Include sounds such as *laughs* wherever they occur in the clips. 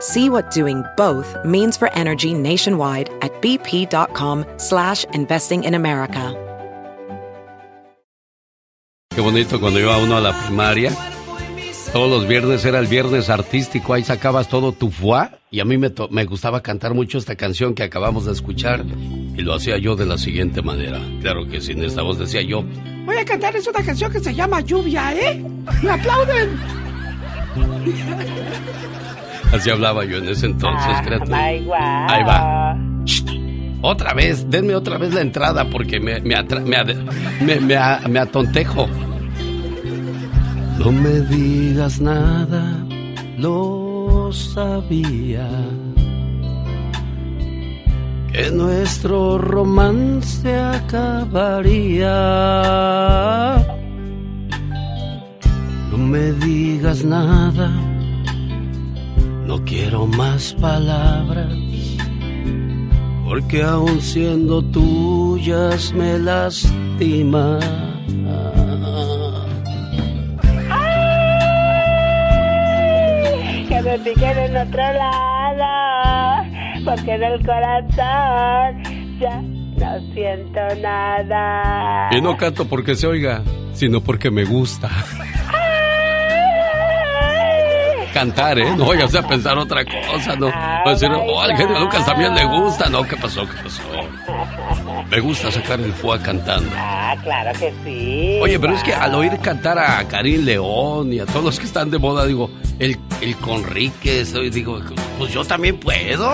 See what doing both means for energy nationwide at bp.com slash investing in America. Qué bonito cuando iba uno a la primaria. Todos los viernes era el viernes artístico, ahí sacabas todo tu foie. Y a mí me, me gustaba cantar mucho esta canción que acabamos de escuchar. Y lo hacía yo de la siguiente manera. Claro que sin esta voz decía yo, voy a cantar es una canción que se llama Lluvia, ¿eh? ¡Me aplauden! Así hablaba yo en ese entonces, criatura. Ahí va. Otra vez, denme otra vez la entrada porque me, me, me, me, me atontejo. No me digas nada, lo sabía. Que nuestro romance acabaría. No me digas nada, no quiero más palabras. Porque aun siendo tuyas me lastima. me piquen en otro lado, porque en el corazón ya no siento nada. Y no canto porque se oiga, sino porque me gusta. Cantar, ¿eh? No vayas a pensar otra cosa, ¿no? Va a decir, oh, al genio Lucas también le gusta. No, ¿qué pasó? ¿Qué pasó? Me gusta sacar el fuá cantando. Ah, claro que sí. Oye, pero es que al oír cantar a Karim León y a todos los que están de moda, digo, el, el Conríquez, digo, pues yo también puedo.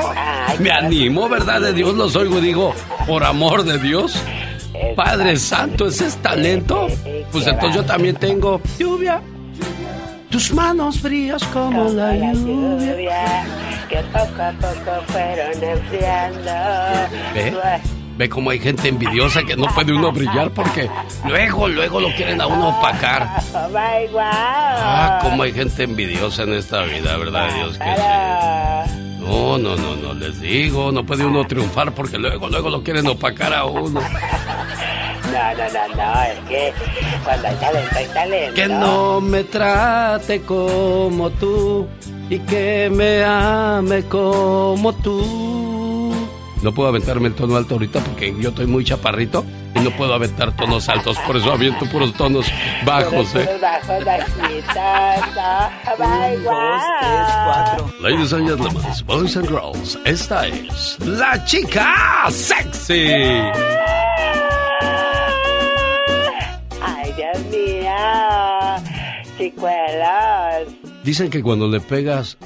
Me animo, ¿verdad? De Dios los oigo y digo, por amor de Dios. Padre Santo, ¿ese es talento? Pues entonces yo también tengo lluvia. Tus manos frías como, la, lluvia, que poco a poco fueron enfriando. Ve cómo hay gente envidiosa que no puede uno brillar porque luego, luego lo quieren a uno opacar. Ah, cómo hay gente envidiosa en esta vida, ¿verdad? Dios que sí. No, no, no, no, les digo, no puede uno triunfar porque luego, luego lo quieren opacar a uno. *laughs* No, no, no, no, es que cuando hay talento, hay talento. Que no me trate como tú y que me ame como tú. No puedo aventarme el tono alto ahorita porque yo estoy muy chaparrito y no puedo aventar tonos altos, por eso aviento puros tonos bajos, ¿eh? bajos, *laughs* Ladies and gentlemen, boys and girls, esta es la chica sexy. Dicen que cuando le pegas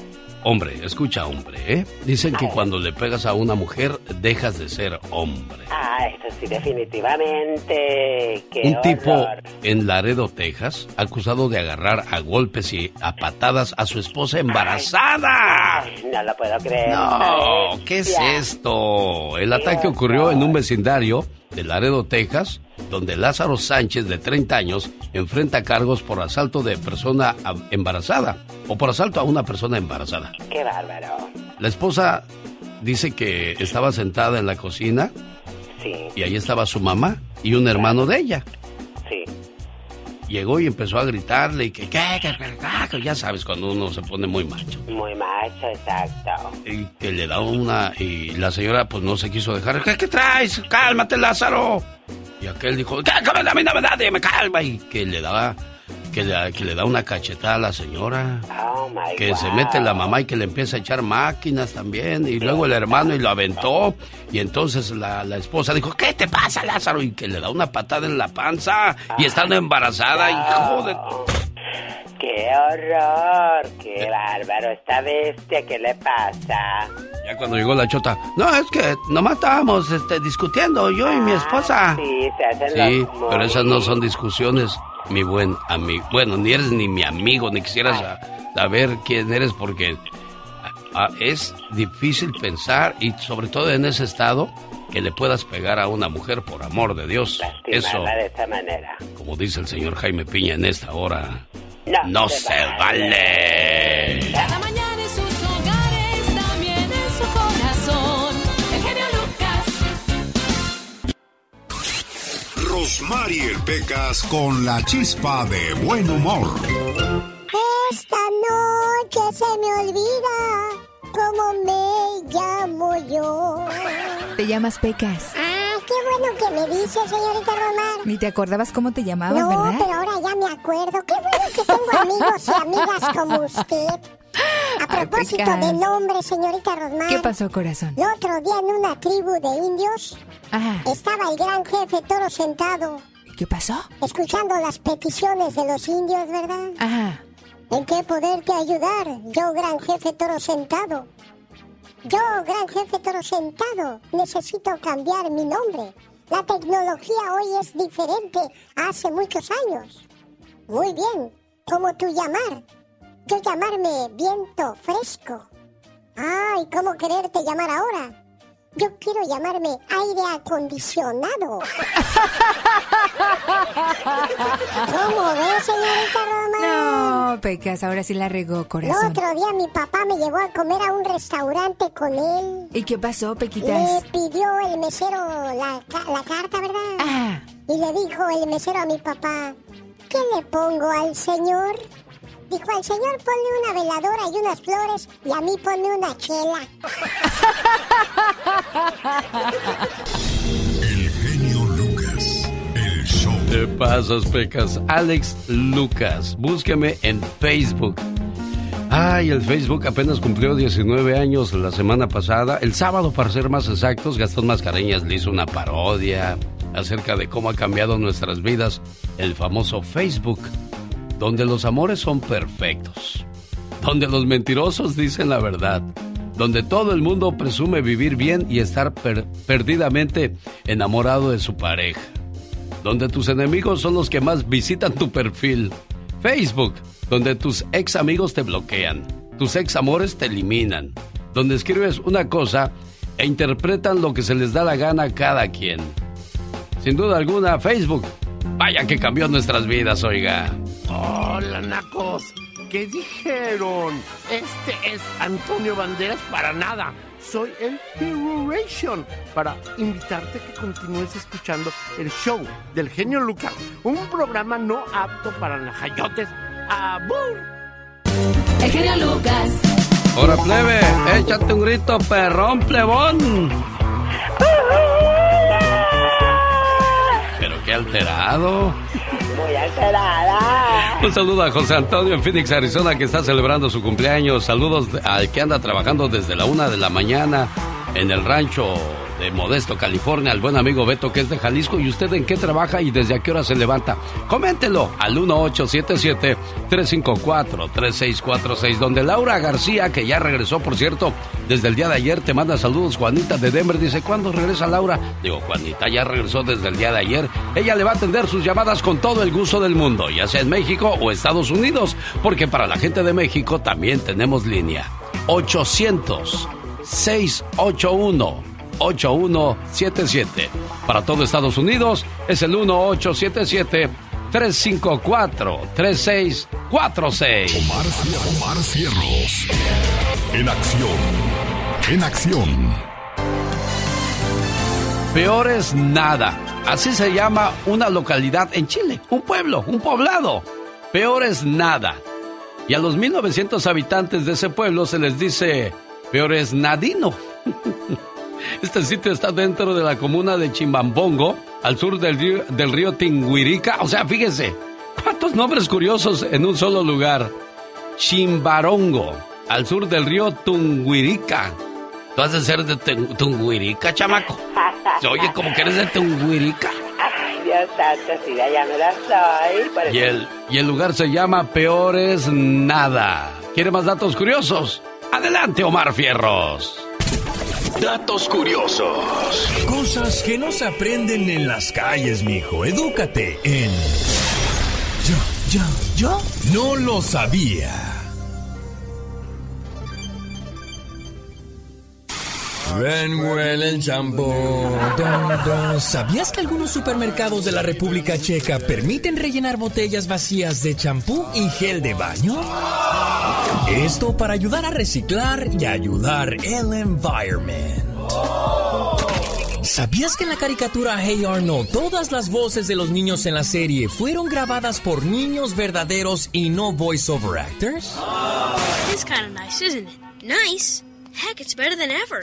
Hombre, escucha hombre, ¿eh? Dicen que cuando le pegas a una mujer dejas de ser hombre. Ah, eso sí, definitivamente. Un tipo en Laredo, Texas, acusado de agarrar a golpes y a patadas a su esposa embarazada. no lo puedo creer. No, ¿qué es esto? El ataque ocurrió en un vecindario de Laredo, Texas, donde Lázaro Sánchez, de 30 años, enfrenta cargos por asalto de persona embarazada o por asalto a una persona embarazada. ¡Qué bárbaro! La esposa dice que estaba sentada en la cocina sí. y ahí estaba su mamá y un hermano de ella. Sí. Llegó y empezó a gritarle y que, ya sabes cuando uno se pone muy macho. Muy macho, exacto. Y que le da una y la señora pues no se quiso dejar. ¿Qué, qué traes? Cálmate, Lázaro. Y aquel dijo, ¿qué? A mí no me da, me calma. Y que le daba que le, que le da una cachetada a la señora. Oh, my Que se mete la mamá y que le empieza a echar máquinas también. Y luego el hermano y lo aventó. Y entonces la, la esposa dijo, ¿qué te pasa, Lázaro? Y que le da una patada en la panza. Y estando embarazada, hijo de... ¡Qué horror! ¡Qué bárbaro! Esta bestia, ¿qué le pasa? Ya cuando llegó la chota, no, es que nomás estábamos este, discutiendo, yo y mi esposa. Sí, se hacen Sí, los muy- pero esas no son discusiones, mi buen amigo. Bueno, ni eres ni mi amigo, ni quisieras saber quién eres porque ah, es difícil pensar y sobre todo en ese estado que le puedas pegar a una mujer por amor de Dios. Eso, de esa manera. como dice el señor Jaime Piña en esta hora, No, no se se vale. Cada mañana en sus hogares, también en su corazón. El genio Lucas. Rosmarie Pecas con la chispa de buen humor. Esta noche se me olvida cómo me llamo yo. Te llamas Pecas. Ah, qué bueno que me dice, señorita Romar. Ni te acordabas cómo te llamabas, No, ¿verdad? pero ahora ya me acuerdo. Qué bueno que tengo amigos y amigas como usted. *laughs* A Ay, propósito Pecas. de nombre, señorita Rosmar. ¿Qué pasó, corazón? El otro día en una tribu de indios Ajá. estaba el gran jefe toro sentado, ¿Qué pasó? escuchando las peticiones de los indios, ¿verdad? Ajá. ¿En qué poderte ayudar, yo gran jefe toro sentado? Yo, gran jefe toro sentado, necesito cambiar mi nombre. La tecnología hoy es diferente a hace muchos años. Muy bien, ¿cómo tú llamar? Yo llamarme viento fresco. Ay, ¿cómo quererte llamar ahora? Yo quiero llamarme aire acondicionado. *laughs* ¿Cómo ves, señorita Roma? No, Pecas, ahora sí la regó, El corazón. otro día mi papá me llevó a comer a un restaurante con él. ¿Y qué pasó, Le Pequitas? pidió el mesero la, la carta, ¿verdad? Ah, Y le dijo el mesero a mi papá, ¿qué le pongo al señor? Dijo, al señor ponle una veladora y unas flores y a mí ponle una chela. El genio Lucas. El show. Te pasas, pecas. Alex Lucas. Búsqueme en Facebook. Ay, el Facebook apenas cumplió 19 años la semana pasada. El sábado, para ser más exactos, Gastón Mascareñas le hizo una parodia acerca de cómo ha cambiado nuestras vidas el famoso Facebook, donde los amores son perfectos, donde los mentirosos dicen la verdad, donde todo el mundo presume vivir bien y estar per- perdidamente enamorado de su pareja donde tus enemigos son los que más visitan tu perfil. Facebook, donde tus ex amigos te bloquean, tus ex amores te eliminan, donde escribes una cosa e interpretan lo que se les da la gana a cada quien. Sin duda alguna, Facebook, vaya que cambió nuestras vidas, oiga. Hola, nacos. ¿Qué dijeron? Este es Antonio Banderas para nada. Soy el Hero Ration para invitarte a que continúes escuchando el show del genio Lucas, un programa no apto para najayotes. ¡Abur! El genio Lucas. Ahora, plebe, échate un grito, perrón, plebón. Qué alterado. Muy alterada. Un saludo a José Antonio en Phoenix, Arizona, que está celebrando su cumpleaños. Saludos al que anda trabajando desde la una de la mañana en el rancho de Modesto, California, al buen amigo Beto, que es de Jalisco. ¿Y usted en qué trabaja y desde a qué hora se levanta? Coméntelo al 1877-354-3646, donde Laura García, que ya regresó, por cierto, desde el día de ayer, te manda saludos. Juanita de Denver dice, ¿cuándo regresa Laura? Digo, Juanita ya regresó desde el día de ayer. Ella le va a atender sus llamadas con todo el gusto del mundo, ya sea en México o Estados Unidos, porque para la gente de México también tenemos línea. 800 681 8177. Para todo Estados Unidos es el 1877 354 3646. Omar, Omar Cierros. En acción. En acción. Peor es nada. Así se llama una localidad en Chile, un pueblo, un poblado. Peor es nada. Y a los 1900 habitantes de ese pueblo se les dice peor es nadino. *laughs* Este sitio está dentro de la comuna de Chimbambongo, al sur del río, del río Tinguirica. O sea, fíjese, ¿Cuántos nombres curiosos en un solo lugar? Chimbarongo, al sur del río Tunguirica. ¿Tú has de ser de Tun- Tunguirica, chamaco? Se oye como que eres de Tunguirica. Ay, Dios santo, sí, ya me la soy. Por Y el, y el lugar se llama Peores Nada. ¿Quiere más datos curiosos? Adelante, Omar Fierros. Datos curiosos. Cosas que no se aprenden en las calles, mijo. Edúcate en. Yo, yo, yo no lo sabía. Ven, huele el champú. ¿Sabías que algunos supermercados de la República Checa permiten rellenar botellas vacías de champú y gel de baño? Esto para ayudar a reciclar y ayudar el environment. ¿Sabías que en la caricatura Hey Arnold todas las voces de los niños en la serie fueron grabadas por niños verdaderos y no voiceover actors? It's kind of nice, isn't it? Nice? Heck, it's better than ever.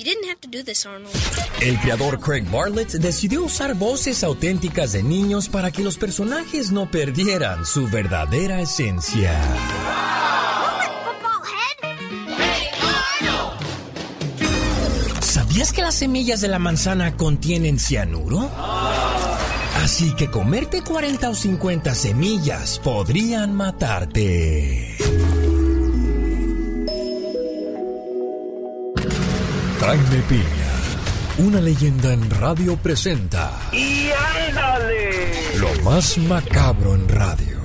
You didn't have to do this, Arnold. El creador Craig Bartlett decidió usar voces auténticas de niños para que los personajes no perdieran su verdadera esencia. ¿Sabías que las semillas de la manzana contienen cianuro? Así que comerte 40 o 50 semillas podrían matarte. Jaime Piña, una leyenda en radio presenta ¡Y ándale! lo más macabro en radio.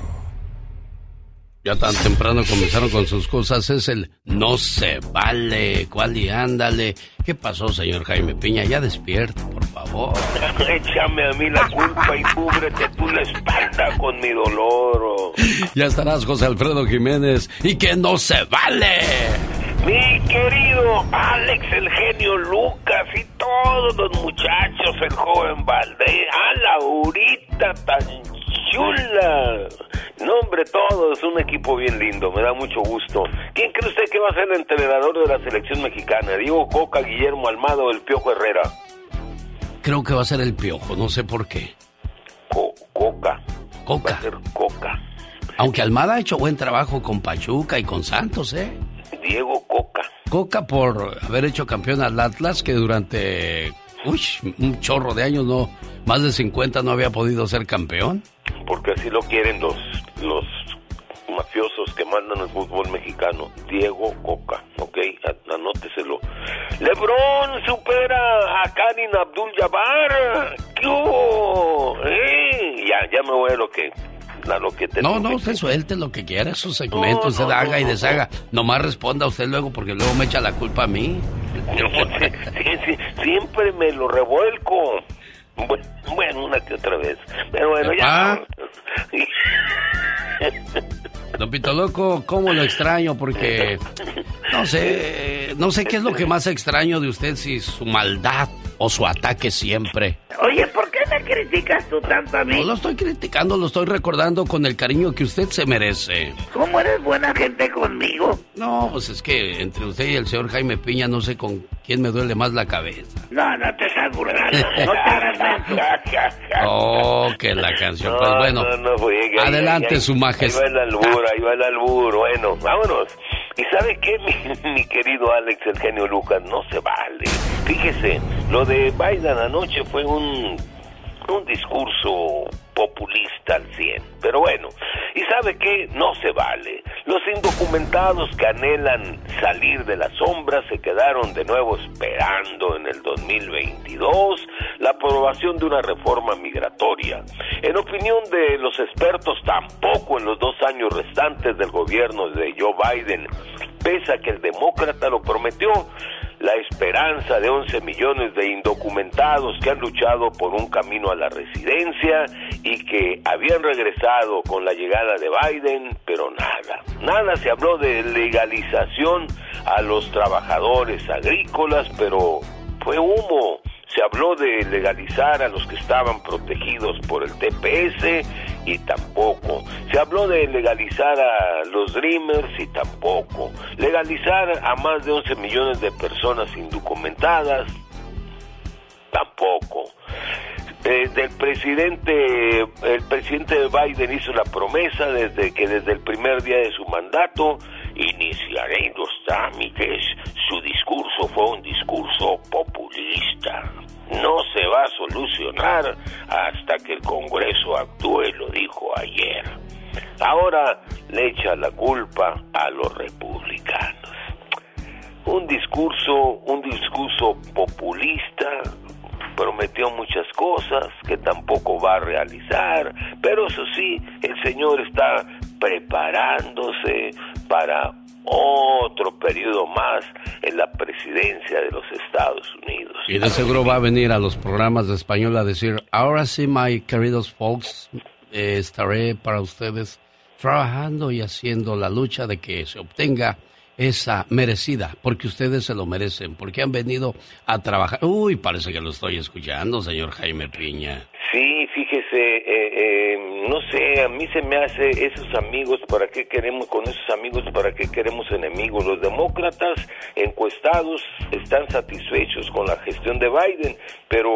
Ya tan temprano comenzaron con sus cosas. Es el no se vale. ¿Cuál y ándale? ¿Qué pasó, señor Jaime Piña? Ya despierta, por favor. *laughs* Échame a mí la culpa y cúbrete tú la espalda con mi dolor. oh. Ya estarás, José Alfredo Jiménez. Y que no se vale. Mi querido Alex, el genio Lucas y todos los muchachos, el joven Valdés, a Laurita tan chula. No, hombre, todos, un equipo bien lindo, me da mucho gusto. ¿Quién cree usted que va a ser el entrenador de la selección mexicana? Diego Coca, Guillermo Almado o el Piojo Herrera. Creo que va a ser el piojo, no sé por qué. Co- Coca. Coca. Va a ser Coca. Aunque Almada ha hecho buen trabajo con Pachuca y con Santos, ¿eh? Diego Coca. Coca por haber hecho campeón al Atlas, que durante uy, un chorro de años, no, más de 50 no había podido ser campeón. porque así lo quieren los los mafiosos que mandan el fútbol mexicano. Diego Coca, ¿ok? Anóteselo. Lebron supera a Karin Abdul-Jabbar. ¿Qué hubo? ¿Eh? Ya, ya me voy a lo que... Lo que te No, no, usted suelte lo que quiera, esos segmentos, usted haga y deshaga. Nomás responda usted luego porque luego me echa la culpa a mí. *laughs* No, sí, sí, siempre me lo revuelco. Bueno, bueno, una que otra vez. Pero bueno, ya. *laughs* Don Pito Loco, ¿cómo lo extraño? Porque no sé, no sé qué es lo que más extraño de usted, si su maldad o su ataque siempre. Oye, ¿por qué me criticas tú tanto a mí? No lo estoy criticando, lo estoy recordando con el cariño que usted se merece. ¿Cómo eres buena gente conmigo? No, pues es que entre usted y el señor Jaime Piña no sé con quién me duele más la cabeza. No, no te estás burlando. No te hagas menso. *laughs* Oh, que la canción. Pues No, bueno, no, no, juegue, ahí, adelante ahí, su Ahí majestad. va el albur, ahí va el albur. Bueno, vámonos. ¿Y sabe qué, mi, *laughs* mi querido Alex, el genio Lucas? No se vale. Fíjese, lo de Biden anoche fue un, un discurso populista al 100. Pero bueno, ¿y sabe qué? No se vale. Los indocumentados que anhelan salir de las sombras se quedaron de nuevo esperando en el 2022 la aprobación de una reforma migratoria. En opinión de los expertos, tampoco en los dos años restantes del gobierno de Joe Biden, pese a que el demócrata lo prometió, la esperanza de 11 millones de indocumentados que han luchado por un camino a la residencia y que habían regresado con la llegada de Biden, pero nada, nada se habló de legalización a los trabajadores agrícolas, pero fue humo. Se habló de legalizar a los que estaban protegidos por el TPS y tampoco. Se habló de legalizar a los Dreamers y tampoco. Legalizar a más de 11 millones de personas indocumentadas tampoco. del presidente, el presidente Biden hizo la promesa desde que desde el primer día de su mandato iniciaré los trámites. Su discurso fue un discurso populista. No se va a solucionar hasta que el Congreso actúe, lo dijo ayer. Ahora le echa la culpa a los republicanos. Un discurso, un discurso populista, prometió muchas cosas que tampoco va a realizar, pero eso sí, el Señor está preparándose para otro periodo más en la presidencia de los Estados Unidos. Y de seguro va a venir a los programas de español a decir, ahora sí, my queridos folks, eh, estaré para ustedes trabajando y haciendo la lucha de que se obtenga esa merecida, porque ustedes se lo merecen, porque han venido a trabajar. Uy, parece que lo estoy escuchando, señor Jaime Piña. Sí, fíjese, eh, eh, no sé, a mí se me hace esos amigos, ¿para qué queremos con esos amigos, para qué queremos enemigos? Los demócratas encuestados están satisfechos con la gestión de Biden, pero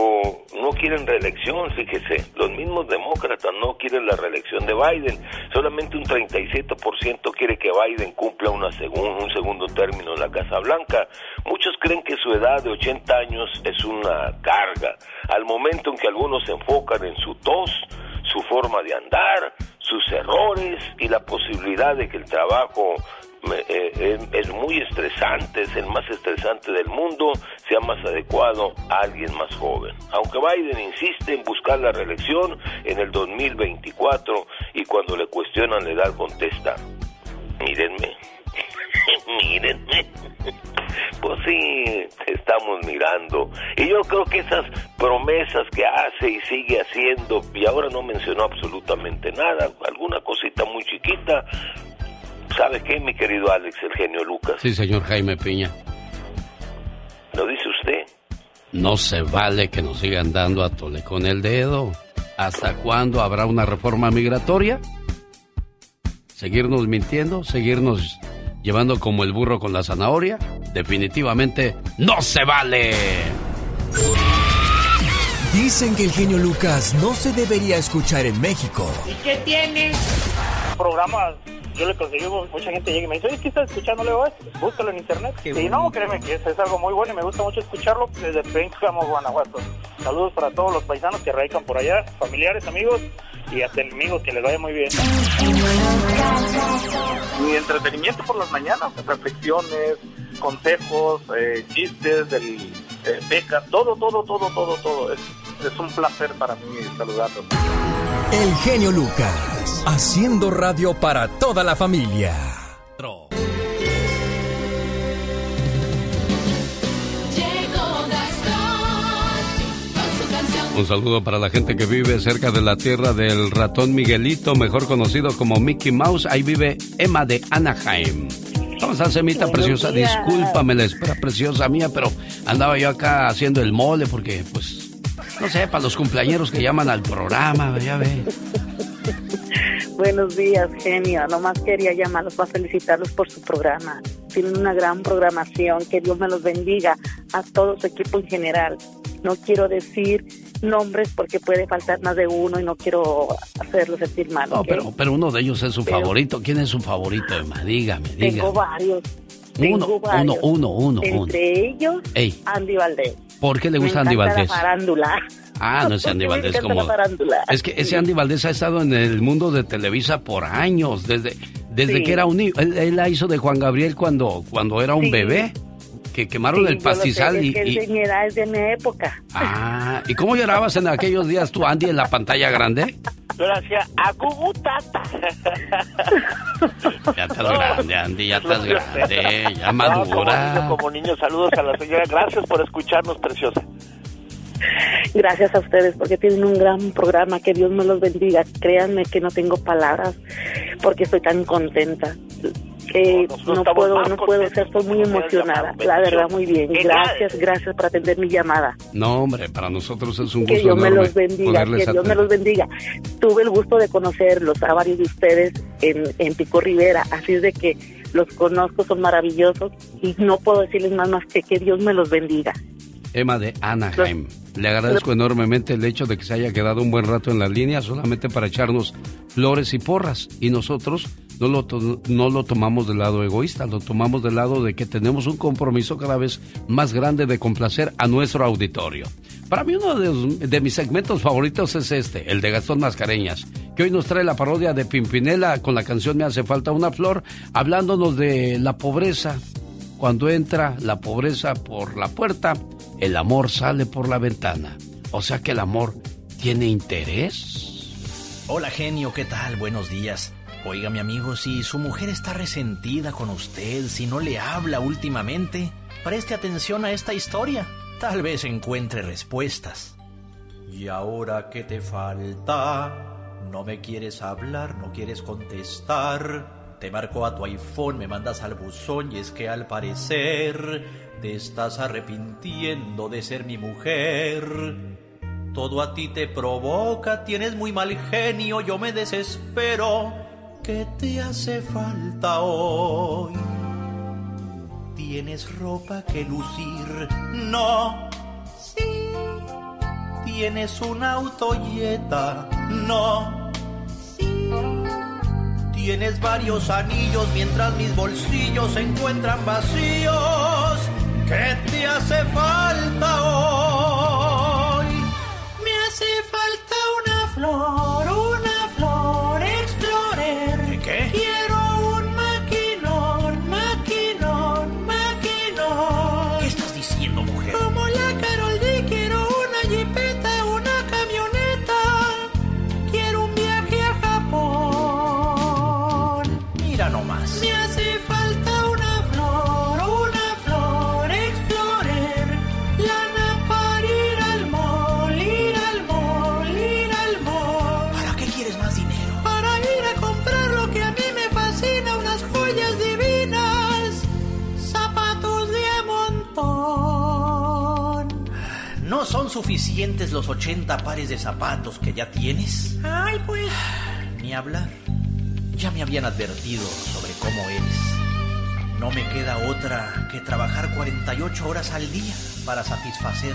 no quieren reelección, fíjese, los mismos demócratas no quieren la reelección de Biden, solamente un 37% quiere que Biden cumpla una segun, un segundo término en la Casa Blanca. Muchos creen que su edad de 80 años es una carga, al momento en que algunos se enfocan en su tos, su forma de andar, sus errores y la posibilidad de que el trabajo eh, eh, es muy estresante, es el más estresante del mundo, sea más adecuado a alguien más joven. Aunque Biden insiste en buscar la reelección en el 2024 y cuando le cuestionan la edad contesta, mírenme, *laughs* mírenme. Pues sí, estamos mirando. Y yo creo que esas promesas que hace y sigue haciendo, y ahora no mencionó absolutamente nada, alguna cosita muy chiquita. ¿Sabe qué, mi querido Alex, el genio Lucas? Sí, señor Jaime Piña. ¿Lo dice usted? No se vale que nos sigan dando a tole con el dedo. ¿Hasta cuándo habrá una reforma migratoria? ¿Seguirnos mintiendo? ¿Seguirnos llevando como el burro con la zanahoria? Definitivamente no se vale. Dicen que el genio Lucas no se debería escuchar en México. ¿Y qué tiene? Programas, yo le conseguí, mucha gente llega y me dice, oye, ¿qué estás escuchando? Le digo, "Eh, búscalo en internet. y no, créeme que es, es algo muy bueno y me gusta mucho escucharlo desde Pénjamo, Guanajuato. Saludos para todos los paisanos que radican por allá, familiares, amigos y hasta enemigos, que les vaya muy bien. Mi entretenimiento por las mañanas, reflexiones, consejos, eh, chistes, del, eh, becas, todo, todo, todo, todo, todo. Es, es un placer para mí saludarlos. El genio Lucas, haciendo radio para toda la familia. Un saludo para la gente que vive cerca de la tierra del ratón Miguelito, mejor conocido como Mickey Mouse. Ahí vive Emma de Anaheim. ¿Cómo estás, Emita Buenos preciosa? días. Discúlpame la espera preciosa mía, pero andaba yo acá haciendo el mole porque, pues, no sé, para los cumpleañeros que llaman al programa, ya ve. Buenos días, genio. Nomás quería llamarlos para felicitarlos por su programa. Tienen una gran programación. Que Dios me los bendiga a todo su equipo en general. No quiero decir nombres porque puede faltar más de uno y no quiero hacerlos sentir mal. No, pero, pero uno de ellos es su Pero- favorito. ¿Quién es su favorito, Emma? Dígame, dígame. Tengo varios. Uno, uno, uno, uno. Entre ellos, Ey, Andy Valdés. ¿por qué le gusta Andy Valdés? La farándula. Ah, no es *laughs* Andy Valdés como... Es que ese Andy Valdés ha estado en el mundo de Televisa por años, desde, desde Sí. que era un niño. Él, él la hizo de Juan Gabriel cuando, cuando era un Sí. bebé, que quemaron Sí, el yo lo sé, pastizal es y... que y- es de mi edad, es de mi época. Ah, ¿y cómo llorabas en aquellos días tú, Andy, en la pantalla grande? Yo le hacía agugutata. *laughs* Ya estás grande, Andy, ya estás grande, ya No, como niño, madura. como niño, saludos a la señora. Gracias por escucharnos, preciosa. Gracias a ustedes porque tienen un gran programa. Que Dios me los bendiga. Créanme que no tengo palabras porque estoy tan contenta. Que nosotros no puedo, no puedo ser, estoy muy emocionada. La verdad, muy bien. Gracias, gracias por atender mi llamada. No, hombre, para nosotros es un Que gusto Dios me los bendiga, que Dios me los bendiga. Tuve el gusto de conocerlos a varios de ustedes en, en Pico Rivera, así es de que los conozco, son maravillosos y no puedo decirles más más que que Dios me los bendiga. Emma de Anaheim. Le agradezco enormemente el hecho de que se haya quedado un buen rato en la línea solamente para echarnos flores y porras. Y nosotros no lo, no lo tomamos del lado egoísta, lo tomamos del lado de que tenemos un compromiso cada vez más grande de complacer a nuestro auditorio. Para mí uno de, los- de mis segmentos favoritos es este, el de Gastón Mascareñas, que hoy nos trae la parodia de Pimpinela con la canción Me hace falta una flor, hablándonos de la pobreza. Cuando entra la pobreza por la puerta, el amor sale por la ventana. O sea que el amor tiene interés. Hola genio, ¿qué tal? Buenos días. Oiga mi amigo, si su mujer está resentida con usted, si no le habla últimamente, preste atención a esta historia. Tal vez encuentre respuestas. ¿Y ahora qué te falta? No me quieres hablar, no quieres contestar. Te marco a tu iPhone, me mandas al buzón y es que al parecer te estás arrepintiendo de ser mi mujer. Todo a ti te provoca, tienes muy mal genio, yo me desespero. ¿Qué te hace falta hoy? ¿Tienes ropa que lucir? No. Sí. ¿Tienes un autoyeta? No. Tienes varios anillos mientras mis bolsillos se encuentran vacíos. ¿Qué te hace falta hoy? Me hace falta una flor, son suficientes los 80 pares de zapatos que ya tienes? Ay, pues. Ni hablar. Ya me habían advertido sobre cómo eres. No me queda otra que trabajar 48 horas al día para satisfacer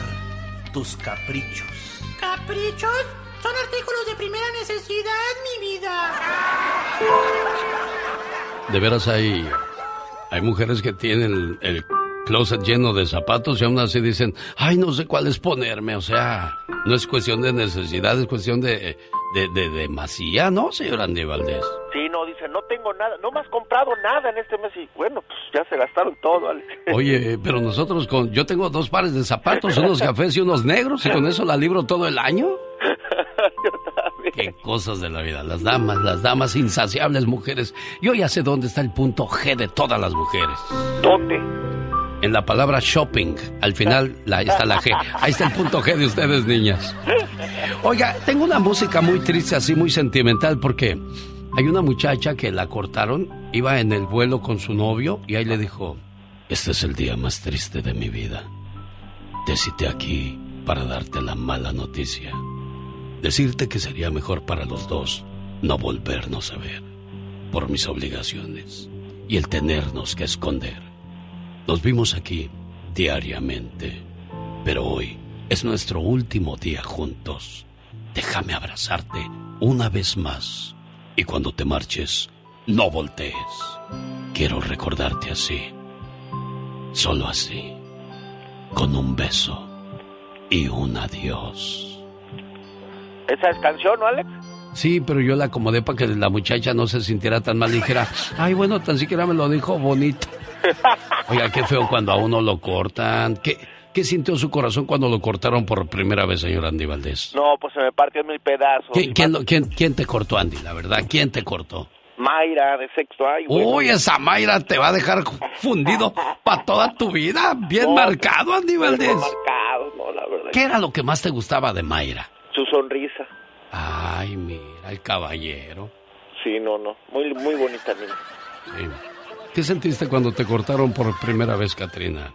tus caprichos. ¿Caprichos? Son artículos de primera necesidad, mi vida. De veras hay, hay mujeres que tienen el, el closet lleno de zapatos y aún así dicen, ay, no sé cuáles ponerme. O sea, no es cuestión de necesidad, es cuestión de, de, de, de masía, ¿no, señor Andy Valdés? Sí, no, dice, no tengo nada, no me has comprado nada en este mes y bueno, pues ya se gastaron todo, Alex. Oye, *laughs* pero nosotros con, yo tengo dos pares de zapatos, unos cafés y unos negros y con eso la libro todo el año. Qué cosas de la vida, las damas, las damas insaciables mujeres. Yo ya sé dónde está el punto G de todas las mujeres. ¿Dónde? En la palabra shopping, al final la, está la G. Ahí está el punto G de ustedes, niñas. Oiga, tengo una música muy triste, así muy sentimental, porque hay una muchacha que la cortaron, iba en el vuelo con su novio y ahí le dijo, este es el día más triste de mi vida. Te cité aquí para darte la mala noticia. Decirte que sería mejor para los dos no volvernos a ver por mis obligaciones y el tenernos que esconder. Nos vimos aquí diariamente, pero hoy es nuestro último día juntos. Déjame abrazarte una vez más y cuando te marches, no voltees. Quiero recordarte así, solo así, con un beso y un adiós. ¿Esa es canción, ¿no, Alex? Sí, pero yo la acomodé para que la muchacha no se sintiera tan mal y dijera, ay, bueno, tan siquiera me lo dijo bonito. Oiga, qué feo cuando a uno lo cortan. ¿Qué, qué sintió su corazón cuando lo cortaron por primera vez, señor Andy Valdés? No, pues se me partió en mil pedazos. ¿Quién, quién, lo- quién- quién te cortó, Andy? La verdad, ¿quién te cortó? Mayra, de sexto. Bueno. Uy, esa Mayra te va a dejar fundido para toda tu vida. Bien No, marcado, Andy Bien Valdés. marcado, no, la verdad. ¿Qué era lo que más te gustaba de Mayra? Su sonrisa. Ay, mira, el caballero. Sí, no, no. Muy, muy bonita niña. Sí. ¿Qué sentiste cuando te cortaron por primera vez, Katrina?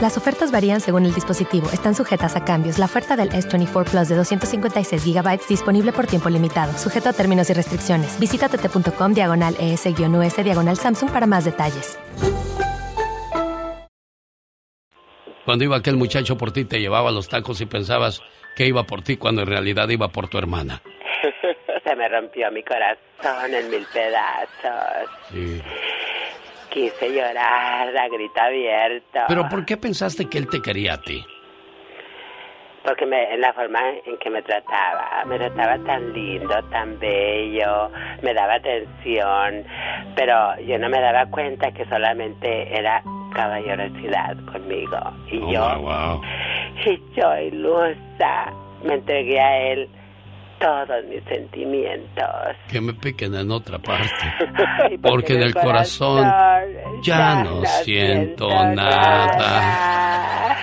Las ofertas varían según el dispositivo. Están sujetas a cambios. La oferta del S24 Plus de 256 GB disponible por tiempo limitado, sujeto a términos y restricciones. Visita tt.com diagonal ES-US diagonal Samsung para más detalles. Cuando iba aquel muchacho por ti, te llevaba los tacos y pensabas que iba por ti cuando en realidad iba por tu hermana. *laughs* Se me rompió mi corazón en mil pedazos. Sí. Quise llorar a grito abierto. Pero ¿por qué pensaste que él te quería a ti? Porque me, en la forma en que me trataba, me trataba tan lindo, tan bello, me daba atención, pero yo no me daba cuenta que solamente era caballerosidad conmigo. Y Oh, yo, wow, wow. y yo ilusa, me entregué a él todos mis sentimientos. Que me piquen en otra parte. *laughs* Porque en el corazón ya no siento nada.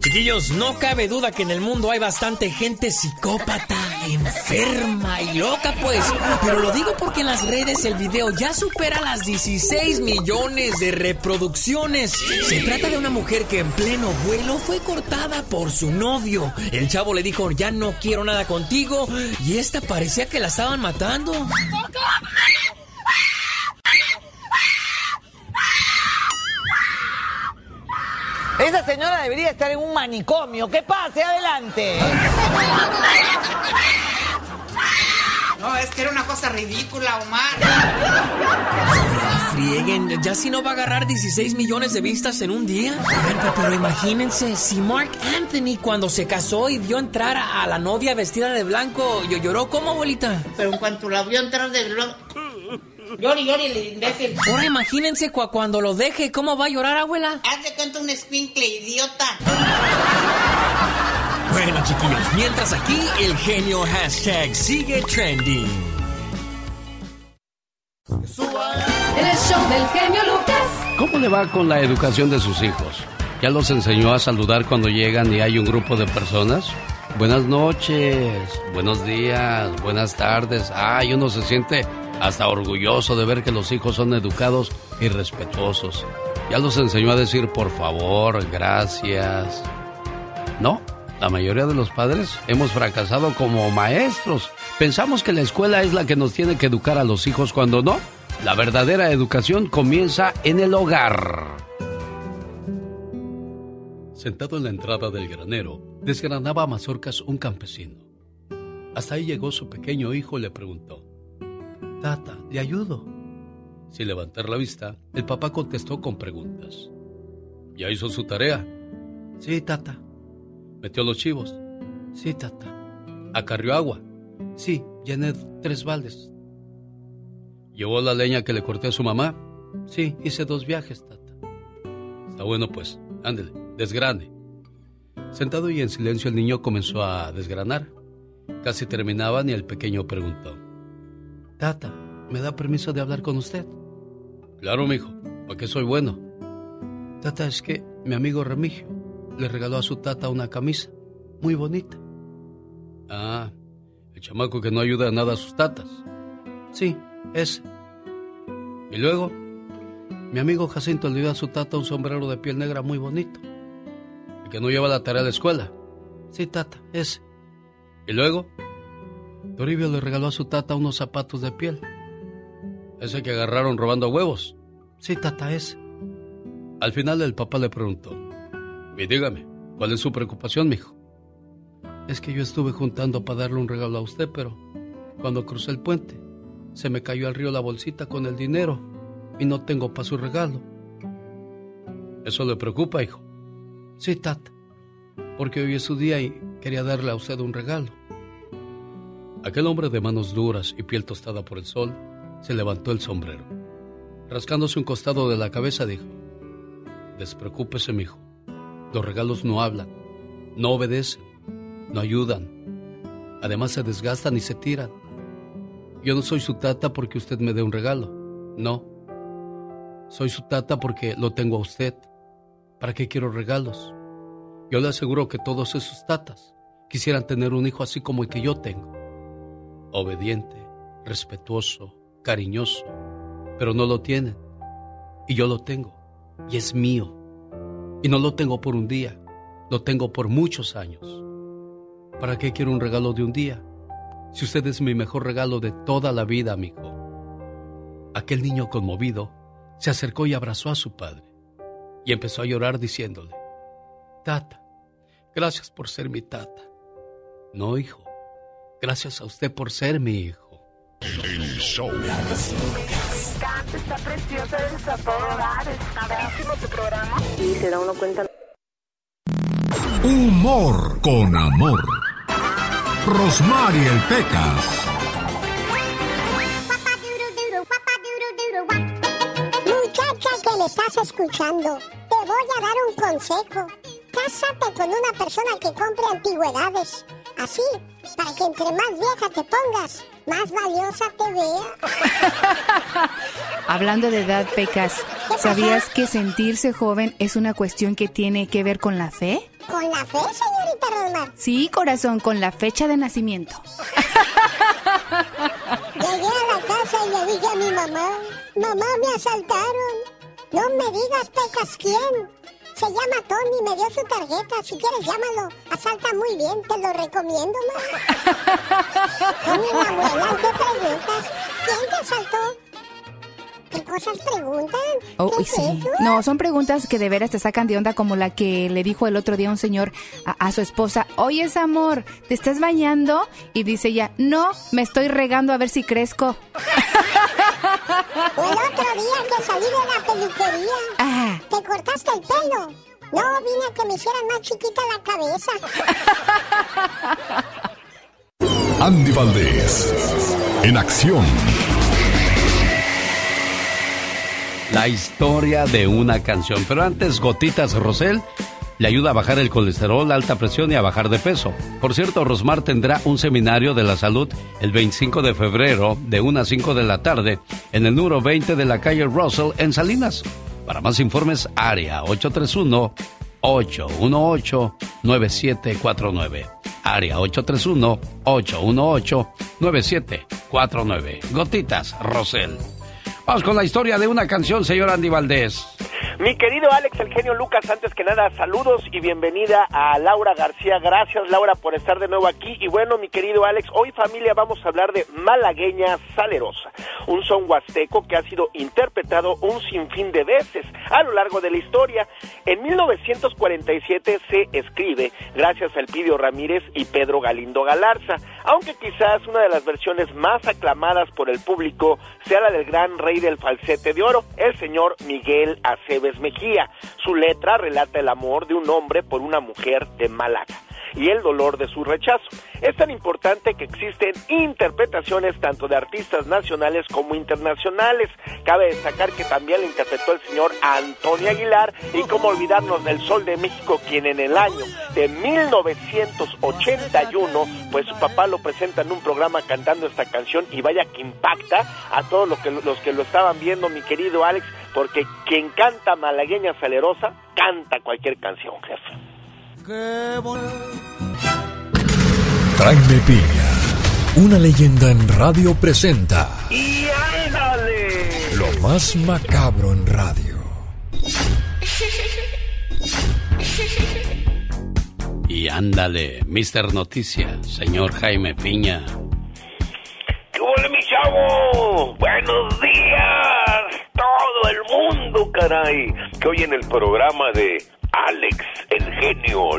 Chiquillos, no cabe duda que en el mundo hay bastante gente psicópata, enferma y loca, pues. Pero lo digo porque en las redes el video ya supera las 16 millones de reproducciones. Se trata de una mujer que en pleno vuelo fue cortada por su novio. El chavo le dijo, ya no quiero nada contigo. Y esta parecía que la estaban matando. Esa señora debería estar en un manicomio. ¿Qué pase? Adelante. No, es que era una cosa ridícula, Omar. Frieguen, ya si no va a agarrar 16 millones de vistas en un día. Oigan, Pero imagínense, si Mark Anthony cuando se casó y vio entrar a la novia vestida de blanco, yo lloró como abuelita. Pero en cuanto la vio entrar de blanco... Llori, llori, el imbécil. Ahora imagínense cua- cuando lo deje, ¿cómo va a llorar, abuela? Haz de cuenta un escuincle, idiota. Bueno, chiquillos, mientras aquí el genio hashtag sigue trending. El show del genio Lucas. ¿Cómo le va con la educación de sus hijos? ¿Ya los enseñó a saludar cuando llegan y hay un grupo de personas? Buenas noches, buenos días, buenas tardes. Ay, uno se siente hasta orgulloso de ver que los hijos son educados y respetuosos. ¿Ya los enseñó a decir por favor, gracias? No, la mayoría de los padres hemos fracasado como maestros. Pensamos que la escuela es la que nos tiene que educar a los hijos cuando no. La verdadera educación comienza en el hogar. Sentado en la entrada del granero, desgranaba a mazorcas un campesino. Hasta ahí llegó su pequeño hijo y le preguntó, Tata, ¿le ayudo? Sin levantar la vista, el papá contestó con preguntas. ¿Ya hizo su tarea? Sí, tata. ¿Metió los chivos? Sí, tata. ¿Acarrió agua? Sí, llené tres baldes. ¿Llevó la leña que le corté a su mamá? Sí, hice dos viajes, tata. Está bueno pues, ándele, desgrane. Sentado y en silencio el niño comenzó a desgranar. Casi terminaban y el pequeño preguntó. Tata, ¿me da permiso de hablar con usted? Claro, mijo, porque soy bueno. Tata, es que mi amigo Remigio le regaló a su tata una camisa muy bonita. Ah, el chamaco que no ayuda a nada a sus tatas. Sí, ese. ¿Y luego? Mi amigo Jacinto le dio a su tata un sombrero de piel negra muy bonito. El que no lleva la tarea de escuela. Sí, tata, ese. Y luego, Toribio le regaló a su tata unos zapatos de piel. Ese que agarraron robando huevos. Sí, tata, ese. Al final el papá le preguntó, y dígame, ¿cuál es su preocupación, mijo? Es que yo estuve juntando para darle un regalo a usted, pero cuando crucé el puente, se me cayó al río la bolsita con el dinero y no tengo para su regalo. ¿Eso le preocupa, hijo? Sí, tata, porque hoy es su día y quería darle a usted un regalo. Aquel hombre de manos duras y piel tostada por el sol se levantó el sombrero. Rascándose un costado de la cabeza dijo, Despreocúpese, mijo. Los regalos no hablan, no obedecen, no ayudan. Además se desgastan y se tiran. Yo no soy su tata porque usted me dé un regalo. No. Soy su tata porque lo tengo a usted. ¿Para qué quiero regalos? Yo le aseguro que todos esos tatas quisieran tener un hijo así como el que yo tengo. Obediente, respetuoso, cariñoso, pero no lo tienen. Y yo lo tengo. Y es mío. Y no lo tengo por un día, lo tengo por muchos años. ¿Para qué quiero un regalo de un día? Si usted es mi mejor regalo de toda la vida, amigo. Aquel niño conmovido se acercó y abrazó a su padre y empezó a llorar diciéndole, Tata, gracias por ser mi tata. No, hijo, gracias a usted por ser mi hijo. El show. Está preciosa, eres a todo dar. Está tu programa. Y se da uno cuenta. Humor con amor. Rosmarie el Pecas. Muchacha que le estás escuchando, te voy a dar un consejo. Cásate con una persona que compre antigüedades. Así, para que entre más vieja te pongas, más valiosa te vea. *laughs* Hablando de edad, Pecas, ¿sabías que sentirse joven es una cuestión que tiene que ver con la fe? ¿Con la fe, señorita Rosmar? Sí, corazón, con la fecha de nacimiento. *laughs* Llegué a la casa y le dije a mi mamá, mamá, me asaltaron. No me digas, Pecas, ¿quién? Se llama Tony, me dio su tarjeta. Si quieres, llámalo. Asalta muy bien, te lo recomiendo, ma. Tony, la abuela, ¿qué preguntas? ¿Quién te asaltó? ¿Qué cosas preguntan? Oh, ¿Qué es sí. eso? No, son preguntas que de veras te sacan de onda como la que le dijo el otro día un señor a, a su esposa, oye, amor, ¿te estás bañando? Y dice ella, no, me estoy regando a ver si crezco. *laughs* O el otro día que salí de la peluquería. ¿Te cortaste el pelo? No, vine a que me hicieran más chiquita la cabeza. Andy Valdés. En acción. La historia de una canción. Pero antes, Gotitas Rosel le ayuda a bajar el colesterol, la alta presión y a bajar de peso. Por cierto, Rosmar tendrá un seminario de la salud el 25 de febrero de 1 a 5 de la tarde en el número 20 de la calle Russell en Salinas. Para más informes, área 831-818-9749. Área 831-818-9749. Gotitas Rosel. Con la historia de una canción, señor Andy Valdés. Mi querido Alex, el genio Lucas, antes que nada, saludos y bienvenida a Laura García. Gracias, Laura, por estar de nuevo aquí. Y bueno, mi querido Alex, hoy familia vamos a hablar de Malagueña Salerosa, un son huasteco que ha sido interpretado un sinfín de veces a lo largo de la historia. En 1947 se escribe gracias a Elpidio Ramírez y Pedro Galindo Galarza, aunque quizás una de las versiones más aclamadas por el público sea la del gran rey del falsete de oro, el señor Miguel Aceves Mejía. Su letra relata el amor de un hombre por una mujer de Málaga y el dolor de su rechazo. Es tan importante que existen interpretaciones tanto de artistas nacionales como internacionales. Cabe destacar que también la interpretó el señor Antonio Aguilar y como olvidarnos del Sol de México, quien en el año de 1981, pues su papá lo presenta en un programa cantando esta canción y vaya que impacta a todos los que, los que lo estaban viendo, mi querido Alex, porque quien canta malagueña salerosa, canta cualquier canción, jefe. Jaime Piña. Una leyenda en radio presenta. ¡Y ándale! Lo más macabro en radio. Y ándale, Mister Noticias, señor Jaime Piña. ¿Qué huele, mi chavo? Buenos días, todo el mundo, caray. Que hoy en el programa de Alex, el genio,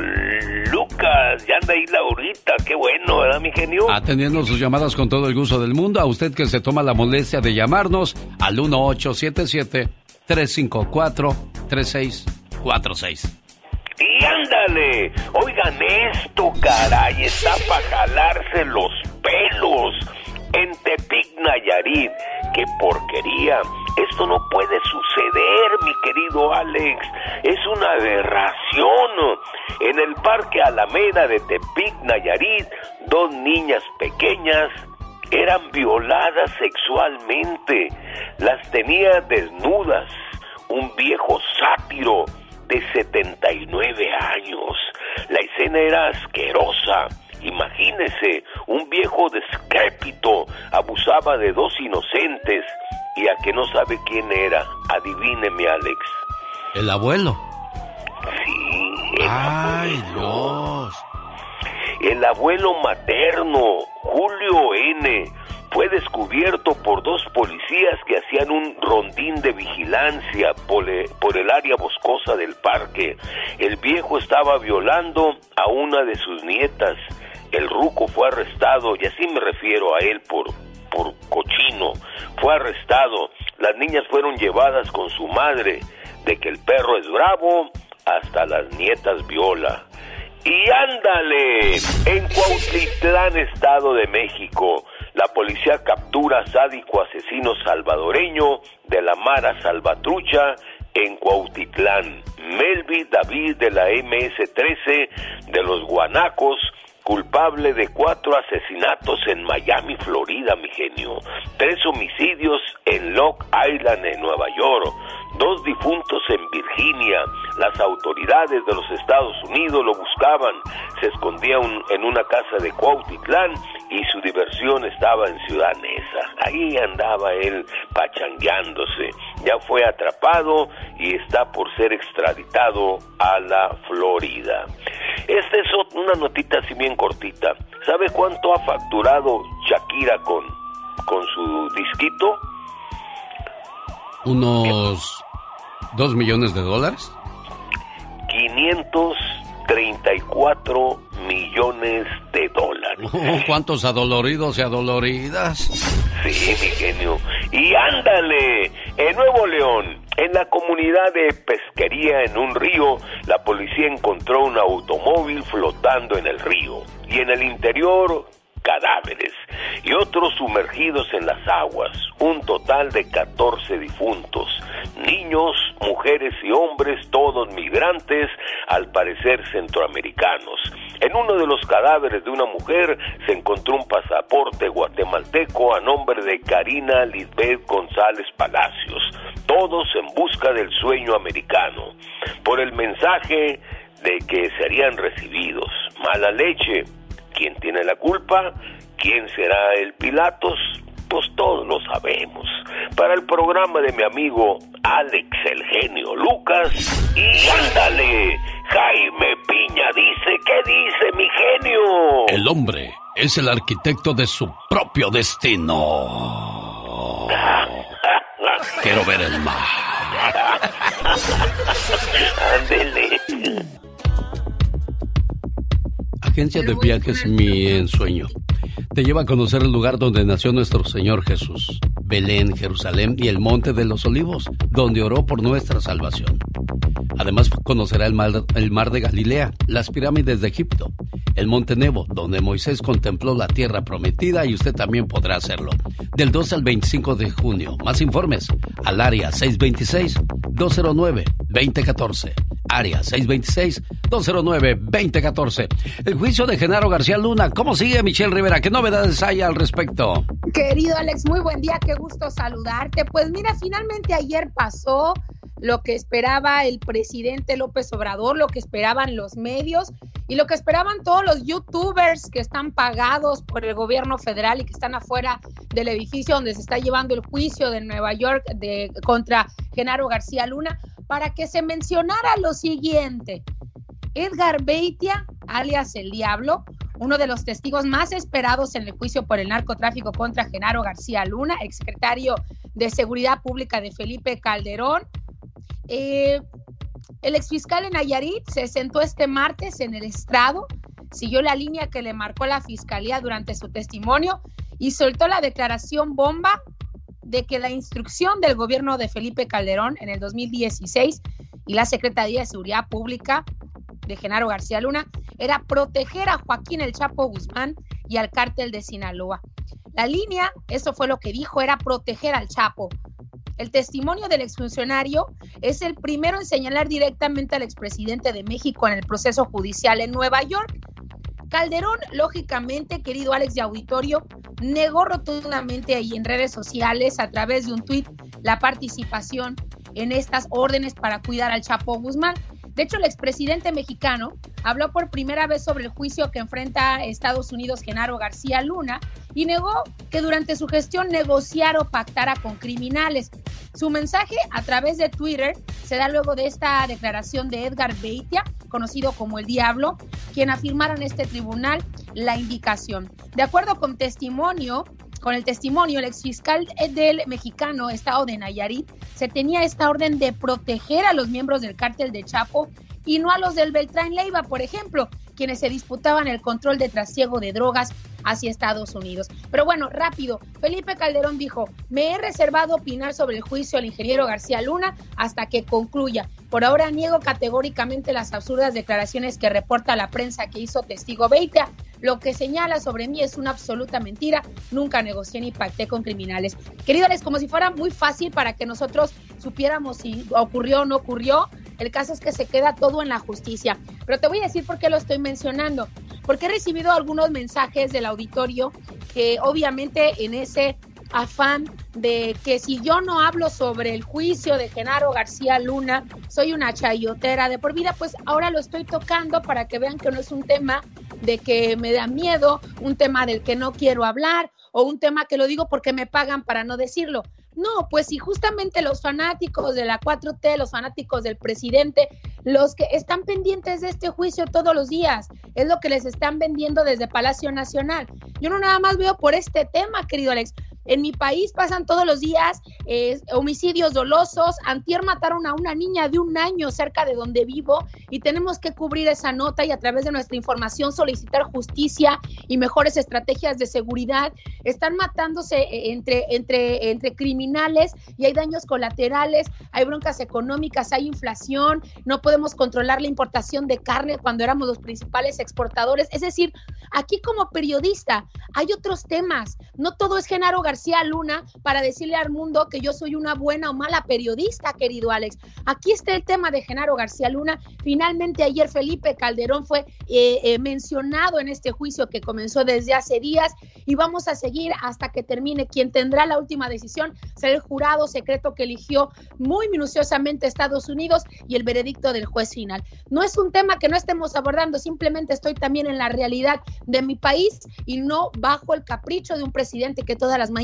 Lucas, ya anda ahí Laurita, qué bueno, ¿verdad, mi genio? Atendiendo sus llamadas con todo el gusto del mundo, a usted que se toma la molestia de llamarnos al 1877-354-3646. Y ándale, oigan esto, caray, está para jalarse los pelos. En Tepic, Nayarit, qué porquería. Esto no puede suceder, mi querido Alex. Es una aberración. En el Parque Alameda de Tepic, Nayarit, dos niñas pequeñas eran violadas sexualmente. Las tenía desnudas. Un viejo sátiro de 79 años. La escena era asquerosa. Imagínese, un viejo descrépito abusaba de dos inocentes y a que no sabe quién era. Adivíneme, Alex. El abuelo. Sí, el Ay, abuelo. Dios. El abuelo materno, Julio N., fue descubierto por dos policías que hacían un rondín de vigilancia por, por el área boscosa del parque. El viejo estaba violando a una de sus nietas. El ruco fue arrestado, y así me refiero a él por, por cochino. Fue arrestado. Las niñas fueron llevadas con su madre. De que el perro es bravo, hasta las nietas viola. Y ándale, en Cuautitlán, Estado de México, la policía captura sádico asesino salvadoreño de la Mara Salvatrucha en Cuautitlán. Melvi David de la MS-13 de los Guanacos, culpable de cuatro asesinatos en Miami, Florida, mi genio. Tres homicidios en Long Island, en Nueva York. Dos difuntos en Virginia. Las autoridades de los Estados Unidos lo buscaban. Se escondía en una casa de Cuautitlán y su diversión estaba en Ciudad Neza. Ahí andaba él pachangueándose. Ya fue atrapado y está por ser extraditado a la Florida. Esta es una notita así cortita. ¿Sabe cuánto ha facturado Shakira con, con su disquito? Unos dos millones de dólares. 534 millones de dólares. Oh, *laughs* ¿Cuántos adoloridos y adoloridas? Sí, mi genio. Y ándale, en Nuevo León, en la comunidad de pesquería en un río, la policía encontró un automóvil flotando en el río y en el interior cadáveres y otros sumergidos en las aguas, un total de 14 difuntos, niños, mujeres y hombres, todos migrantes, al parecer centroamericanos. En uno de los cadáveres de una mujer se encontró un pasaporte guatemalteco a nombre de Karina Lisbeth González Palacios, todos en busca del sueño americano, por el mensaje de que serían recibidos. Mala leche, ¿quién tiene la culpa? ¿Quién será el Pilatos? Pues todos lo sabemos. Para el programa de mi amigo Alex el genio Lucas. Y ándale, Jaime Piña dice, ¿qué dice mi genio? El hombre es el arquitecto de su propio destino. *laughs* Quiero ver el mar. Ándele. Agencia de viajes Mi Ensueño. Te lleva a conocer el lugar donde nació nuestro Señor Jesús, Belén, Jerusalén y el Monte de los Olivos, donde oró por nuestra salvación. Además conocerá el mar, el mar de Galilea, las pirámides de Egipto, el Monte Nebo, donde Moisés contempló la tierra prometida y usted también podrá hacerlo. Del 2 al 25 de junio. Más informes al área 626-209-2014. Área 626-209-2014. El juicio de Genaro García Luna. ¿Cómo sigue Michelle Rivera? ¿Qué novedades hay al respecto? Querido Alex, muy buen día, qué gusto saludarte. Pues mira, finalmente ayer pasó lo que esperaba el presidente López Obrador, lo que esperaban los medios, Y lo que esperaban todos los youtubers que están pagados por el gobierno federal y que están afuera del edificio donde se está llevando el juicio de Nueva York de, contra Genaro García Luna, para que se mencionara lo siguiente. Edgar Beitia, alias el Diablo, uno de los testigos más esperados en el juicio por el narcotráfico contra Genaro García Luna, exsecretario de Seguridad Pública de Felipe Calderón. Eh, el exfiscal en Nayarit se sentó este martes en el estrado, siguió la línea que le marcó la fiscalía durante su testimonio y soltó la declaración bomba de que la instrucción del gobierno de Felipe Calderón en el 2016 y la Secretaría de Seguridad Pública de Genaro García Luna era proteger a Joaquín El Chapo Guzmán y al cártel de Sinaloa. La línea, eso fue lo que dijo, era proteger al Chapo. El testimonio del exfuncionario es el primero en señalar directamente al expresidente de México en el proceso judicial en Nueva York. Calderón, lógicamente, querido Alex de Auditorio, negó rotundamente ahí en redes sociales a través de un tuit la participación en estas órdenes para cuidar al Chapo Guzmán. De hecho, el expresidente mexicano habló por primera vez sobre el juicio que enfrenta Estados Unidos Genaro García Luna y negó que durante su gestión negociara o pactara con criminales. Su mensaje a través de Twitter se da luego de esta declaración de Edgar Beitia, conocido como el Diablo, quien afirmara en este tribunal la indicación. De acuerdo con testimonio, con el testimonio, el exfiscal del mexicano Estado de Nayarit se tenía esta orden de proteger a los miembros del cártel de Chapo y no a los del Beltrán Leiva, por ejemplo, quienes se disputaban el control de trasiego de drogas hacia Estados Unidos. Pero bueno, rápido, Felipe Calderón dijo, me he reservado opinar sobre el juicio al ingeniero García Luna hasta que concluya. Por ahora niego categóricamente las absurdas declaraciones que reporta la prensa que hizo testigo Beita. Lo que señala sobre mí es una absoluta mentira. Nunca negocié ni pacté con criminales. Querido Alex, como si fuera muy fácil para que nosotros supiéramos si ocurrió o no ocurrió. El caso es que se queda todo en la justicia. Pero te voy a decir por qué lo estoy mencionando. Porque he recibido algunos mensajes del auditorio que obviamente en ese afán de que si yo no hablo sobre el juicio de Genaro García Luna, soy una chayotera de por vida, pues ahora lo estoy tocando para que vean que no es un tema de que me da miedo, un tema del que no quiero hablar o un tema que lo digo porque me pagan para no decirlo. No, pues si justamente los fanáticos de la 4T, los fanáticos del presidente, los que están pendientes de este juicio todos los días, es lo que les están vendiendo desde Palacio Nacional. Yo no nada más veo por este tema, querido Alex, en mi país pasan todos los días eh, homicidios dolosos. Antier mataron a una niña de un año cerca de donde vivo y tenemos que cubrir esa nota y a través de nuestra información solicitar justicia y mejores estrategias de seguridad. Están matándose eh, entre, entre, entre criminales y hay daños colaterales, hay broncas económicas, hay inflación, no podemos controlar la importación de carne cuando éramos los principales exportadores. Es decir, aquí como periodista hay otros temas. No todo es Genaro García Luna para decirle al mundo que yo soy una buena o mala periodista, querido Alex. Aquí está el tema de Genaro García Luna. Finalmente ayer Felipe Calderón fue eh, eh, mencionado en este juicio que comenzó desde hace días y vamos a seguir hasta que termine. Quien tendrá la última decisión será el jurado secreto que eligió muy minuciosamente Estados Unidos y el veredicto del juez final. No es un tema que no estemos abordando, simplemente estoy también en la realidad de mi país y no bajo el capricho de un presidente que todas las mañanas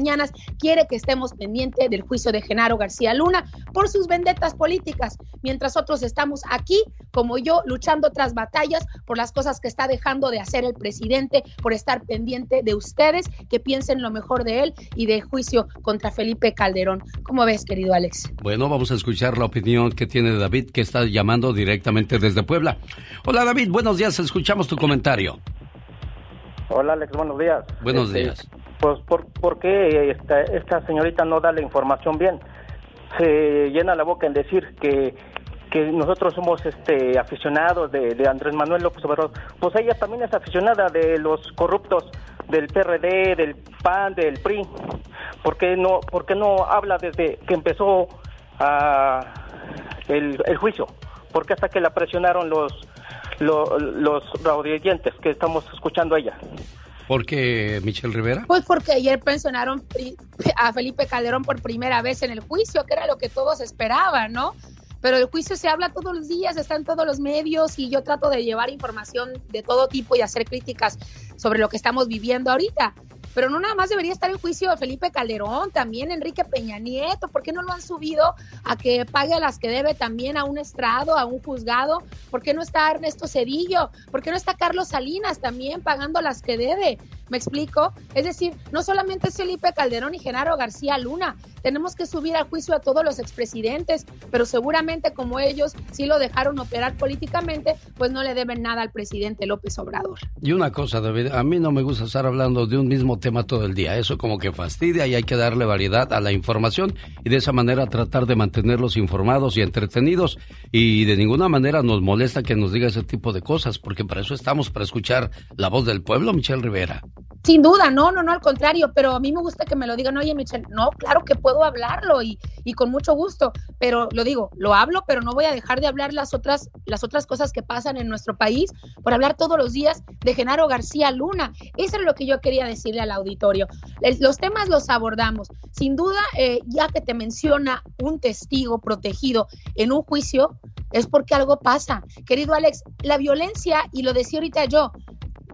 quiere que estemos pendientes del juicio de Genaro García Luna por sus vendetas políticas, mientras otros estamos aquí, como yo, luchando otras batallas por las cosas que está dejando de hacer el presidente, por estar pendiente de ustedes que piensen lo mejor de él y de juicio contra Felipe Calderón. ¿Cómo ves, querido Alex? Bueno, vamos a escuchar la opinión que tiene David, que está llamando directamente desde Puebla. Hola, David, buenos días, escuchamos tu comentario. Hola Alex, buenos días. Buenos Este, días. Pues, ¿por, por qué esta, esta señorita no da la información bien? Se llena la boca en decir que, que nosotros somos este aficionados de, de Andrés Manuel López Obrador. Pues ella también es aficionada de los corruptos del PRD, del PAN, del PRI. ¿Por qué no, por qué no habla desde que empezó ah, el, el juicio? ¿Por qué hasta que la presionaron los, los, los radioyentes que estamos escuchando a ella? ¿Por qué, Michelle Rivera? Pues porque ayer pensionaron *laughs* a Felipe Calderón por primera vez en el juicio, que era lo que todos esperaban, ¿no? pero el juicio se habla todos los días, está en todos los medios y yo trato de llevar información de todo tipo y hacer críticas sobre lo que estamos viviendo ahorita. Pero no nada más debería estar el juicio de Felipe Calderón, también Enrique Peña Nieto, ¿por qué no lo han subido a que pague a las que debe también a un estrado, a un juzgado? ¿Por qué no está Ernesto Cedillo? ¿Por qué no está Carlos Salinas también pagando las que debe? ¿Me explico? Es decir, no solamente es Felipe Calderón y Genaro García Luna, tenemos que subir al juicio a todos los expresidentes, pero seguramente como ellos sí lo dejaron operar políticamente, pues no le deben nada al presidente López Obrador. Y una cosa, David, a mí no me gusta estar hablando de un mismo tema todo el día. Eso como que fastidia y hay que darle variedad a la información y de esa manera tratar de mantenerlos informados y entretenidos. Y de ninguna manera nos molesta que nos diga ese tipo de cosas, porque para eso estamos, para escuchar la voz del pueblo, Michelle Rivera. Sin duda, no, no, no, al contrario, pero a mí me gusta que me lo digan, oye, Michelle, no, claro que puedo hablarlo y, y con mucho gusto, pero lo digo, lo hablo, pero no voy a dejar de hablar las otras, las otras cosas que pasan en nuestro país por hablar todos los días de Genaro García Luna. Eso es lo que yo quería decirle al auditorio. Los temas los abordamos. Sin duda, eh, ya que te menciona un testigo protegido en un juicio, es porque algo pasa. Querido Alex, la violencia, y lo decía ahorita yo,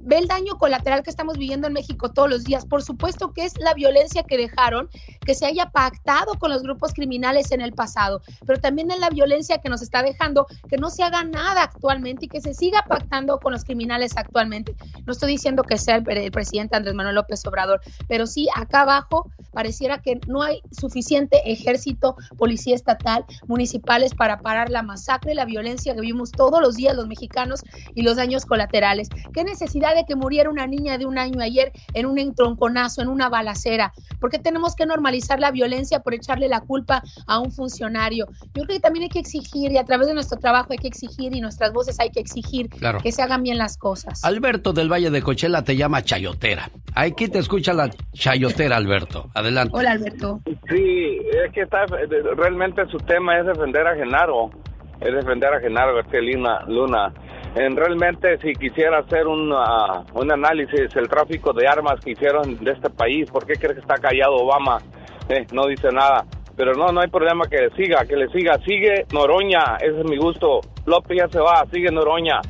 ve el daño colateral que estamos viviendo en México todos los días. Por supuesto que es la violencia que dejaron que se haya pactado con los grupos criminales en el pasado, pero también es la violencia que nos está dejando que no se haga nada actualmente y que se siga pactando con los criminales actualmente. No estoy diciendo que sea el, el presidente Andrés Manuel López Obrador, pero sí acá abajo pareciera que no hay suficiente ejército, policía estatal, municipales para parar la masacre la violencia que vivimos todos los días los mexicanos y los daños colaterales. ¿Qué necesidad de que muriera una niña de un año ayer en un entronconazo, en una balacera? ¿Por qué tenemos que normalizar la violencia por echarle la culpa a un funcionario? Yo creo que también hay que exigir y a través de nuestro trabajo hay que exigir y nuestras voces hay que exigir Claro. que se hagan bien las cosas. Alberto del Valle de Cochela te llama Chayotera. Aquí te escucha la Chayotera, Alberto. Adelante. Hola Alberto. Sí, es que está, realmente su tema es defender a Genaro, es defender a Genaro García Luna. En realmente, si quisiera hacer un, ah, un análisis, el tráfico de armas que hicieron de este país, ¿por qué crees que está callado Obama? Eh, no dice nada. Pero no, no hay problema que le siga, que le siga. Sigue Noroña, ese es mi gusto. López ya se va, sigue Noroña.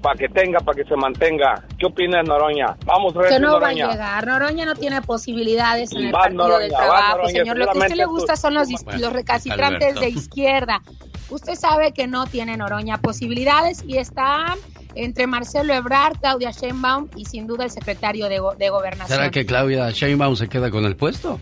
Para que tenga, para que se mantenga. ¿Qué opinas, Noroña? Vamos, Que recio, no va a Noroña. llegar. Noroña no tiene posibilidades en el Va partido Noroña, del va trabajo, Noroña, señor. Lo que a usted le gusta son los, dis- Bueno, los recalcitrantes Alberto. de izquierda. Usted sabe que no tiene Noroña posibilidades y está entre Marcelo Ebrard, Claudia Sheinbaum y sin duda el secretario de, go- de Gobernación. ¿Será que Claudia Sheinbaum se queda con el puesto?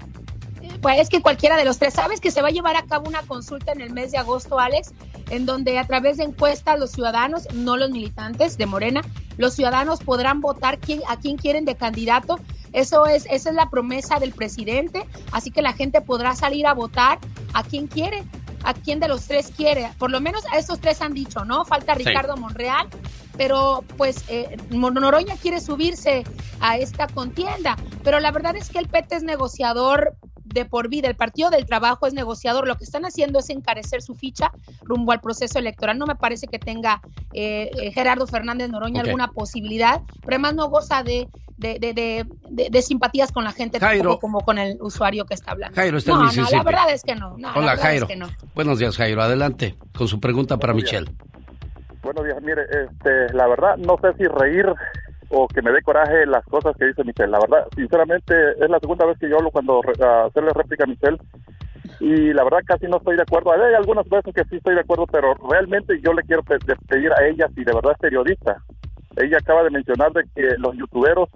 Pues es que cualquiera de los tres. ¿Sabes que se va a llevar a cabo una consulta en el mes de agosto, Alex? En donde a través de encuestas los ciudadanos, no los militantes de Morena, los ciudadanos podrán votar quién, a quién quieren de candidato. Eso es, esa es la promesa del presidente. Así que la gente podrá salir a votar a quién quiere, a quién de los tres quiere. Por lo menos a esos tres han dicho, ¿no? Falta Sí. Ricardo Monreal, pero pues eh, Noroña quiere subirse a esta contienda, pero la verdad es que el PT es negociador de por vida, el Partido del Trabajo es negociador, lo que están haciendo es encarecer su ficha rumbo al proceso electoral, no me parece que tenga eh, eh, Gerardo Fernández Noroña alguna posibilidad, pero además no goza de, de, de, de- de- de simpatías con la gente Jairo. como con el usuario que está hablando. Jairo está en no, no, la verdad es que no. no, la Hola, Jairo. es que no. Buenos días, Jairo. Adelante con su pregunta para Michelle. Buenos días, mire, este, la verdad no sé si reír o que me dé coraje las cosas que dice Michelle. La verdad, sinceramente, es la segunda vez que yo hablo cuando a hacerle réplica a Michelle y la verdad casi no estoy de acuerdo. Hay algunas veces que sí estoy de acuerdo, pero realmente yo le quiero pedir a ella si de verdad es periodista. Ella acaba de mencionar de que los youtuberos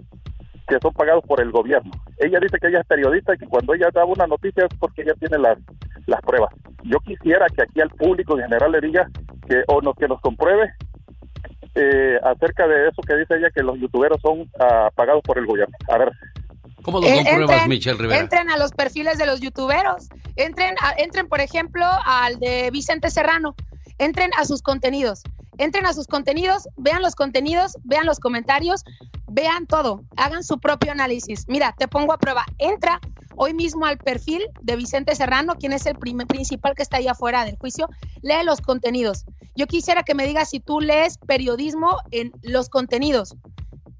que son pagados por el gobierno. Ella dice que ella es periodista y que cuando ella da una noticia es porque ella tiene las, las pruebas. Yo quisiera que aquí al público en general le diga que o nos, que nos compruebe eh, acerca de eso que dice ella que los youtuberos son ah, pagados por el gobierno. A ver. ¿Cómo Eh, entren- Entren a los perfiles de los youtuberos. Entren, a- entren, por ejemplo, al de Vicente Serrano. Entren a sus contenidos. Entren a sus contenidos, vean los contenidos, vean los comentarios, vean todo. Hagan su propio análisis. Mira, te pongo a prueba. Entra hoy mismo al perfil de Vicente Serrano, quien es el principal que está ahí afuera del juicio. Lee los contenidos. Yo quisiera que me digas si tú lees periodismo en los contenidos.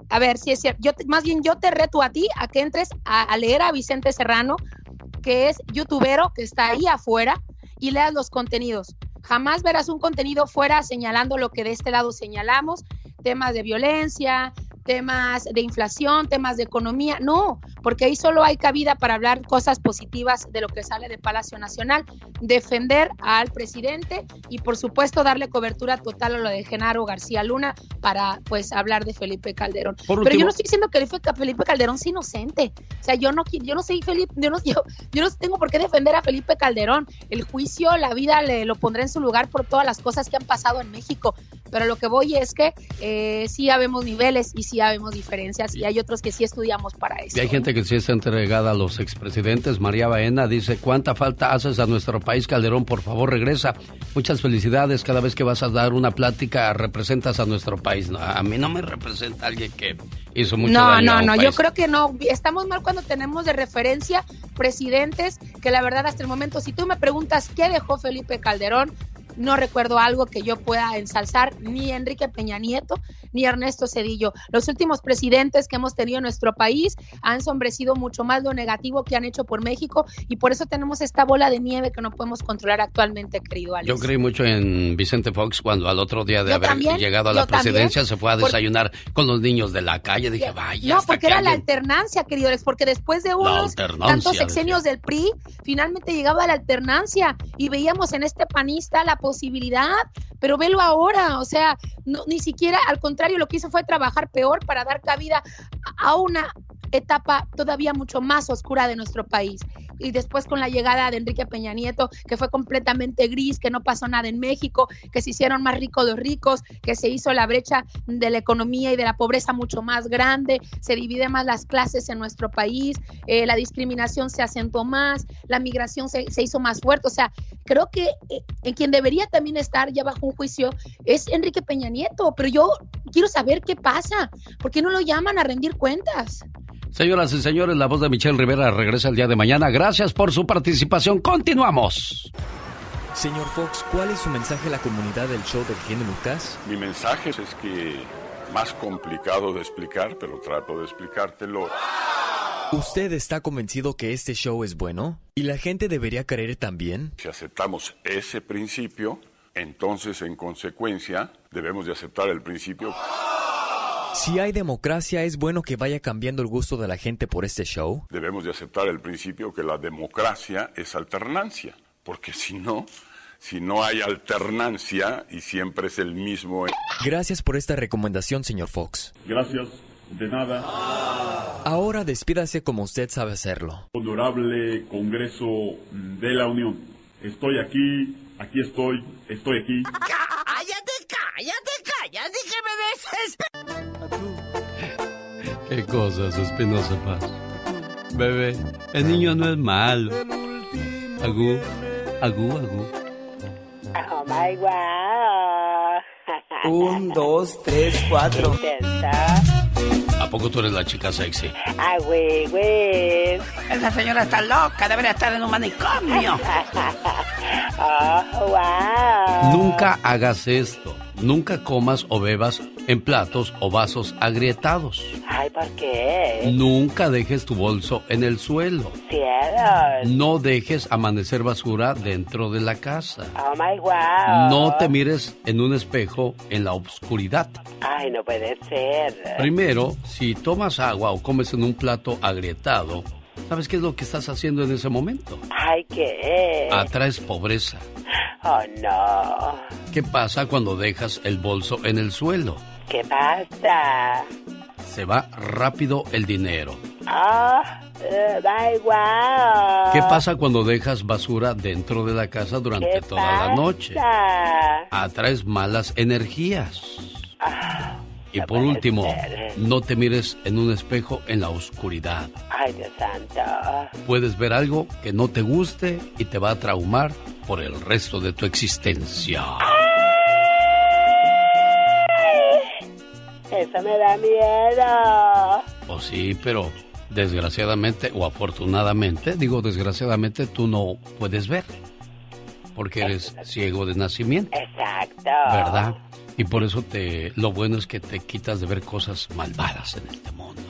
A ver, si es cierto. Más bien yo te reto a ti a que entres a, a leer a Vicente Serrano, que es youtubero, que está ahí afuera, y leas los contenidos. Jamás verás un contenido fuera señalando lo que de este lado señalamos, temas de violencia, temas de inflación, temas de economía, no, porque ahí solo hay cabida para hablar cosas positivas de lo que sale de Palacio Nacional, defender al presidente y por supuesto darle cobertura total a lo de Genaro García Luna para pues hablar de Felipe Calderón. Por Pero yo no estoy diciendo que Felipe Calderón es inocente. O sea, yo no yo no soy Felipe, yo no, yo, yo no tengo por qué defender a Felipe Calderón. El juicio, la vida le lo pondré en su lugar por todas las cosas que han pasado en México. Pero lo que voy es que eh, sí habemos niveles y sí habemos diferencias y hay otros que sí estudiamos para eso. Y hay gente que sí está entregada a los expresidentes. María Baena dice, ¿cuánta falta haces a nuestro país, Calderón? Por favor, regresa. Muchas felicidades. Cada vez que vas a dar una plática, representas a nuestro país. No, a mí no me representa alguien que hizo mucho no, daño no, un no, yo creo que no. Estamos mal cuando tenemos de referencia presidentes que la verdad hasta el momento, si tú me preguntas qué dejó Felipe Calderón, no recuerdo algo que yo pueda ensalzar, ni Enrique Peña Nieto, ni Ernesto Cedillo. Los últimos presidentes que hemos tenido en nuestro país han sombrecido mucho más lo negativo que han hecho por México y por eso tenemos esta bola de nieve que no podemos controlar actualmente, querido Alex. Yo creí mucho en Vicente Fox cuando al otro día de Yo haber también, llegado a la también, presidencia se fue a desayunar con los niños de la calle. Dije, vaya, No, porque que era la alternancia, querido Alex, porque después de unos tantos sexenios del PRI, finalmente llegaba la alternancia y veíamos en este panista la posibilidad, pero velo ahora, o sea, ni siquiera, al contrario, lo que hizo fue trabajar peor para dar cabida a una etapa todavía mucho más oscura de nuestro país. Y después con la llegada de Enrique Peña Nieto, que fue completamente gris, que no pasó nada en México, que se hicieron más ricos los ricos, que se hizo la brecha de la economía y de la pobreza mucho más grande, se divide más las clases en nuestro país, eh, la discriminación se acentuó más, la migración se, se hizo más fuerte. O sea, creo que eh, en quien debería también estar ya bajo un juicio es Enrique Peña Nieto, pero yo quiero saber qué pasa, ¿por qué no lo llaman a rendir cuentas? Señoras y señores, la voz de Michelle Rivera regresa el día de mañana. Gracias por su participación. Continuamos. Señor Fox, ¿cuál es su mensaje a la comunidad del show del genio Lucas? Mi mensaje es que más complicado de explicar, pero trato de explicártelo. ¿Usted está convencido que este show es bueno? ¿Y la gente debería creer también? Si aceptamos ese principio, entonces en consecuencia debemos de aceptar el principio. Si hay democracia, ¿es bueno que vaya cambiando el gusto de la gente por este show? Debemos de aceptar el principio que la democracia es alternancia, porque si no, si no hay alternancia y siempre es el mismo. Gracias por esta recomendación, señor Fox. Gracias, de nada. Ahora despídase como usted sabe hacerlo. Honorable Congreso de la Unión. Estoy aquí, aquí estoy, estoy aquí. ¡Cállate, cállate, cállate, que me beses! *laughs* Qué cosas, Espinosa Paz. Bebé, el niño no es malo. Agú, agú, agú. Oh my wow. *laughs* Un, dos, tres, cuatro. ¿A poco tú eres la chica sexy? Ah, güey, güey. Esa señora está loca, debería estar en un manicomio. *laughs* Oh, wow. Nunca hagas esto. Nunca comas o bebas en platos o vasos agrietados. Ay, ¿por qué? Nunca dejes tu bolso en el suelo. Cielos. No dejes amanecer basura dentro de la casa. Oh my wow. No te mires en un espejo en la oscuridad. Ay, no puede ser. Primero, si tomas agua o comes en un plato agrietado, ¿sabes qué es lo que estás haciendo en ese momento? Ay, ¿qué? Atraes pobreza. Oh no. ¿Qué pasa cuando dejas el bolso en el suelo? ¿Qué pasa? Se va rápido el dinero. Oh, my wow. ¿Qué pasa cuando dejas basura dentro de la casa durante ¿Qué toda la noche? Atraes malas energías. Ah, Y por último, no te mires en un espejo en la oscuridad. Ay, Dios santo. Puedes ver algo que no te guste y te va a traumar por el resto de tu existencia. Eso me da miedo. O sí, pero desgraciadamente o afortunadamente, digo desgraciadamente, tú no puedes ver. Porque eres ciego de nacimiento, Exacto. ¿verdad? Y por eso te, lo bueno es que te quitas de ver cosas malvadas en este mundo.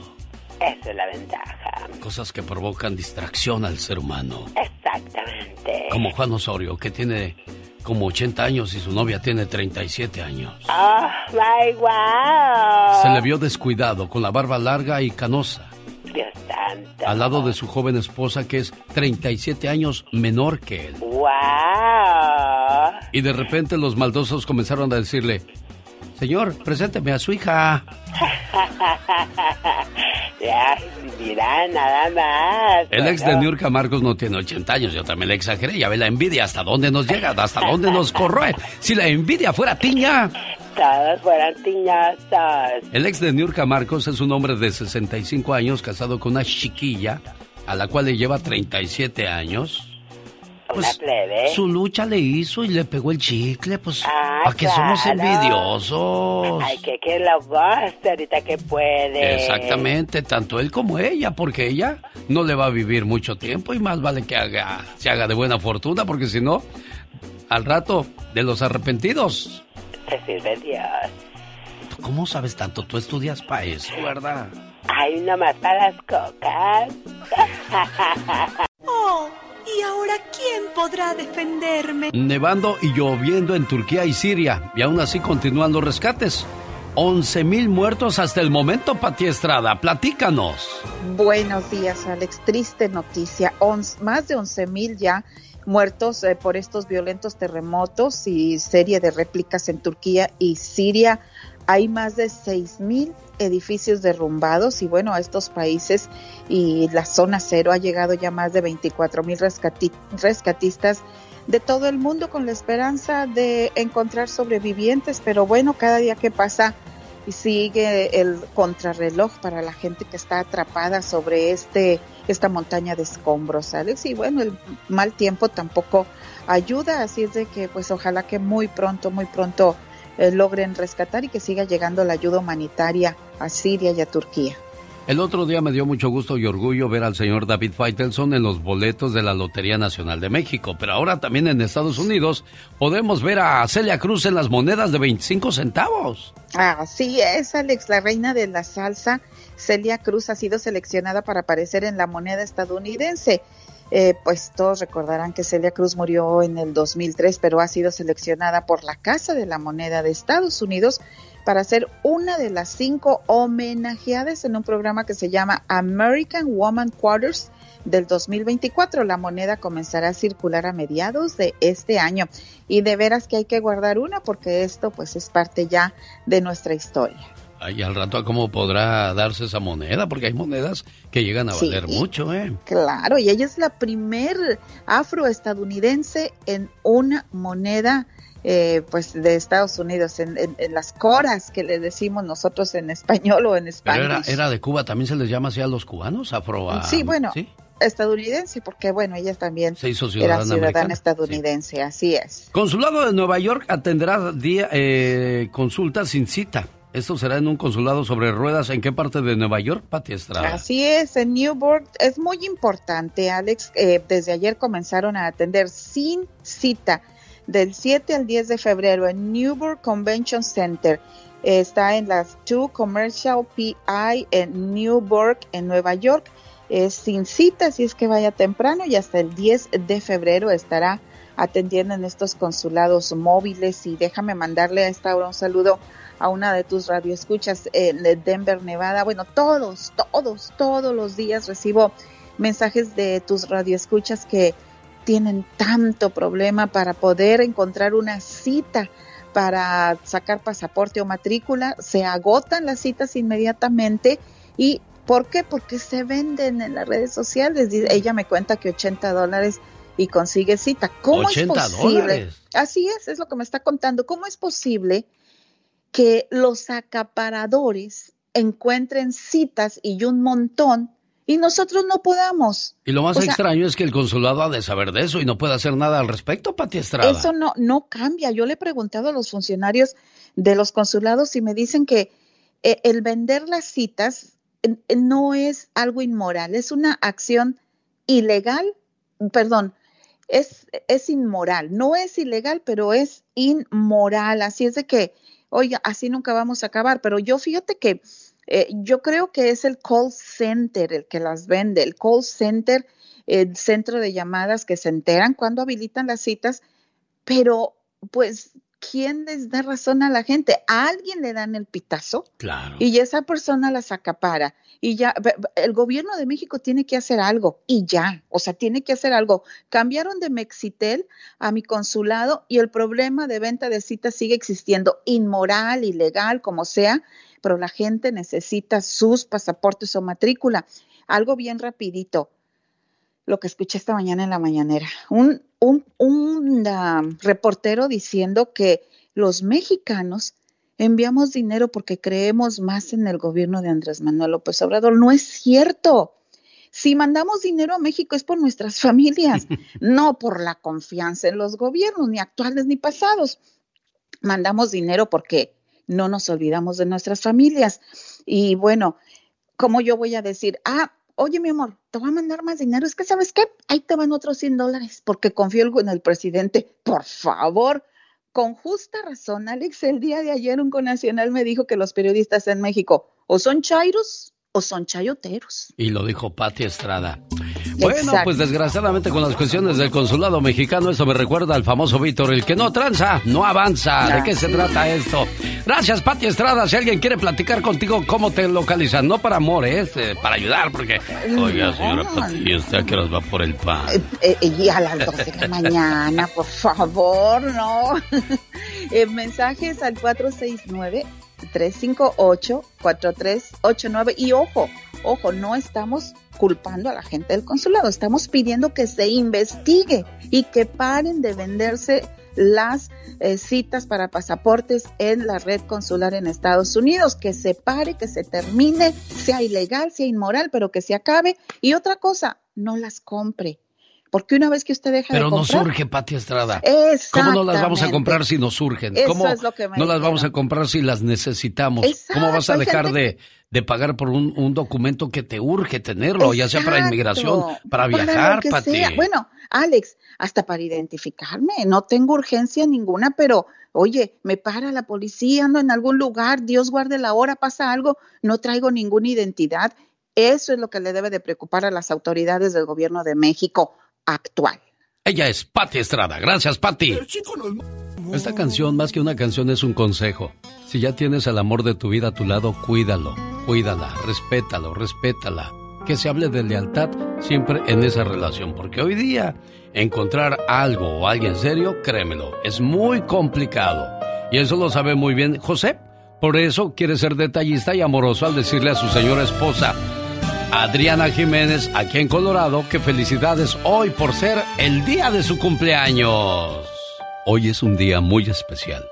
Esa es la ventaja. Cosas que provocan distracción al ser humano. Exactamente. Como Juan Osorio, que tiene como 80 años y su novia tiene 37 años. Oh, my wow. Se le vio descuidado, con la barba larga y canosa. Al lado de su joven esposa que es 37 años menor que él. Wow. Y de repente los maldosos comenzaron a decirle, Señor, presénteme a su hija. *laughs* ya, mira, nada más. El ex de Niurka Marcos no tiene 80 años, yo también le exageré. Ya ve la envidia hasta dónde nos llega, hasta dónde nos corroe. Si la envidia fuera tiña. Todos fueran tiñosos. El ex de Niurka Marcos es un hombre de 65 años casado con una chiquilla a la cual le lleva 37 años. Una plebe. Pues, Su lucha le hizo y le pegó el chicle, pues. Ah, ¿Para qué somos envidiosos? Ay, que que lo goste ahorita que puede. Exactamente, tanto él como ella, porque ella no le va a vivir mucho tiempo y más vale que haga, se haga de buena fortuna, porque si no, al rato de los arrepentidos. Te sirve Dios. ¿Tú ¿Cómo sabes tanto? Tú estudias para eso, ¿verdad? Ay, nomás para las cocas. Oh, *laughs* *laughs* ¿y ahora quién podrá defenderme? Nevando y lloviendo en Turquía y Siria, y aún así continúan los rescates. 11 mil muertos hasta el momento, Pati Estrada. Platícanos. Buenos días, Alex. Triste noticia. Once- más de 11 mil ya muertos eh, por estos violentos terremotos y serie de réplicas en Turquía y Siria. Hay más de 6 mil edificios derrumbados y bueno, a estos países y la zona cero ha llegado ya más de 24 mil rescatistas de todo el mundo con la esperanza de encontrar sobrevivientes, pero bueno, cada día que pasa sigue el contrarreloj para la gente que está atrapada sobre este esta montaña de escombros, Alex. Y bueno, el mal tiempo tampoco ayuda, así es de que pues ojalá que muy pronto, muy pronto eh, logren rescatar y que siga llegando la ayuda humanitaria a Siria y a Turquía. El otro día me dio mucho gusto y orgullo ver al señor David Feitelson en los boletos de la Lotería Nacional de México, pero ahora también en Estados Unidos podemos ver a Celia Cruz en las monedas de 25 centavos. Así es, Alex, la reina de la salsa, Celia Cruz, ha sido seleccionada para aparecer en la moneda estadounidense. Eh, pues todos recordarán que Celia Cruz murió en el 2003, pero ha sido seleccionada por la Casa de la Moneda de Estados Unidos para ser una de las cinco homenajeadas en un programa que se llama American Woman Quarters del 2024. La moneda comenzará a circular a mediados de este año y de veras que hay que guardar una porque esto pues es parte ya de nuestra historia. Ay, al rato, ¿cómo podrá darse esa moneda? Porque hay monedas que llegan a Sí. valer mucho, ¿eh? Claro, y ella es la primer afroestadounidense en una moneda eh, pues de Estados Unidos, en, en- en las coras que le decimos nosotros en español o en español. era, era de Cuba, ¿también se les llama así a los cubanos? Afro... Sí, bueno, ¿sí? estadounidense, porque bueno, ella también Se hizo era ciudadana ciudadana americana. estadounidense, así es. Consulado de Nueva York atenderá día, eh, consultas sin cita. Esto será en un consulado sobre ruedas. ¿En qué parte de Nueva York, Pati Estrada? Así es, en Newport es muy importante, Alex. eh, desde ayer comenzaron a atender sin cita del 7 al 10 de febrero en Newport Convention Center. Eh, está en las 2 Commercial PI en Newport, en Nueva York. Es sin cita, así es que vaya temprano y hasta el 10 de febrero estará atendiendo en estos consulados móviles. Y déjame mandarle a esta hora un saludo a una de tus radioescuchas en Denver, Nevada. Bueno, todos, todos, todos los días recibo mensajes de tus radioescuchas que tienen tanto problema para poder encontrar una cita para sacar pasaporte o matrícula. Se agotan las citas inmediatamente y ¿por qué? Porque se venden en las redes sociales. Ella me cuenta que 80 dólares y consigue cita. ¿Cómo 80 es posible? dólares. Así es, es lo que me está contando. ¿Cómo es posible que los acaparadores encuentren citas y un montón y nosotros no podamos? Y lo más O sea, extraño es que el consulado ha de saber de eso y no puede hacer nada al respecto, Pati Estrada. Eso no, no cambia. Yo le he preguntado a los funcionarios de los consulados y me dicen que eh, el vender las citas eh, eh, no es algo inmoral, es una acción ilegal, perdón, es, es inmoral. No es ilegal, pero es inmoral. Así es de que, oiga, así nunca vamos a acabar. Pero yo fíjate que eh, yo creo que es el call center el que las vende, el call center, el centro de llamadas que se enteran cuando habilitan las citas pero pues, ¿quién les da razón a la gente? A alguien le dan el pitazo Claro. y esa persona las acapara. Y ya, el gobierno de México tiene que hacer algo y ya, o sea, tiene que hacer algo. Cambiaron de Mexitel a mi consulado y el problema de venta de citas sigue existiendo, inmoral, ilegal, como sea, pero la gente necesita sus pasaportes o matrícula. Algo bien rapidito, lo que escuché esta mañana en la mañanera. Un, un, reportero diciendo que los mexicanos enviamos dinero porque creemos más en el gobierno de Andrés Manuel López Obrador. No es cierto. Si mandamos dinero a México es por nuestras *laughs* familias, no por la confianza en los gobiernos, ni actuales ni pasados. Mandamos dinero porque no nos olvidamos de nuestras familias. Y bueno, ¿cómo yo voy a decir, ah, oye mi amor, te voy a mandar más dinero? Es que, ¿sabes qué? Ahí te van otros 100 dólares porque confío en el presidente. Por favor, con justa razón, Alex, el día de ayer un conacional me dijo que los periodistas en México o son chairos o son chayoteros. Y lo dijo Pati Estrada. Bueno, Exacto. pues desgraciadamente con las cuestiones del consulado mexicano, eso me recuerda al famoso Víctor, el que no tranza, no avanza. ¿De qué se trata esto? Gracias, Pati Estrada. Si alguien quiere platicar contigo, ¿cómo te localizan? No para amor, ¿eh? Para ayudar, porque... Oiga, señora Pati, ¿y usted a qué horas va por el pan? Eh, eh, y a las 12 de la *laughs* mañana, por favor, no. *laughs* Eh, mensajes al 469-358-4389. Y ojo, ojo, no estamos culpando a la gente del consulado, estamos pidiendo que se investigue y que paren de venderse las eh, citas para pasaportes en la red consular en Estados Unidos, que se pare, que se termine, sea ilegal, sea inmoral, pero que se acabe. Y otra cosa, no las compre. Porque una vez que usted deja Pero de comprar, surge, Pati Estrada. ¿Cómo no las vamos a comprar si nos surgen? Eso ¿Cómo es lo que me no las vamos a comprar si las necesitamos? ¿Cómo vas a dejar gente de, de pagar por un, un documento que te urge tenerlo, ya sea para inmigración, para viajar, Pati? sea. Bueno, Alex, hasta para identificarme, no tengo urgencia ninguna, pero oye, me para la policía, ando en algún lugar, Dios guarde la hora, pasa algo, no traigo ninguna identidad. Eso es lo que le debe de preocupar a las autoridades del gobierno de México actual. Ella es Pati Estrada. Gracias, Pati. Esta canción, más que una canción, es un consejo. Si ya tienes al amor de tu vida a tu lado, cuídalo, cuídala, respétalo, respétala. Que se hable de lealtad siempre en esa relación, porque hoy día encontrar algo o alguien serio, créemelo, es muy complicado. Y eso lo sabe muy bien José. Por eso quiere ser detallista y amoroso al decirle a su señora esposa, Adriana Jiménez, aquí en Colorado, que felicidades hoy por ser el día de su cumpleaños. Hoy es un día muy especial.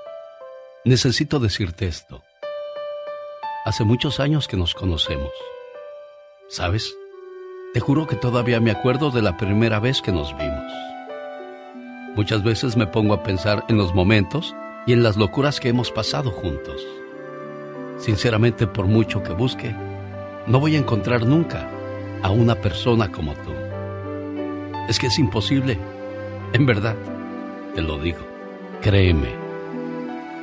Necesito decirte esto. Hace muchos años que nos conocemos. ¿Sabes? Te juro que todavía me acuerdo de la primera vez que nos vimos. Muchas veces me pongo a pensar en los momentos y en las locuras que hemos pasado juntos. Sinceramente, por mucho que busque, no voy a encontrar nunca a una persona como tú. Es que es imposible. En verdad, te lo digo. Créeme.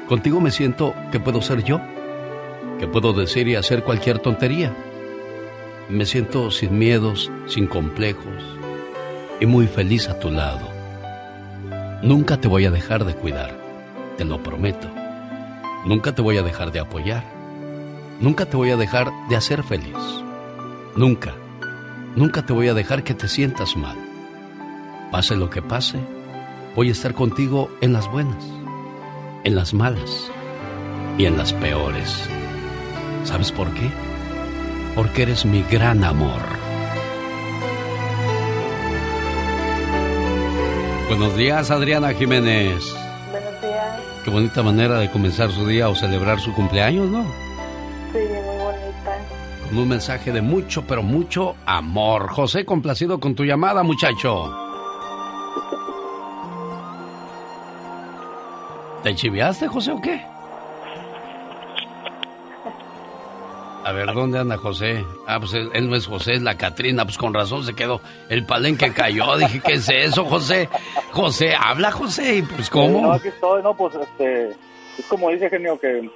Contigo me siento que puedo ser yo, que puedo decir y hacer cualquier tontería. Me siento sin miedos, sin complejos y muy feliz a tu lado. Nunca te voy a dejar de cuidar, te lo prometo. Nunca te voy a dejar de apoyar. Nunca te voy a dejar de hacer feliz. Nunca, nunca te voy a dejar que te sientas mal. Pase lo que pase, voy a estar contigo en las buenas, en las malas y en las peores. ¿Sabes por qué? Porque eres mi gran amor. Buenos días, Adriana Jiménez. Buenos días. Qué bonita manera de comenzar su día o celebrar su cumpleaños, ¿no? Sí, muy bonita. Con un mensaje de mucho, pero mucho amor. José, complacido con tu llamada, muchacho. ¿Te chiviaste, José, o qué? A ver, ¿dónde anda José? Ah, pues él, no es José, es la Catrina. Pues con razón se quedó. El palenque cayó. Dije, ¿qué es eso, José? José, habla, José. Y Pues, Eh, No, ¿cómo? aquí estoy, no, pues este, es como dice Genio que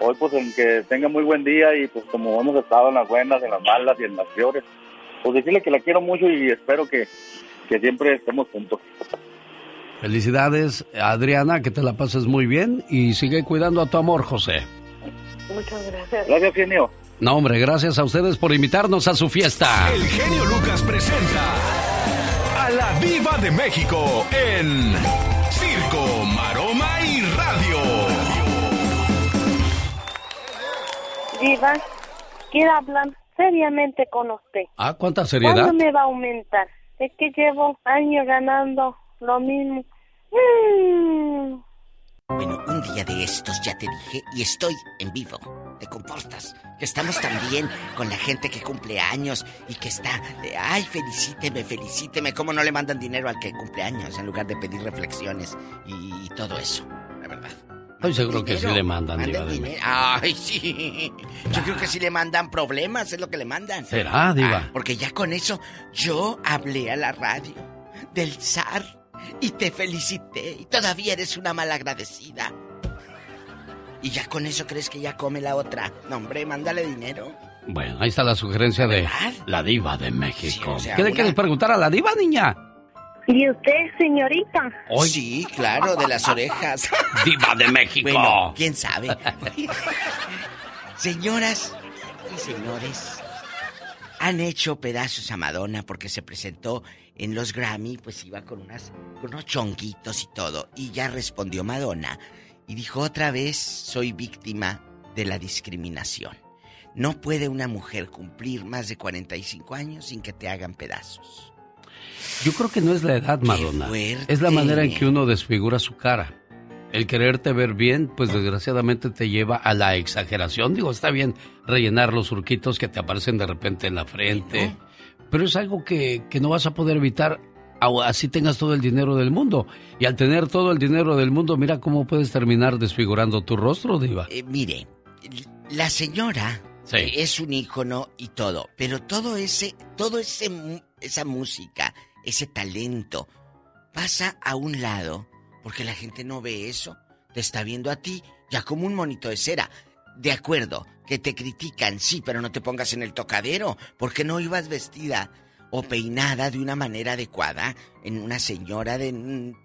hoy pues en que tenga muy buen día y pues como hemos estado en las buenas, en las malas y en las peores, pues decirle que la quiero mucho y espero que, que siempre estemos juntos. Felicidades, Adriana, que te la pases muy bien y sigue cuidando a tu amor, José. Muchas gracias. Gracias, genio. No, hombre, gracias a ustedes por invitarnos a su fiesta. El genio Lucas presenta a la Viva de México en Circo, Maroma y Radio. Diva, quiero hablar seriamente con usted. Ah, ¿cuánta seriedad? ¿Cuándo me va a aumentar? Es que llevo años ganando lo mismo. Mm. Bueno, un día de estos ya te dije y estoy en vivo. Te comportas. Estamos también con la gente que cumple años y que está. de, Ay, felicíteme, felicíteme. ¿Cómo no le mandan dinero al que cumple años en lugar de pedir reflexiones y, y todo eso? La verdad. Estoy seguro que sí le mandan, Mandan Diva de. Ay, sí. Yo creo que sí le mandan problemas, es lo que le mandan. ¿Será, Diva? Ah, porque ya con eso yo hablé a la radio del zar y te felicité y todavía eres una malagradecida. Y ya con eso crees que ya come la otra. No, hombre, mándale dinero. Bueno, ahí está la sugerencia de la diva de México. o sea, ¿Qué le una- quieres preguntar a la diva, niña? ¿Y usted, señorita? Sí, claro, de las orejas. *laughs* Diva de México. Bueno, quién sabe. *laughs* Señoras y señores, han hecho pedazos a Madonna porque se presentó en los Grammy, pues iba con unas con unos chonguitos y todo, y ya respondió Madonna y dijo otra vez, soy víctima de la discriminación. No puede una mujer cumplir más de 45 años sin que te hagan pedazos. Yo creo que no es la edad, Madonna. Es la manera en que uno desfigura su cara. El quererte ver bien, pues desgraciadamente te lleva a la exageración. Digo, está bien rellenar los surquitos que te aparecen de repente en la frente, pero es algo que, que no vas a poder evitar así tengas todo el dinero del mundo. Y al tener todo el dinero del mundo, mira cómo puedes terminar desfigurando tu rostro, Diva. Eh, mire, la señora Sí. eh, es un ícono y todo, pero todo ese, todo ese, esa música, ese talento, pasa a un lado porque la gente no ve eso. Te está viendo a ti ya como un monito de cera. De acuerdo, que te critican, sí, pero no te pongas en el tocadero, porque no ibas vestida o peinada de una manera adecuada en una señora de,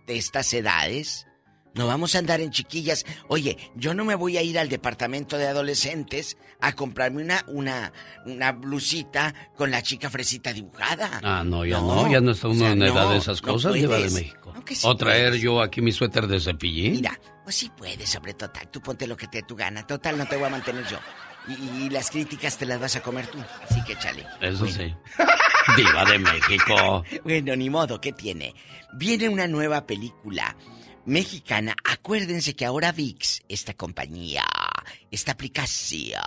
de estas edades. No vamos a andar en chiquillas. Oye, yo no me voy a ir al departamento de adolescentes a comprarme una, una, una blusita con la chica fresita dibujada. Ah, no, ya No, no, ya no está uno o sea, en edad no, de esas no cosas, Diva de. México. Sí o traer puedes. yo aquí mi suéter de cepillín. Mira, pues sí puedes, sobre total. Tú ponte lo que te dé tu gana. Total, no te voy a mantener yo. Y, y las críticas te las vas a comer tú. Así que échale. Eso sí. *laughs* Diva de México. Bueno, ni modo, ¿qué tiene? Viene una nueva película mexicana. Acuérdense que ahora VIX, esta compañía, esta aplicación,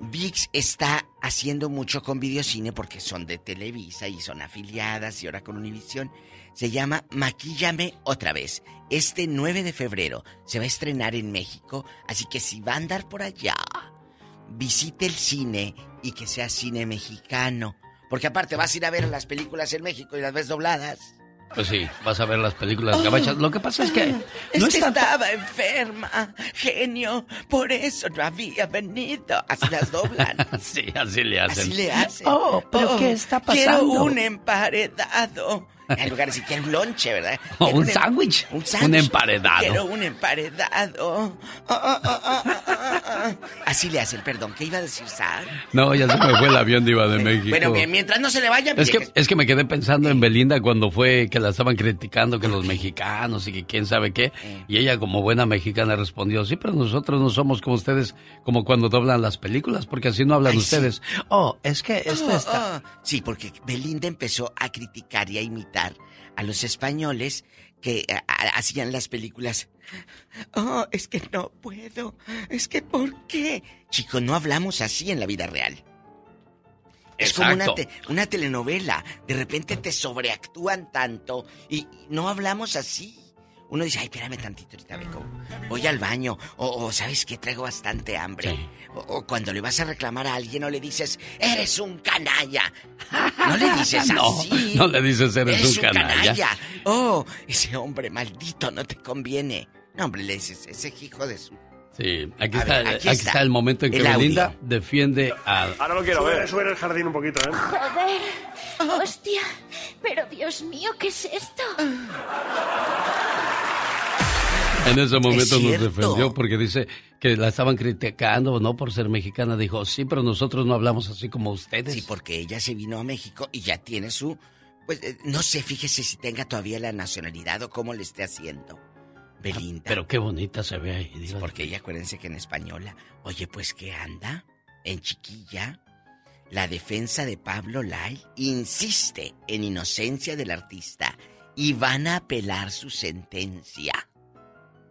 VIX está haciendo mucho con videocine porque son de Televisa y son afiliadas y ahora con Univision. Se llama Maquíllame otra vez. Este 9 de febrero se va a estrenar en México, así que si va a andar por allá, visite el cine y que sea cine mexicano. Porque aparte vas a ir a ver las películas en México y las ves dobladas. Pues sí, vas a ver las películas gabachas. Lo que pasa es que Es no que está estaba enferma, genio, por eso no había venido. Así las doblan. *laughs* Sí, así le hacen. Así le hacen. Oh, ¿pero qué está Quiero pasando? un emparedado. En lugar de si quiero un lonche, ¿verdad? *laughs* O Quiero un em- sándwich. Un Un sándwich. emparedado. Quiero un emparedado. Ah, ah, ah. Así le hacen, perdón. ¿Qué iba a decir, Sar? No, ya se me fue el avión Diva de *laughs* México. Bueno, bien, mientras no se le vaya... Es que, es que me quedé pensando en Belinda cuando fue que la estaban criticando que los mexicanos y que quién sabe qué. Y ella como buena mexicana respondió, sí, pero nosotros no somos como ustedes, como cuando doblan las películas, porque así no hablan Ay, sí. ustedes. Oh, es que esto Oh, está... oh. Sí, porque Belinda empezó a criticar y a imitar a los españoles que a- hacían las películas. Oh, es que no puedo. Es que ¿por qué? Chicos, no hablamos así en la vida real. Es como una, te- una telenovela. De repente te sobreactúan tanto y no hablamos así. Uno dice, ay, espérame tantito, ahorita vengo. Voy al baño. O, o, ¿sabes qué? Traigo bastante hambre. O, o cuando le vas a reclamar a alguien, no le dices, eres un canalla. No le dices *laughs* No, así. no le dices, "Eres un canalla". Oh, ese hombre maldito no te conviene. No, hombre, le dices, ese hijo de su... Sí, aquí, A está, ver, aquí aquí está. está el momento en que. Belinda defiende al... Ahora lo quiero Sube- ver. Sube el jardín un poquito, ¿eh? Joder. Hostia. Pero Dios mío, ¿qué es esto? En ese momento nos defendió porque dice que la estaban criticando, no por ser mexicana. Dijo, sí, pero nosotros no hablamos así como ustedes. Sí, porque ella se vino a México y ya tiene su... Pues eh, no sé, fíjese si tenga todavía la nacionalidad o cómo le esté haciendo. Belinda. Pero qué bonita se ve ahí. Porque ella, acuérdense que en española. Oye, pues ¿qué anda? En chiquilla. La defensa de Pablo Lai insiste en inocencia del artista y van a apelar su sentencia.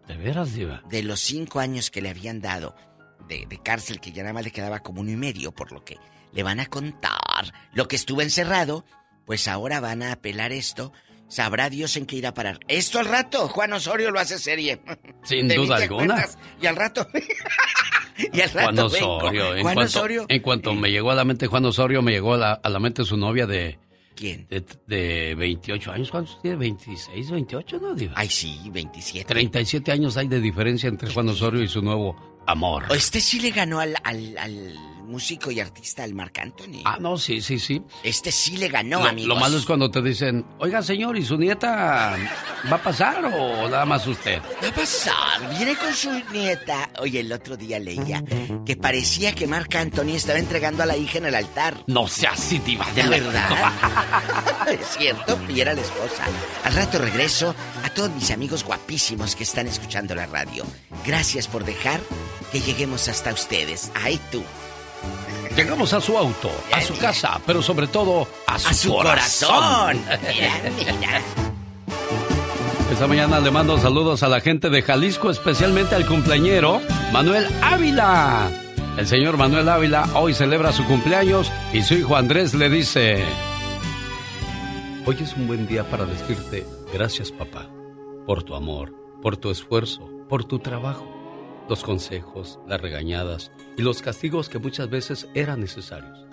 ¿De veras, Diva? De los cinco años que le habían dado de, de cárcel, que ya nada más le quedaba como uno y medio, por lo que le van a contar lo que estuvo encerrado, pues ahora van a apelar esto. Sabrá Dios en qué irá a parar. Esto al rato, Juan Osorio lo hace serie. *laughs* Sin duda alguna. Y al rato. *laughs* y al rato. Juan vengo. Osorio. En Juan cuanto, Osorio. En cuanto me llegó a la mente Juan Osorio, me llegó a la, a la mente su novia de... ¿Quién? De, de 28 años. ¿Cuántos tiene? ¿26, 28, no, Diva? Ay, sí, 27. 37 años hay de diferencia entre Juan Osorio y su nuevo amor. Este sí le ganó al, al, al músico y artista, al Marc Anthony. Ah, no, sí, sí, sí. Este sí le ganó, lo, amigos. lo malo es cuando te dicen, oiga, señor, ¿y su nieta va a pasar o nada más usted? Va a pasar, viene con su nieta. Oye, el otro día leía que parecía que Marc Anthony estaba entregando a la hija en el altar. No sea así, diva de La verdad. *laughs* es cierto, y era la esposa. Al rato regreso a todos mis amigos guapísimos que están escuchando la radio. Gracias por dejar que lleguemos hasta ustedes. Ay, tú. Llegamos a su auto, a su casa, pero sobre todo a su, A su corazón. *laughs* Mira, mira. Esta mañana le mando saludos a la gente de Jalisco, especialmente al cumpleañero Manuel Ávila. El señor Manuel Ávila hoy celebra su cumpleaños y su hijo Andrés le dice... Hoy es un buen día para decirte gracias papá, por tu amor, por tu esfuerzo, por tu trabajo, los consejos, las regañadas y los castigos que muchas veces eran necesarios.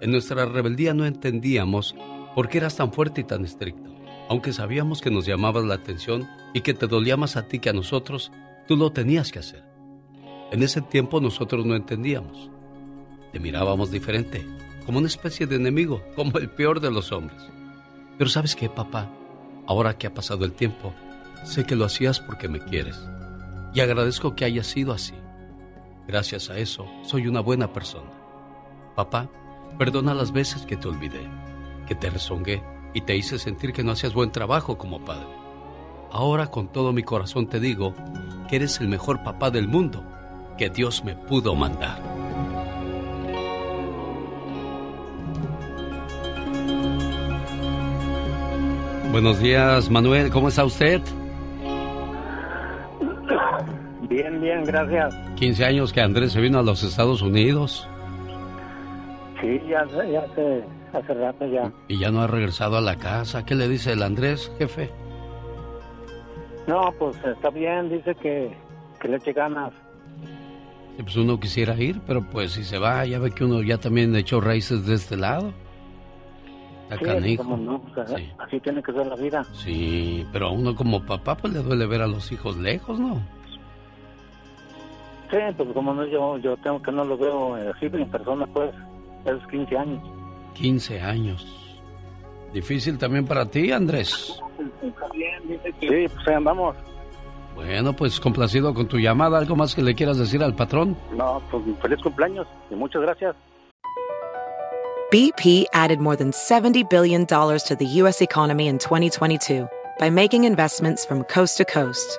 En nuestra rebeldía no entendíamos por qué eras tan fuerte y tan estricto. Aunque sabíamos que nos llamabas la atención y que te dolía más a ti que a nosotros, tú lo tenías que hacer. En ese tiempo nosotros no entendíamos. Te mirábamos diferente, como una especie de enemigo, *laughs* como el peor de los hombres. Pero sabes qué, papá, ahora que ha pasado el tiempo, sé que lo hacías porque me quieres. Y agradezco que haya sido así. Gracias a eso, soy una buena persona. Papá, perdona las veces que te olvidé, que te rezongué y te hice sentir que no hacías buen trabajo como padre. Ahora con todo mi corazón te digo que eres el mejor papá del mundo que Dios me pudo mandar. Buenos días, Manuel, ¿cómo está usted? Bien, bien, gracias. 15 años que Andrés se vino a los Estados Unidos Sí, ya, ya hace, hace rato ya. y ya no ha regresado a la casa. ¿Qué le dice el Andrés, jefe? No, pues está bien, dice que, que le eche ganas. Sí, Pues uno quisiera ir, pero pues si se va, ya ve que uno ya también echó raíces de este lado. Sí, cómo no, o sea, así tiene que ser la vida. Sí, pero a uno como papá pues le duele ver a los hijos lejos, ¿no? Sí, pues como no, yo, yo tengo que no lo veo eh, así en persona, pues, esos 15 años. 15 años. Difícil también para ti, Andrés. Sí, pues ahí andamos. Bueno, pues complacido con tu llamada. ¿Algo más que le quieras decir al patrón? No, pues feliz cumpleaños y muchas gracias. BP added more than $70 billion to the U.S. economy in 2022 by making investments from coast to coast.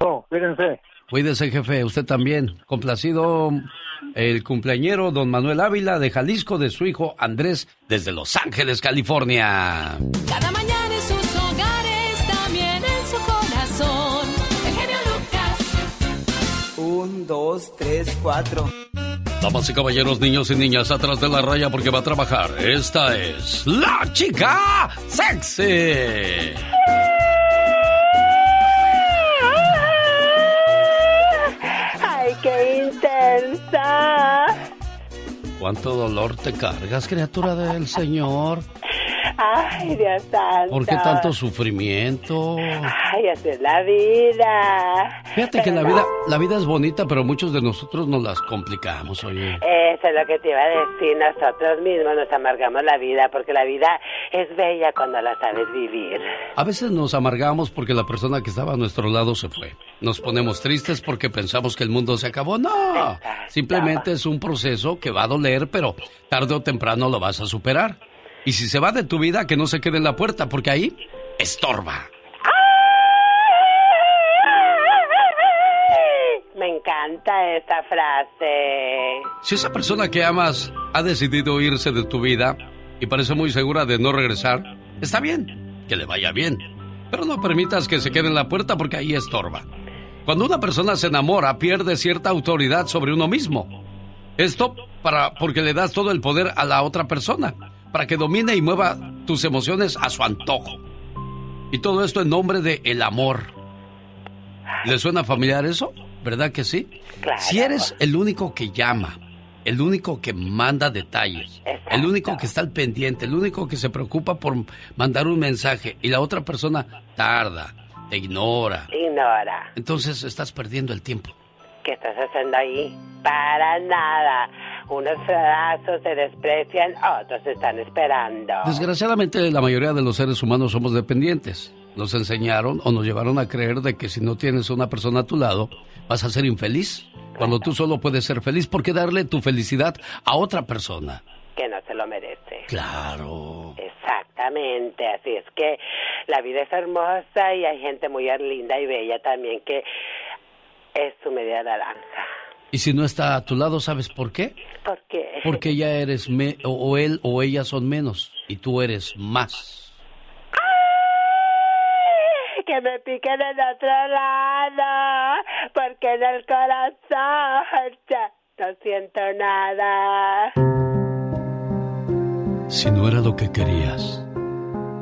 Oh, cuídense. Cuídese, jefe, usted también. Complacido el cumpleañero don Manuel Ávila de Jalisco de su hijo Andrés desde Los Ángeles, California. Cada mañana en sus hogares, también en su corazón. El genio Lucas. Un, dos, tres, cuatro. Damas y caballeros, niños y niñas, atrás de la raya porque va a trabajar. Esta es la chica sexy. ¿Cuánto dolor te cargas, criatura del Señor? ¡Ay, Dios santo! ¿Por qué tanto sufrimiento? ¡Ay, así es la vida! Fíjate que la no, vida, la vida es bonita, pero muchos de nosotros nos las complicamos, oye. Eso es lo que te iba a decir. Nosotros mismos nos amargamos la vida porque la vida es bella cuando la sabes vivir. A veces nos amargamos porque la persona que estaba a nuestro lado se fue. Nos ponemos tristes porque pensamos que el mundo se acabó. No, simplemente es un proceso que va a doler, pero tarde o temprano lo vas a superar. Y si se va de tu vida, que no se quede en la puerta, porque ahí estorba. Me encanta esta frase. Si esa persona que amas ha decidido irse de tu vida y parece muy segura de no regresar, está bien, que le vaya bien. Pero no permitas que se quede en la puerta porque ahí estorba. Cuando una persona se enamora, pierde cierta autoridad sobre uno mismo. Esto para porque le das todo el poder a la otra persona, para que domine y mueva tus emociones a su antojo. Y todo esto en nombre de el amor. ¿Le suena familiar eso? ¿Verdad que sí? Si eres el único que llama, el único que manda detalles, el único que está al pendiente, el único que se preocupa por mandar un mensaje y la otra persona tarda, te ignora, Ignora. entonces estás perdiendo el tiempo. ¿Qué estás haciendo ahí? Para nada. Unos pedazos se desprecian, otros están esperando. Desgraciadamente la mayoría de los seres humanos somos dependientes. Nos enseñaron o nos llevaron a creer de que si no tienes una persona a tu lado, vas a ser infeliz. Cuando tú solo puedes ser feliz, ¿por qué darle tu felicidad a otra persona? Que no se lo merece. Claro. Exactamente, así es que la vida es hermosa y hay gente muy linda y bella también que es su media naranja. Y si no está a tu lado, ¿sabes por qué? ¿Por qué? Porque ya eres me o, o él o ella son menos y tú eres más. que me piquen en otro lado, porque en el corazón ya no siento nada. Si no era lo que querías,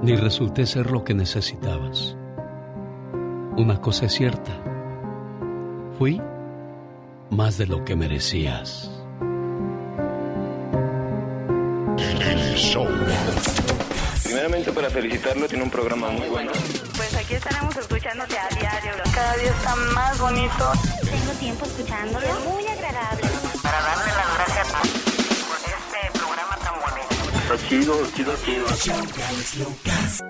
ni resulté ser lo que necesitabas. Una cosa es cierta. Fui más de lo que merecías. Primeramente para felicitarlo, tiene un programa muy bueno. Pues aquí estaremos escuchándote a diario. Cada día está más bonito. Tengo tiempo escuchándolo. muy agradable. Para darle las gracias por este programa tan bonito. Está chido, chido, chido.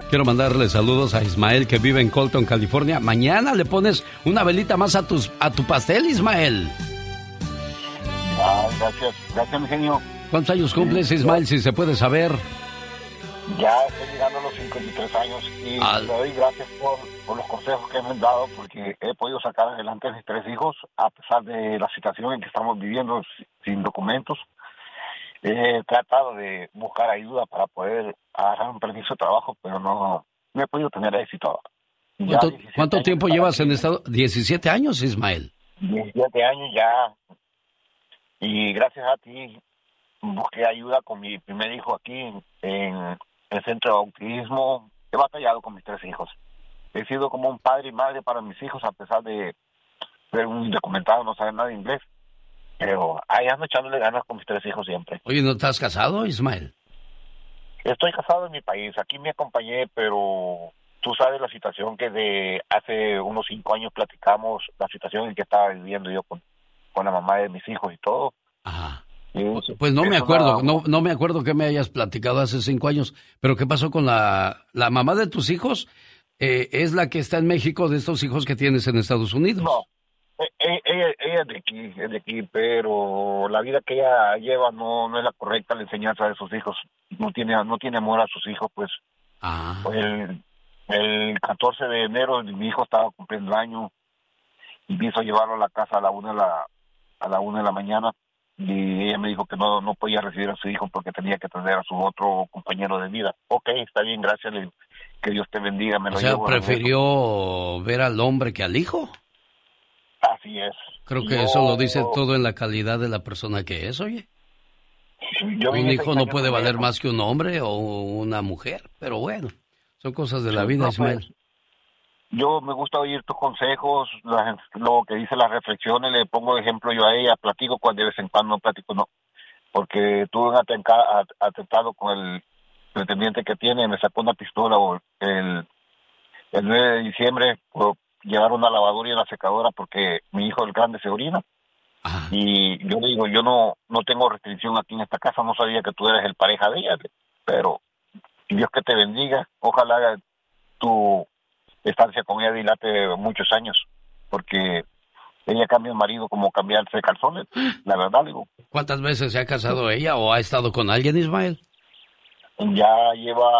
Quiero mandarle saludos a Ismael que vive en Colton, California. Mañana le pones una velita más a, tus, a tu pastel, Ismael. Gracias, gracias, mi genio. ¿Cuántos años cumples, Ismael, si se puede saber? Ya estoy llegando a los 53 años y Ah. le doy gracias por, por los consejos que me han dado porque he podido sacar adelante a mis tres hijos a pesar de la situación en que estamos viviendo si- sin documentos. He tratado de buscar ayuda para poder agarrar un permiso de trabajo, pero no, no he podido tener éxito. Ya ¿Cuánto, 17 cuánto años tiempo llevas en estado? 17 años, Ismael. 17 años ya. Y gracias a ti busqué ayuda con mi primer hijo aquí en, en el centro de autismo. He batallado con mis tres hijos. He sido como un padre y madre para mis hijos a pesar de ser un documentado, no saber nada de inglés. Pero ahí ando echándole ganas con mis tres hijos siempre. Oye, ¿no estás casado, Ismael? Estoy casado en mi país. Aquí me acompañé, pero tú sabes la situación que de hace unos cinco años platicamos, la situación en que estaba viviendo yo con, con la mamá de mis hijos y todo. Ajá. Y es- Pues no me acuerdo, no, no me acuerdo que me hayas platicado hace cinco años, pero ¿qué pasó con la, la mamá de tus hijos? Eh, ¿Es la que está en México de estos hijos que tienes en Estados Unidos? No, e- e- ella, ella es de aquí, es de aquí, pero la vida que ella lleva no, no es la correcta, la enseñanza de sus hijos. No tiene, no tiene amor a sus hijos, pues. Ah. El, el 14 de enero mi hijo estaba cumpliendo el año y quiso llevarlo a la casa a la una de la, a la una de la mañana y ella me dijo que no, no podía recibir a su hijo porque tenía que atender a su otro compañero de vida. Ok, está bien, gracias, le- que Dios te bendiga, me O lo sea, llevo. prefirió ver al hombre que al hijo. Así es. Creo que Yo- eso lo dice todo en la calidad de la persona que es, oye. yo Un hijo no puede valer más que un hombre o una mujer, pero bueno, son cosas de la vida, Ismael. Yo me gusta oír tus consejos, la- lo que dice las reflexiones, le pongo ejemplo yo a ella, platico cuando de vez en cuando no platico, no, porque tuve un atenca- at- atentado con el pretendiente que tiene, me sacó una pistola o el, el 9 de diciembre por llevar una lavadora y una secadora porque mi hijo el grande se orina. Y yo le digo, yo no, no tengo restricción aquí en esta casa, no sabía que tú eres el pareja de ella, pero Dios que te bendiga, ojalá tu estancia con ella dilate muchos años, porque ella cambia el marido como cambiarse calzones, la verdad, digo, ¿Cuántas veces se ha casado ella o ha estado con alguien, Ismael? ya lleva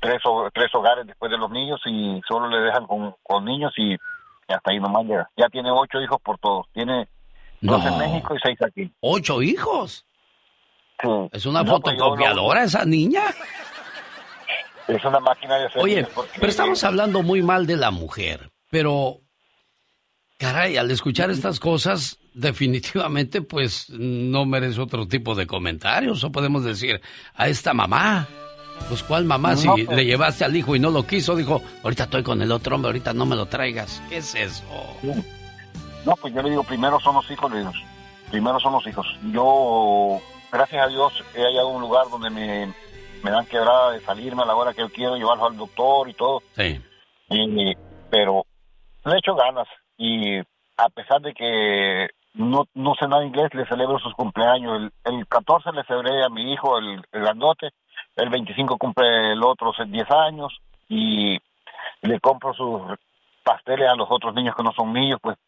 tres, tres hogares después de los niños y solo le dejan con, con niños y hasta ahí nomás llega. Ya tiene ocho hijos por todos, tiene dos en. México y seis aquí. ¿Ocho hijos? Sí. ¿Es una No, pues fotocopiadora esa niña? Es una máquina de hacer Oye, porque- pero estamos hablando muy mal de la mujer, pero caray, al escuchar estas cosas, definitivamente pues no merece otro tipo de comentarios, o podemos decir, a esta mamá, pues cuál mamá, No, si pues- le llevaste al hijo y no lo quiso, dijo, ahorita estoy con el otro hombre, ahorita no me lo traigas, ¿qué es eso? No, pues yo le digo, primero son los hijos de Dios. Primero son los hijos. Yo, gracias a Dios, he hallado un lugar donde me, me dan quebrada de salirme a la hora que yo quiero, llevarlo al doctor y todo. Sí. Y, pero le echo ganas. Y a pesar de que no, no sé nada inglés, le celebro sus cumpleaños. El, el 14 le celebré a mi hijo, el, el grandote. El 25 cumple el otro 10 años. Y le compro sus pasteles a los otros niños que no son míos, pues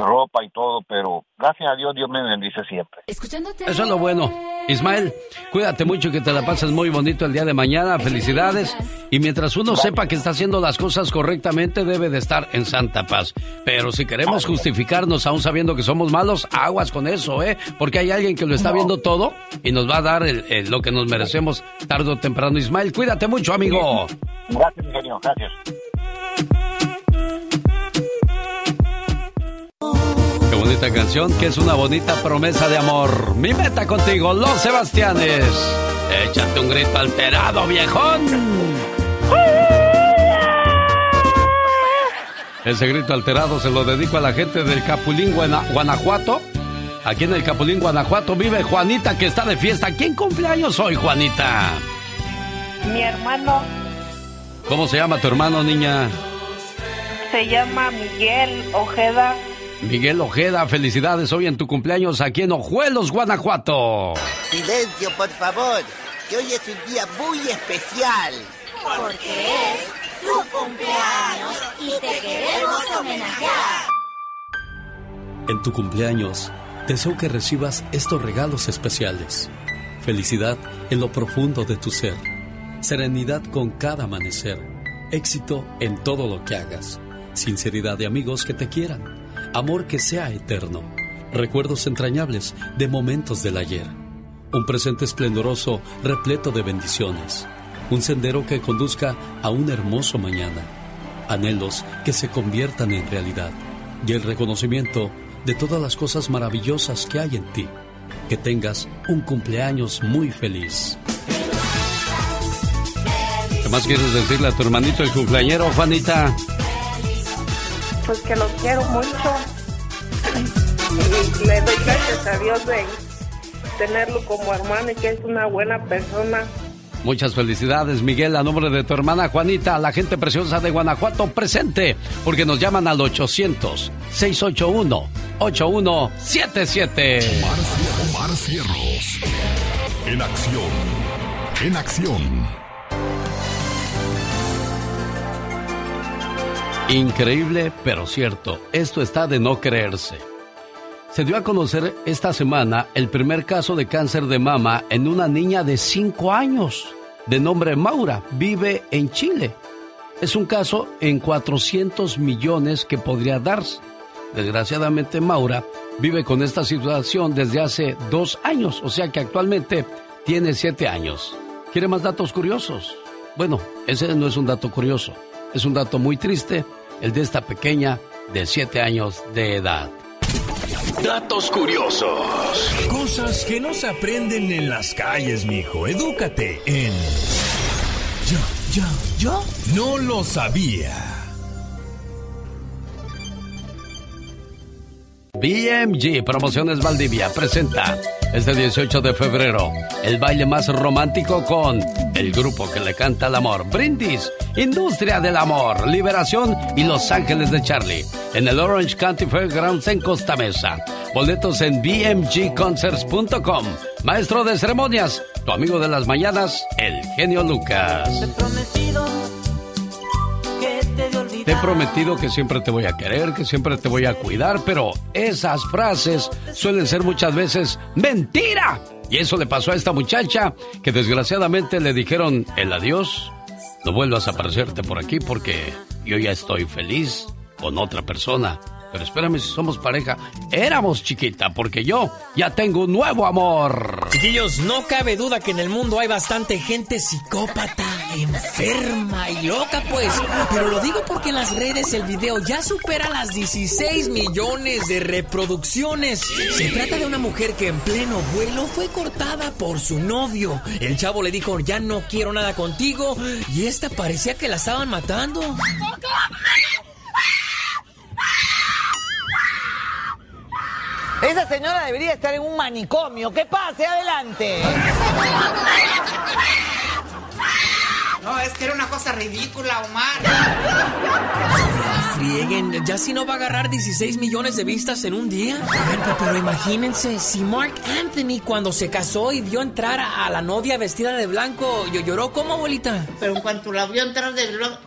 ropa y todo, pero gracias a Dios Dios me bendice siempre. Eso es lo bueno. Ismael, cuídate mucho, que te la pases muy bonito el día de mañana. Felicidades. Y mientras uno sepa que está haciendo las cosas correctamente, debe de estar en santa paz. Pero si queremos justificarnos aún sabiendo que somos malos, aguas con eso, ¿eh? Porque hay alguien que lo está viendo todo y nos va a dar el- el- lo que nos merecemos tarde o temprano. Ismael, cuídate mucho, amigo. Gracias, mi genio, gracias. Bonita canción, que es una bonita promesa de amor. Mi meta contigo, Los Sebastianes. Échate un grito alterado, viejón. Ese grito alterado se lo dedico a la gente del Capulín, Guana- Guanajuato. Aquí en el Capulín, Guanajuato, vive Juanita, que está de fiesta. ¿Quién cumpleaños hoy, Juanita? Mi hermano ¿Cómo se llama tu hermano, niña? se llama Miguel Ojeda. Miguel Ojeda, felicidades hoy en tu cumpleaños aquí en Ojuelos, Guanajuato. Silencio, por favor, que hoy es un día muy especial. Porque es tu cumpleaños y te queremos homenajear. En tu cumpleaños, deseo que recibas estos regalos especiales. Felicidad en lo profundo de tu ser. Serenidad con cada amanecer. Éxito en todo lo que hagas. Sinceridad de amigos que te quieran. Amor que sea eterno. Recuerdos entrañables de momentos del ayer. Un presente esplendoroso repleto de bendiciones. Un sendero que conduzca a un hermoso mañana. Anhelos que se conviertan en realidad. Y el reconocimiento de todas las cosas maravillosas que hay en ti. Que tengas un cumpleaños muy feliz. ¿Qué más quieres decirle a tu hermanito el cumpleañero, Juanita? Pues que lo quiero mucho. Y le doy gracias a Dios de tenerlo como hermano y que es una buena persona. Muchas felicidades, Miguel, a nombre de tu hermana Juanita, la gente preciosa de Guanajuato presente, porque nos llaman al 800-681-8177. Omar Cierros. En acción. En acción. Increíble, pero cierto. Esto está de no creerse. Se dio a conocer esta semana el primer caso de cáncer de mama en una niña de 5 años, de nombre Maura, vive en Chile. Es un caso en 400 millones que podría darse. Desgraciadamente Maura vive con esta situación desde hace dos años, o sea que actualmente tiene 7 años. ¿Quiere más datos curiosos? Bueno, ese no es un dato curioso, es un dato muy triste, el de esta pequeña de 7 años de edad. Datos curiosos. Cosas que no se aprenden en las calles, mijo. Edúcate en. Yo, yo, yo no lo sabía. BMG Promociones Valdivia presenta este 18 de febrero el baile más romántico con el grupo que le canta el amor, Brindis, Industria del Amor, Liberación y Los Ángeles de Charlie en el Orange County Fairgrounds en Costa Mesa. Boletos en bmgconcerts.com. Maestro de ceremonias, tu amigo de las mañanas, el genio Lucas. Te he prometido que siempre te voy a querer, que siempre te voy a cuidar, pero esas frases suelen ser muchas veces mentira. Y eso le pasó a esta muchacha que desgraciadamente le dijeron el adiós. No vuelvas a aparecerte por aquí porque yo ya estoy feliz con otra persona. Pero espérame si somos pareja. Éramos chiquita, porque yo ya tengo un nuevo amor. Chiquillos, no cabe duda que en el mundo hay bastante gente psicópata, enferma y loca, pues. Pero lo digo porque en las redes el video ya supera las 16 millones de reproducciones. Se trata de una mujer que en pleno vuelo fue cortada por su novio. El chavo le dijo, ya no quiero nada contigo. Y esta parecía que la estaban matando. Esa señora debería estar en un manicomio. ¿Qué pase? Adelante. No, es que era una cosa ridícula, Omar. Frieguen, ya si no va a agarrar 16 millones de vistas en un día. Pero, pero imagínense, si Mark Anthony cuando se casó y vio entrar a, a la novia vestida de blanco, yo lloró como abuelita. Pero en cuanto la vio entrar de blanco...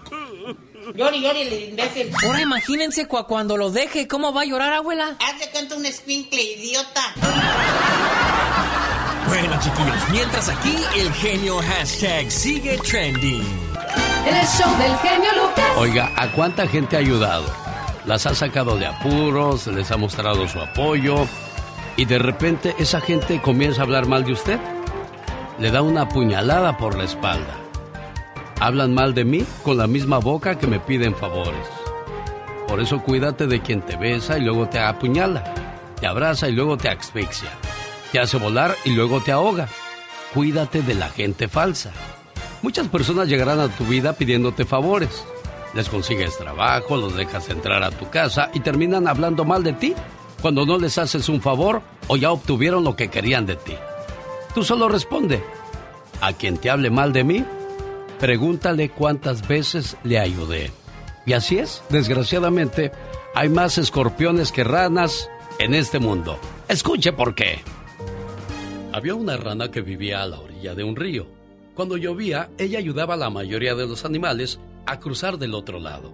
Llori, llori, el imbécil. Ahora imagínense cua- cuando lo deje, ¿cómo va a llorar, abuela? Haz de cuenta un escuincle, idiota. Bueno, chiquillos, mientras aquí el genio hashtag sigue trending. En el show del genio Lucas. Oiga, ¿a cuánta gente ha ayudado? Las ha sacado de apuros, les ha mostrado su apoyo y de repente esa gente comienza a hablar mal de usted. Le da una puñalada por la espalda. Hablan mal de mí con la misma boca que me piden favores. Por eso cuídate de quien te besa y luego te apuñala, te abraza y luego te asfixia, te hace volar y luego te ahoga. Cuídate de la gente falsa. Muchas personas llegarán a tu vida pidiéndote favores. Les consigues trabajo, los dejas entrar a tu casa y terminan hablando mal de ti cuando no les haces un favor o ya obtuvieron lo que querían de ti. Tú solo responde. A quien te hable mal de mí, pregúntale cuántas veces le ayudé. Y así es, desgraciadamente, hay más escorpiones que ranas en este mundo. Escuche por qué. Había una rana que vivía a la orilla de un río. Cuando llovía, ella ayudaba a la mayoría de los animales a cruzar del otro lado.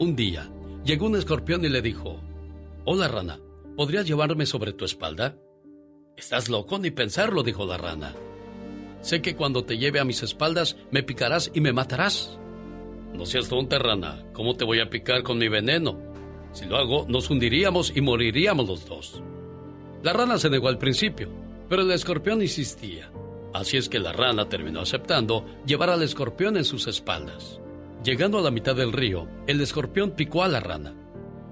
Un día, llegó un escorpión y le dijo, Hola rana, ¿podrías llevarme sobre tu espalda? Estás loco ni pensarlo, dijo la rana. Sé que cuando te lleve a mis espaldas me picarás y me matarás. No seas tonta, rana. ¿Cómo te voy a picar con mi veneno? Si lo hago, nos hundiríamos y moriríamos los dos. La rana se negó al principio, pero el escorpión insistía. Así es que la rana terminó aceptando llevar al escorpión en sus espaldas. Llegando a la mitad del río, el escorpión picó a la rana.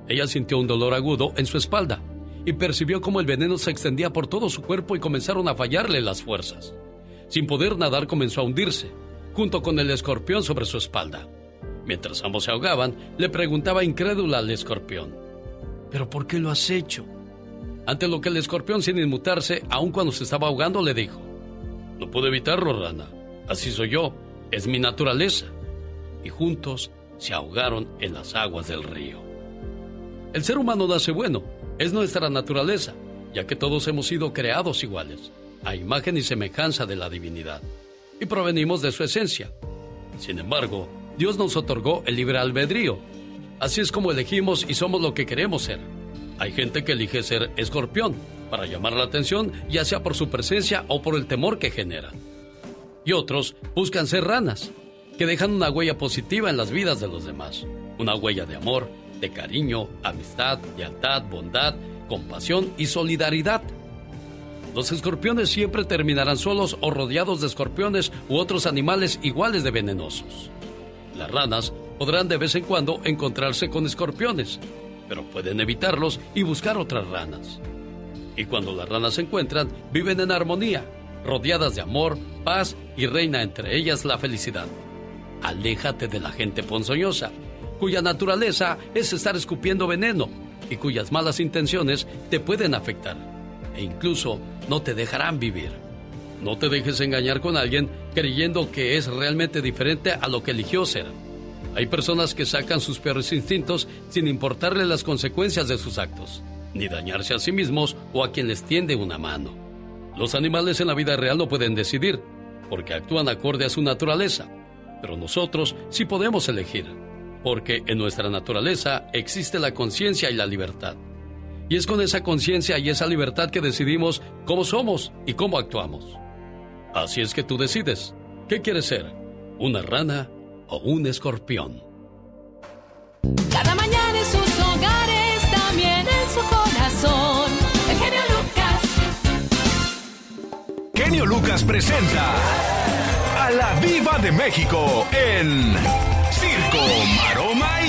Ella sintió un dolor agudo en su espalda y percibió cómo el veneno se extendía por todo su cuerpo y comenzaron a fallarle las fuerzas. Sin poder nadar comenzó a hundirse, junto con el escorpión sobre su espalda. Mientras ambos se ahogaban, le preguntaba incrédula al escorpión, ¿pero por qué lo has hecho? Ante lo que el escorpión, sin inmutarse, aun cuando se estaba ahogando, le dijo, No pude evitarlo, rana. Así soy yo, es mi naturaleza. Y juntos se ahogaron en las aguas del río. El ser humano nace bueno, es nuestra naturaleza, ya que todos hemos sido creados iguales, a imagen y semejanza de la divinidad, y provenimos de su esencia. Sin embargo, Dios nos otorgó el libre albedrío. Así es como elegimos y somos lo que queremos ser. Hay gente que elige ser escorpión para llamar la atención, ya sea por su presencia o por el temor que genera. Y otros buscan ser ranas, que dejan una huella positiva en las vidas de los demás. Una huella de amor, de cariño, amistad, lealtad, bondad, compasión y solidaridad. Los escorpiones siempre terminarán solos o rodeados de escorpiones u otros animales iguales de venenosos. Las ranas podrán de vez en cuando encontrarse con escorpiones, pero pueden evitarlos y buscar otras ranas. Y cuando las ranas se encuentran, viven en armonía, rodeadas de amor, paz y reina entre ellas la felicidad. Aléjate de la gente ponzoñosa, cuya naturaleza es estar escupiendo veneno y cuyas malas intenciones te pueden afectar e incluso no te dejarán vivir. No te dejes engañar con alguien creyendo que es realmente diferente a lo que eligió ser. Hay personas que sacan sus peores instintos sin importarle las consecuencias de sus actos, ni dañarse a sí mismos o a quien les tiende una mano. Los animales en la vida real no pueden decidir, porque actúan acorde a su naturaleza, pero nosotros sí podemos elegir, porque en nuestra naturaleza existe la conciencia y la libertad. Y es con esa conciencia y esa libertad que decidimos cómo somos y cómo actuamos. Así es que tú decides, ¿qué quieres ser? ¿Una rana o un escorpión? Cada mañana en sus hogares, también en su corazón. El genio Lucas. Genio Lucas presenta a la Viva de México en Circo, Maroma y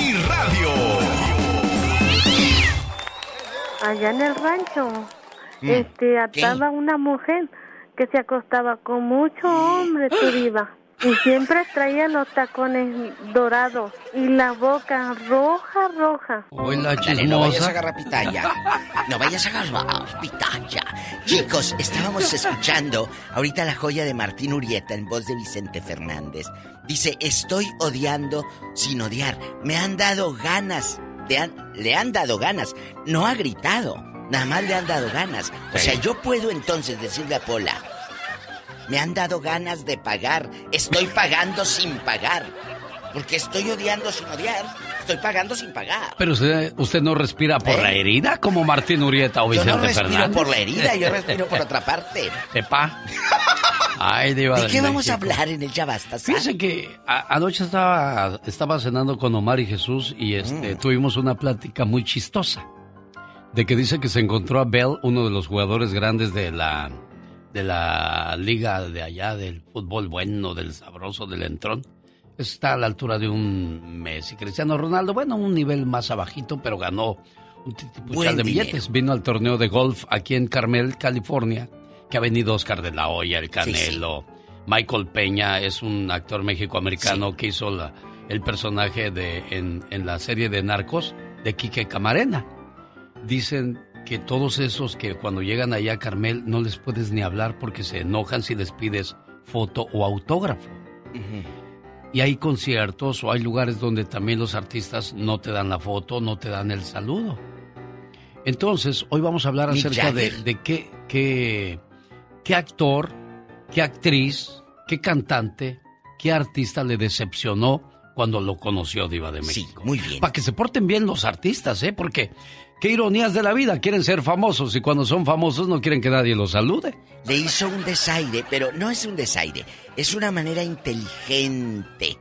allá en el rancho, Mm. este, ataba una mujer que se acostaba con mucho hombre, *gasps* tu diva. Y siempre traía los tacones dorados y la boca roja, roja. Hola, Dale, no vayas a agarrar pitaya. No vayas a agarrar pitaya. Chicos, estábamos escuchando ahorita la joya de Martín Urieta en voz de Vicente Fernández. Dice, estoy odiando sin odiar. Me han dado ganas. Le han, le han dado ganas. No ha gritado. Nada más le han dado ganas. O sea, yo puedo entonces decirle a Pola, me han dado ganas de pagar. Estoy pagando sin pagar. Porque estoy odiando sin odiar. Estoy pagando sin pagar. Pero usted, usted no respira por la herida como Martín Urieta o ¿Eh? Yo Vicente no respiro Fernández. por la herida, yo respiro por *laughs* otra parte. Epa. Ay, diva ¿De qué vamos a hablar en el Ya Basta? Sa? Fíjese que a- anoche estaba, estaba cenando con Omar y Jesús y este, Mm. tuvimos una plática muy chistosa. De que dice que se encontró a Bell, uno de los jugadores grandes de la, de la liga de allá, del fútbol bueno, del sabroso, del entrón. Está a la altura de un Messi, Cristiano Ronaldo. Bueno, un nivel más abajito, pero ganó un de billetes. Vino al torneo de golf aquí en Carmel, California, que ha venido Oscar de la Hoya, el Canelo. Michael Peña es un actor mexicoamericano que hizo la- el personaje de, en, en la serie de Narcos de Quique Camarena. Dicen que todos esos que cuando llegan allá a Carmel no les puedes ni hablar porque se enojan si les pides foto o autógrafo. Y hay conciertos o hay lugares donde también los artistas no te dan la foto, no te dan el saludo. Entonces, hoy vamos a hablar acerca de, de qué, qué, qué actor, qué actriz, qué cantante, qué artista le decepcionó cuando lo conoció Diva de México. muy bien. Para que se porten bien los artistas, ¿eh? Porque qué ironías de la vida, quieren ser famosos y cuando son famosos no quieren que nadie los salude. Le hizo un desaire, pero no es un desaire, es una manera inteligente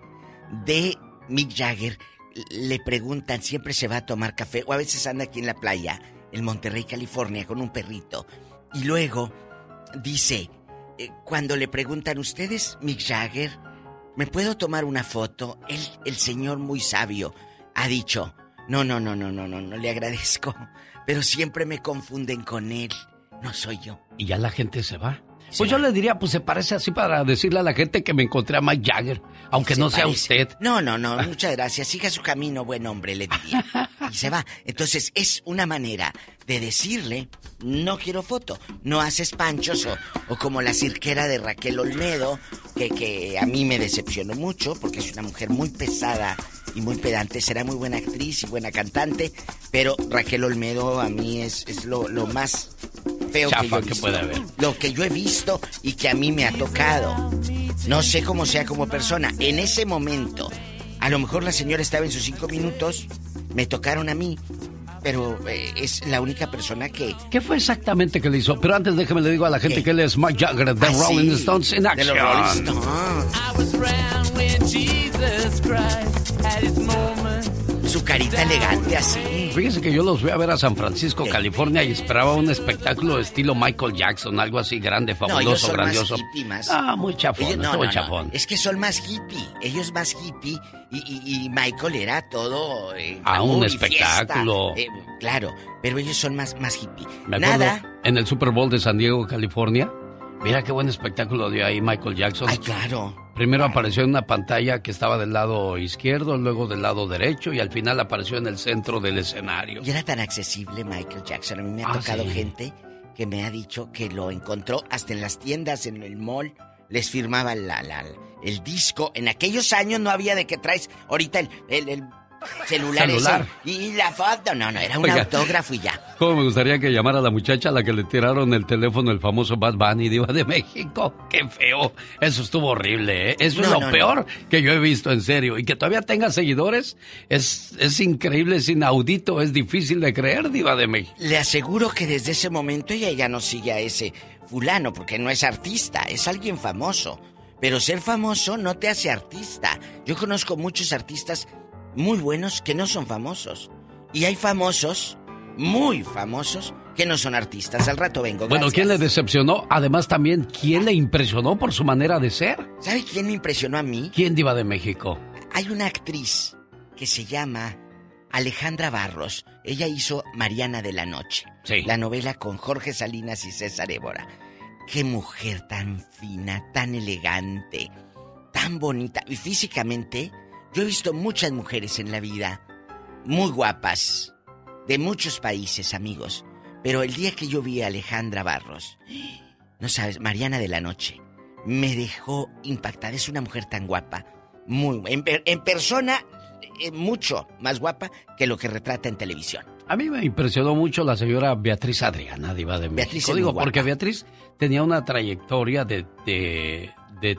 de Mick Jagger. Le preguntan, siempre se va a tomar café, o a veces anda aquí en la playa, en Monterrey, California, con un perrito. Y luego dice, eh, cuando le preguntan, ¿ustedes, Mick Jagger, me puedo tomar una foto? Él, el señor muy sabio, ha dicho, no, no, no, no, no, no, no le agradezco, pero siempre me confunden con él. No soy yo. Y ya la gente se va. Pues yo le diría, pues se parece así para decirle a la gente que me encontré a Mike Jagger, aunque Se no sea usted. No, no, no, muchas gracias. Siga su camino, buen hombre, le diría. *laughs* Y se va. Entonces, es una manera de decirle no quiero foto. No haces panchos o, o como la cirquera de Raquel Olmedo, que, que a mí me decepcionó mucho porque es una mujer muy pesada y muy pedante. Será muy buena actriz y buena cantante, pero Raquel Olmedo a mí es, es lo, lo más feo que, yo he visto. haber. Lo que yo he visto y que a mí me ha tocado. No sé cómo sea como persona. En ese momento, a lo mejor la señora estaba en sus cinco minutos, me tocaron a mí, pero eh, es la única persona que... ¿Qué fue exactamente que le hizo? Pero antes déjeme le digo a la gente que él es Mike Jagger de Ah, sí, Rolling Stones de action. los Rolling Stones. I was Su carita elegante así. Fíjese que yo los fui a ver a San Francisco, California y esperaba un espectáculo estilo Michael Jackson, algo así grande, No, ellos fabuloso, son grandioso. más hippie, más. Ah, muy chafón, Ellos- no, no, no. chafón. Es que son más hippie. Ellos más hippie y, y- y Michael era todo. eh, Ah, un espectáculo. Eh, claro, pero ellos son más, más hippie. Me Nada. en el Super Bowl de San Diego, California. Mira qué buen espectáculo dio ahí Michael Jackson. Ay, claro. Primero apareció en una pantalla que estaba del lado izquierdo, luego del lado derecho y al final apareció en el centro del escenario. Y era tan accesible Michael Jackson. A mí me ha Ah, tocado sí. gente que me ha dicho que lo encontró hasta en las tiendas, en el mall. Les firmaba la, la- el disco. En aquellos años no había de que traes ahorita el, el- el celular, ese Celular. y la foto. No, no, era un Oiga. autógrafo y ya. ¿Cómo me gustaría que llamara a la muchacha a la que le tiraron el teléfono el famoso Bad Bunny Diva de México? *laughs* ¡Qué feo! Eso estuvo horrible, ¿eh? Eso es lo no, no. peor que yo he visto, en serio. Y que todavía tenga seguidores es, es increíble, es inaudito, es difícil de creer, Diva de México. Le aseguro que desde ese momento ella ya no sigue a ese fulano, porque no es artista, es alguien famoso. Pero ser famoso no te hace artista. Yo conozco muchos artistas muy buenos que no son famosos. Y hay famosos, muy famosos, que no son artistas. Al rato vengo. Bueno, gracias. ¿quién le decepcionó? Además, también, ¿quién le impresionó por su manera de ser? ¿Sabe quién me impresionó a mí? ¿Quién Diva de México? Hay una actriz que se llama Alejandra Barros. Ella hizo Mariana de la Noche. Sí. La novela con Jorge Salinas y César Évora. Qué mujer tan fina, tan elegante, tan bonita. Y físicamente, yo he visto muchas mujeres en la vida muy guapas, de muchos países, amigos. Pero el día que yo vi a Alejandra Barros, no sabes, Mariana de la Noche, me dejó impactada. Es una mujer tan guapa, muy en, en persona eh, mucho más guapa que lo que retrata en televisión. A mí me impresionó mucho la señora Beatriz Adriana, Diva de Beatriz México. es Digo, porque Beatriz tenía una trayectoria de, de, de,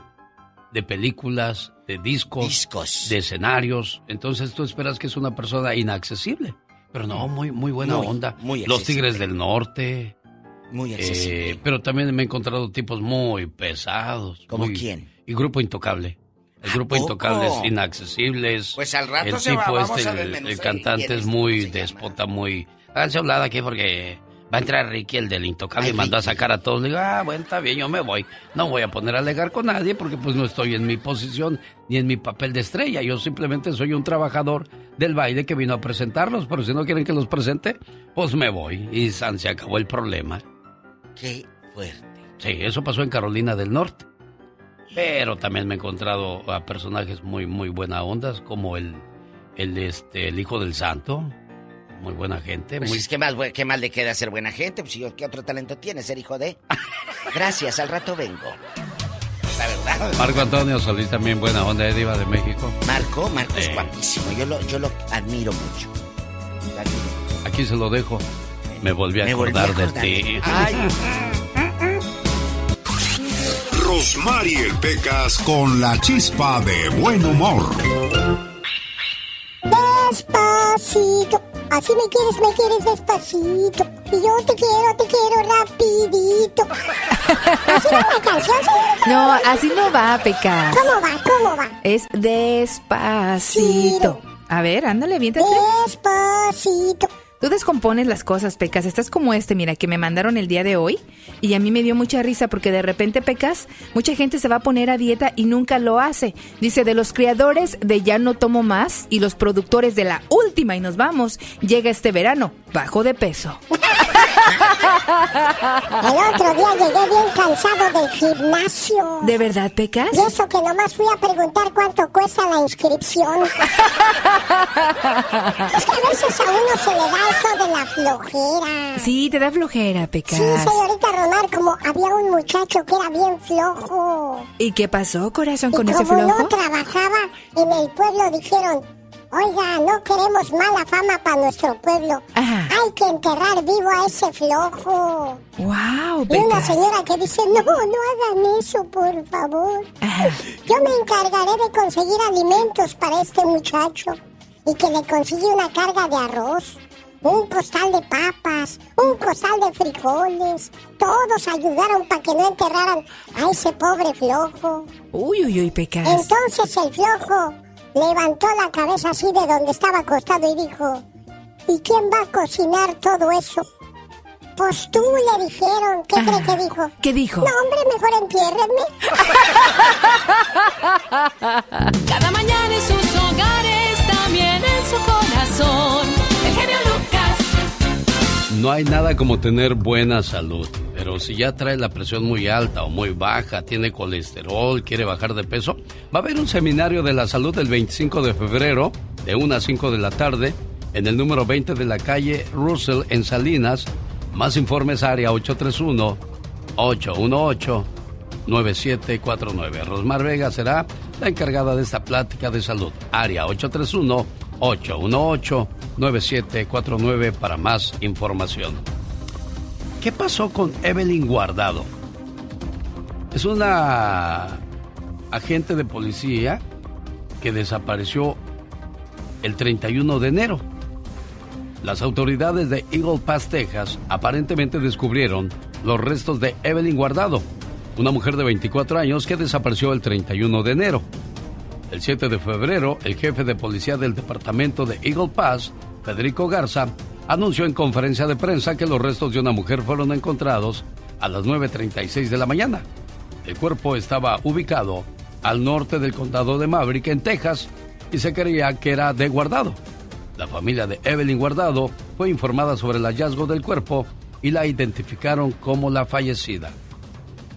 de películas, de discos, de escenarios. Entonces tú esperas que es una persona inaccesible. Pero no, muy, muy buena Muy, onda. muy Los. Tigres del Norte. Muy eh, accesible. pero también me he encontrado tipos muy pesados. ¿Cómo muy- quién? Y Grupo Intocable. El grupo? Intocable es inaccesible. es- Pues al rato el se va, tipo vamos este, a el- cantante es muy déspota, muy... Háganse hablar aquí porque va a entrar Ricky, el del Intocable, y mandó a sacar a todos. Le digo, ah, bueno, está bien, yo me voy. No voy a poner a alegar con nadie porque pues no estoy en mi posición ni en mi papel de estrella. Yo simplemente soy un trabajador del baile que vino a presentarlos, pero si no quieren que los presente, pues me voy. Y san, se acabó el problema. Qué fuerte. Sí, eso pasó en Carolina del Norte. Pero también me he encontrado a personajes muy, muy buena ondas, como el, el, este, el hijo del santo. Muy buena gente. Pues muy... es que más, qué mal le queda ser buena gente. Pues, ¿qué otro talento tiene ser hijo de? *laughs* Gracias, al rato vengo. La verdad. Marco Antonio Solís también buena onda, de Diva de México. Marco, Marco es guapísimo. Yo lo, yo lo admiro mucho. Lo admiro. Aquí se lo dejo. Me volví a Me volví a acordar acordar de de- ti. Ay. Rosmarie Pecas con la chispa de buen humor. Despacito, así me quieres, me quieres despacito. Y yo te quiero, te quiero rapidito. Así no la canción, señorita. No, así no va, Pecas. ¿Cómo va? ¿Cómo va? Es despacito. A ver, ándale, viéntate. Despacito. Tú descompones las cosas, Pecas. Estás como este, mira, que me mandaron el día de hoy. Y a mí me dio mucha risa porque de repente, Pecas, mucha gente se va a poner a dieta y nunca lo hace. Dice, de los creadores de Ya no tomo más y los productores de La Última y nos vamos, llega este verano, bajo de peso. El otro día llegué bien cansado del gimnasio. ¿De verdad, Pecas? Y eso que nomás fui a preguntar cuánto cuesta la inscripción. *laughs* es que a veces a uno se le da eso de la flojera. Sí, te da flojera, Pecas. Sí, señorita Romar, como había un muchacho que era bien flojo. ¿Y qué pasó, corazón, y con ese como flojo? no trabajaba en el pueblo, dijeron, oiga, no queremos mala fama para nuestro pueblo. Hay que enterrar vivo a ese flojo. ¡Wow, Y una Pecas! señora que dice, no, no hagan eso, por favor. Yo me encargaré de conseguir alimentos para este muchacho y que le consigue una carga de arroz, un costal de papas, un costal de frijoles. Todos ayudaron para que no enterraran a ese pobre flojo. Uy, uy, uy, Pecas. Entonces el flojo levantó la cabeza así de donde estaba acostado y dijo, ¿y quién va a cocinar todo eso? Pues tú le dijeron, ¿qué cree que dijo? ¿Qué dijo? No, hombre, mejor entiérrenme. *laughs* Cada mañana en sus hogares, también en su corazón. No hay nada como tener buena salud, pero si ya trae la presión muy alta o muy baja, tiene colesterol, quiere bajar de peso, va a haber un seminario de la salud el 25 de febrero, de 1 a 5 de la tarde, en el número 20 de la calle Russell en Salinas. Más informes área 831-818-9749. Rosmar Vega será la encargada de esta plática de salud. Área 831-818-9749 para más información. ¿Qué pasó con Evelyn Guardado? Es una agente de policía que desapareció el 31 de enero. Las autoridades de Eagle Pass, Texas, aparentemente descubrieron los restos de Evelyn Guardado, una mujer de 24 años que desapareció el 31 de enero. El 7 de febrero, el jefe de policía del departamento de Eagle Pass, Federico Garza, anunció en conferencia de prensa que los restos de una mujer fueron encontrados a las 9.36 de la mañana. El cuerpo estaba ubicado al norte del condado de Maverick, en Texas, y se creía que era de Guardado. La familia de Evelyn Guardado fue informada sobre el hallazgo del cuerpo y la identificaron como la fallecida.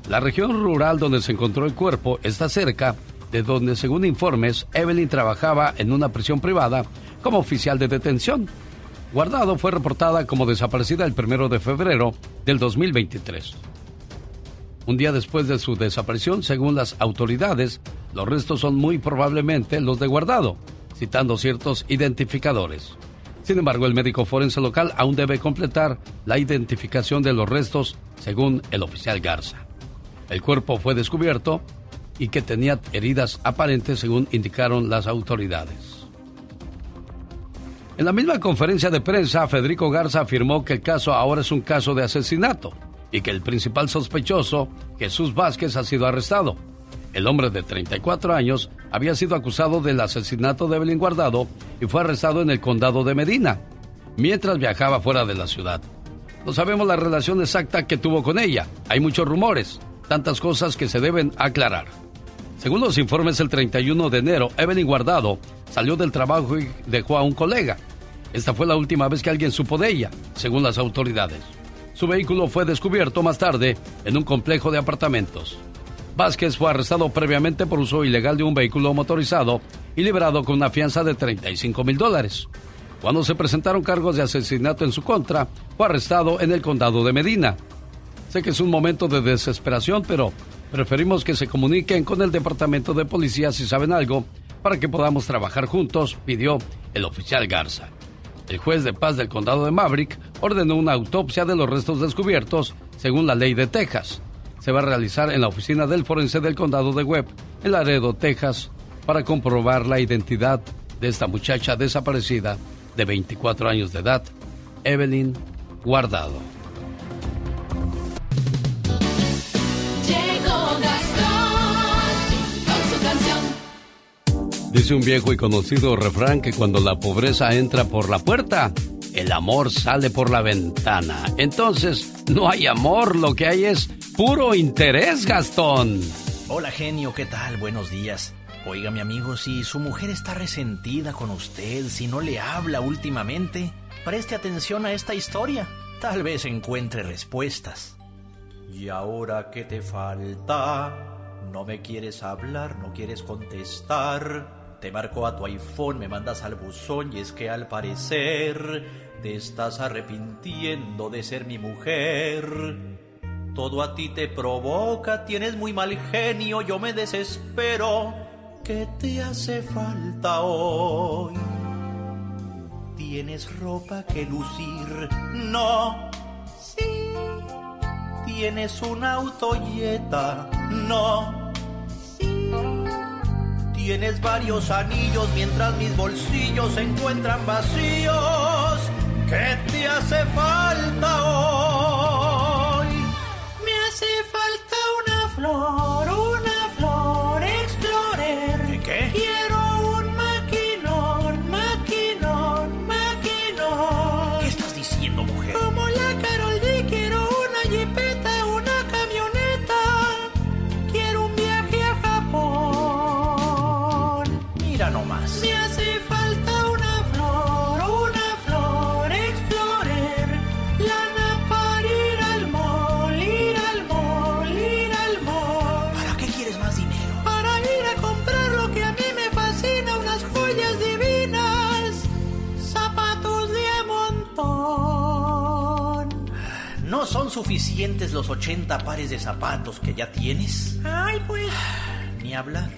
La región rural donde se encontró el cuerpo está cerca de donde, según informes, Evelyn trabajaba en una prisión privada como oficial de detención. Guardado fue reportada como desaparecida el primero de febrero del 2023. Un día después de su desaparición, según las autoridades, los restos son muy probablemente los de Guardado, citando ciertos identificadores. Sin embargo, el médico forense local aún debe completar la identificación de los restos, según el oficial Garza. El cuerpo fue descubierto y que tenía heridas aparentes, según indicaron las autoridades. En la misma conferencia de prensa, Federico Garza afirmó que el caso ahora es un caso de asesinato y que el principal sospechoso, Jesús Vázquez, ha sido arrestado. El hombre de 34 años había sido acusado del asesinato de Evelyn Guardado y fue arrestado en el condado de Medina, mientras viajaba fuera de la ciudad. No sabemos la relación exacta que tuvo con ella. Hay muchos rumores, tantas cosas que se deben aclarar. Según los informes, el 31 de enero, Evelyn Guardado salió del trabajo y dejó a un colega. Esta fue la última vez que alguien supo de ella, según las autoridades. Su vehículo fue descubierto más tarde en un complejo de apartamentos. Vázquez fue arrestado previamente por uso ilegal de un vehículo motorizado y liberado con una fianza de 35 mil dólares. Cuando se presentaron cargos de asesinato en su contra, fue arrestado en el condado de Medina. Sé que es un momento de desesperación, pero preferimos que se comuniquen con el departamento de policía si saben algo para que podamos trabajar juntos, pidió el oficial Garza. El juez de paz del condado de Maverick ordenó una autopsia de los restos descubiertos según la ley de Texas. Se va a realizar en la oficina del forense del condado de Webb, en Laredo, Texas, para comprobar la identidad de esta muchacha desaparecida de 24 años de edad, Evelyn Guardado. Dice un viejo y conocido refrán que cuando la pobreza entra por la puerta, el amor sale por la ventana. Entonces, no hay amor, lo que hay es puro interés, Gastón. Hola genio, ¿qué tal? Buenos días. Oiga mi amigo, si su mujer está resentida con usted, si no le habla últimamente, preste atención a esta historia. Tal vez encuentre respuestas. ¿Y ahora qué te falta? No me quieres hablar, no quieres contestar. Te marco a tu iPhone, me mandas al buzón y es que al parecer te estás arrepintiendo de ser mi mujer. Todo a ti te provoca, tienes muy mal genio, yo me desespero. ¿Qué te hace falta hoy? ¿Tienes ropa que lucir? No. Sí. ¿Tienes un autoyeta? No. Tienes varios anillos mientras mis bolsillos se encuentran vacíos. ¿Qué te hace falta hoy? Me hace falta una flor, suficientes los 80 pares de zapatos que ya tienes? Ay, pues. Ni hablar.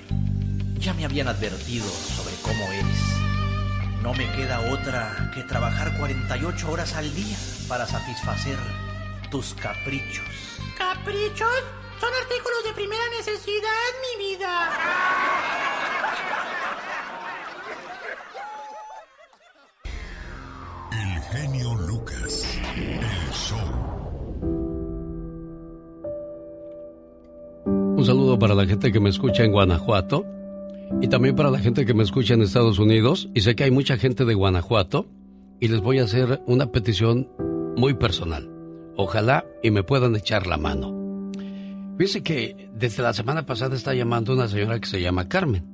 Ya me habían advertido sobre cómo eres. No me queda otra que trabajar 48 horas al día para satisfacer tus caprichos. ¿Caprichos? Son artículos de primera necesidad, mi vida. El genio para la gente que me escucha en Guanajuato y también para la gente que me escucha en Estados Unidos. Y sé que hay mucha gente de Guanajuato y les voy a hacer una petición muy personal. Ojalá y me puedan echar la mano. Fíjese que desde la semana pasada está llamando una señora que se llama Carmen.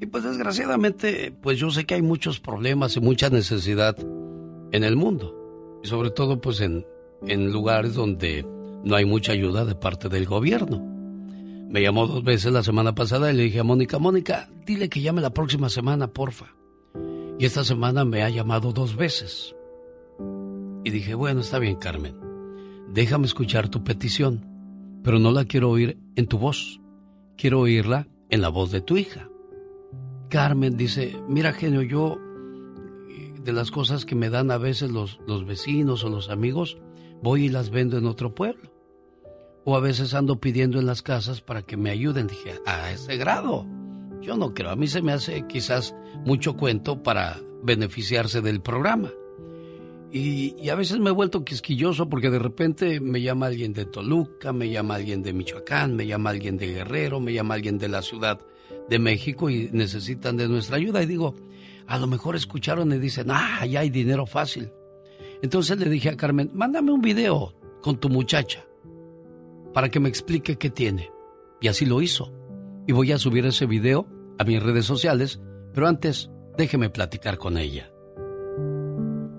Y pues desgraciadamente, pues yo sé que hay muchos problemas y mucha necesidad en el mundo. Y sobre todo pues en, en lugares donde no hay mucha ayuda de parte del gobierno. Me llamó dos veces la semana pasada y le dije a Mónica, Mónica, dile que llame la próxima semana, porfa. Y esta semana me ha llamado dos veces. Y dije, bueno, está bien, Carmen. Déjame escuchar tu petición, pero no la quiero oír en tu voz. Quiero oírla en la voz de tu hija. Carmen dice, mira genio, yo de las cosas que me dan a veces los, los vecinos o los amigos, voy y las vendo en otro pueblo. O a veces ando pidiendo en las casas para que me ayuden. Dije, a ese grado. Yo no creo. A mí se me hace quizás mucho cuento para beneficiarse del programa. Y, a veces me he vuelto quisquilloso porque de repente me llama alguien de Toluca, me llama alguien de Michoacán, me llama alguien de Guerrero, me llama alguien de la Ciudad de México y necesitan de nuestra ayuda. Y digo, a lo mejor escucharon y dicen, ah, ya hay dinero fácil. Entonces le dije a Carmen, mándame un video con tu muchacha para que me explique qué tiene. Y así lo hizo. Y voy a subir ese video a mis redes sociales, pero antes déjeme platicar con ella.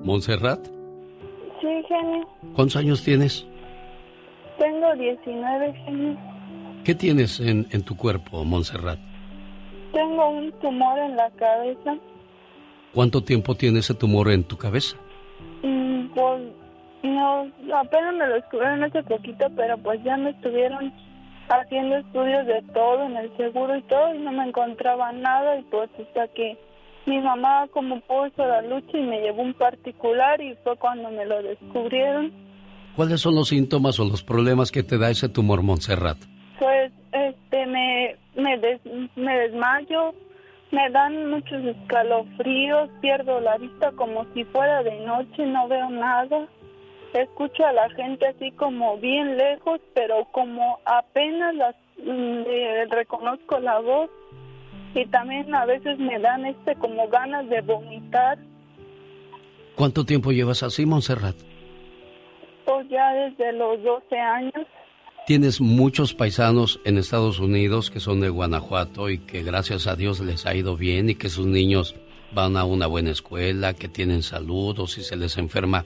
Montserrat, Sí, genio. ¿cuántos años tienes? Tengo 19, genio. ¿Qué tienes en, en tu cuerpo, Montserrat? Tengo un tumor en la cabeza. ¿Cuánto tiempo tiene ese tumor en tu cabeza? Mm, Pues no, apenas me lo descubrieron hace poquito, pero pues ya me estuvieron haciendo estudios de todo en el seguro y todo y no me encontraba nada y pues hasta que mi mamá como puso la lucha y me llevó un particular y fue cuando me lo descubrieron. ¿Cuáles son los síntomas o los problemas que te da ese tumor, Montserrat? Pues este me me, des- me desmayo, me dan muchos escalofríos, pierdo la vista como si fuera de noche, no veo nada. Escucho a la gente así como bien lejos, pero como apenas las mm, eh, reconozco la voz y también a veces me dan este como ganas de vomitar, ¿Cuánto tiempo llevas así, Montserrat? pues ya desde los 12 años. Tienes muchos paisanos en Estados Unidos que son de Guanajuato y que gracias a Dios les ha ido bien y que sus niños van a una buena escuela, que tienen salud o si se les enferma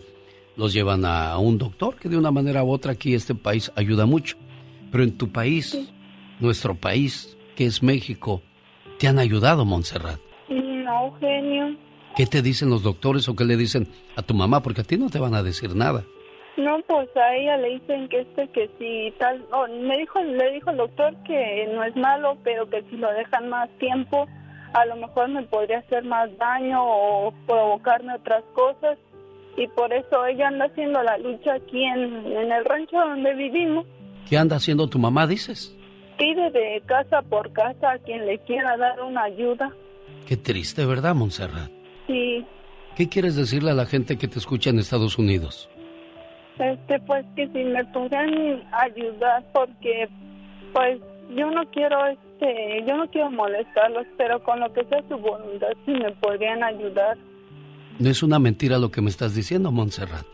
los llevan a un doctor, que de una manera u otra aquí este país ayuda mucho. Pero en tu país, nuestro país, que es México, te han ayudado, Montserrat. No, genio. ¿Qué te dicen los doctores o qué le dicen a tu mamá? Porque a ti no te van a decir nada. No, pues a ella le dicen que este, que si tal, oh, me dijo, le dijo el doctor que no es malo, pero que si lo dejan más tiempo, a lo mejor me podría hacer más daño o provocarme otras cosas. Y por eso ella anda haciendo la lucha aquí en, en el rancho donde vivimos. ¿Qué anda haciendo tu mamá, dices? Pide de casa por casa a quien le quiera dar una ayuda. Qué triste, ¿verdad, Montserrat? Sí, ¿Qué quieres decirle a la gente que te escucha en Estados Unidos? este, pues que si me pudieran ayudar porque, pues yo no quiero, este, yo no quiero molestarlos, pero con lo que sea su voluntad, si me podrían ayudar. No es una mentira lo que me estás diciendo, Montserrat.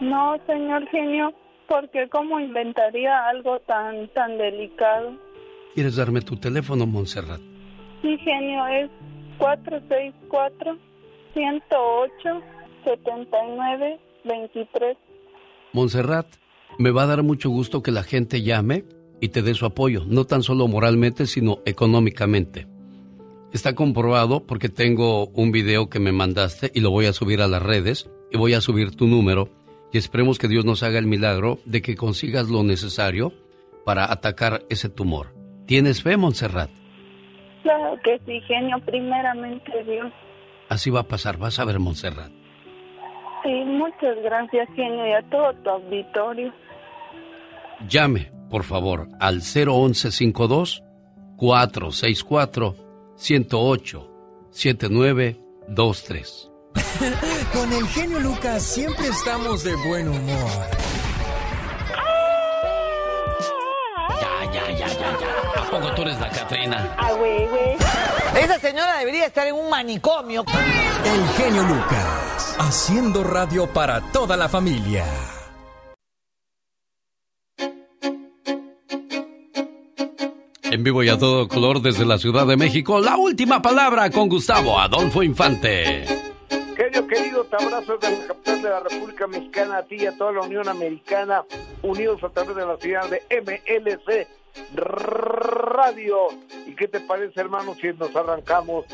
No, señor genio, porque cómo inventaría algo tan, tan delicado. ¿Quieres darme tu teléfono, Montserrat? Sí, genio, es 464-108-7923. Montserrat, me va a dar mucho gusto que la gente llame y te dé su apoyo, no tan solo moralmente, sino económicamente. Está comprobado porque tengo un video que me mandaste y lo voy a subir a las redes y voy a subir tu número y esperemos que Dios nos haga el milagro de que consigas lo necesario para atacar ese tumor. ¿Tienes fe, Montserrat? Claro que sí, genio, primeramente Dios. Así va a pasar, vas a ver, Montserrat. Sí, muchas gracias, genio, y a todo tu auditorio. Llame, por favor, al 01152 464 108 7923. *laughs* Con el genio Lucas siempre estamos de buen humor. Ya, ya, ya, ya, ya. ¿A poco tú eres la Catrina? Ah, güey, güey. Esa señora debería estar en un manicomio. El genio Lucas, haciendo radio para toda la familia. En vivo y a todo color desde la Ciudad de México, la última palabra con Gustavo Adolfo Infante. Genio querido, te abrazo desde la capital de la República Mexicana, a ti y a toda la Unión Americana, unidos a través de la ciudad de MLC Radio. ¿Y qué te parece, hermano, si nos arrancamos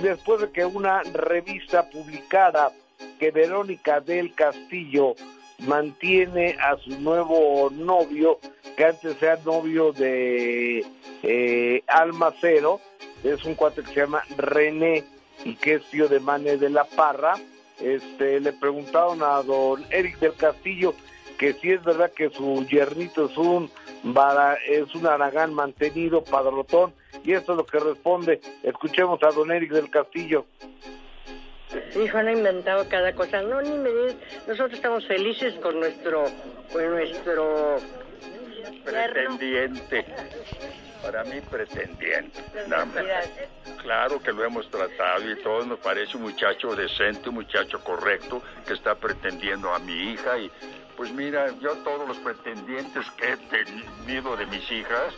después de que una revista publicara que Verónica del Castillo mantiene a su nuevo novio, que antes era novio de eh, Alma Cero, es un cuate que se llama René y que es tío de Mane de la Parra, este, le preguntaron a don Eric del Castillo que si es verdad que su yernito es un vara- es un aragán mantenido, padrotón, y esto es lo que responde. Escuchemos a don Eric del Castillo. Hijo, han inventado cada cosa. No, ni me digas. Nosotros estamos felices con nuestro, con nuestro Pretendiente. Para mí, pretendiente. Claro que lo hemos tratado y todo nos parece un muchacho decente, un muchacho correcto que está pretendiendo a mi hija y pues mira, yo todos los pretendientes que he tenido de mis hijas,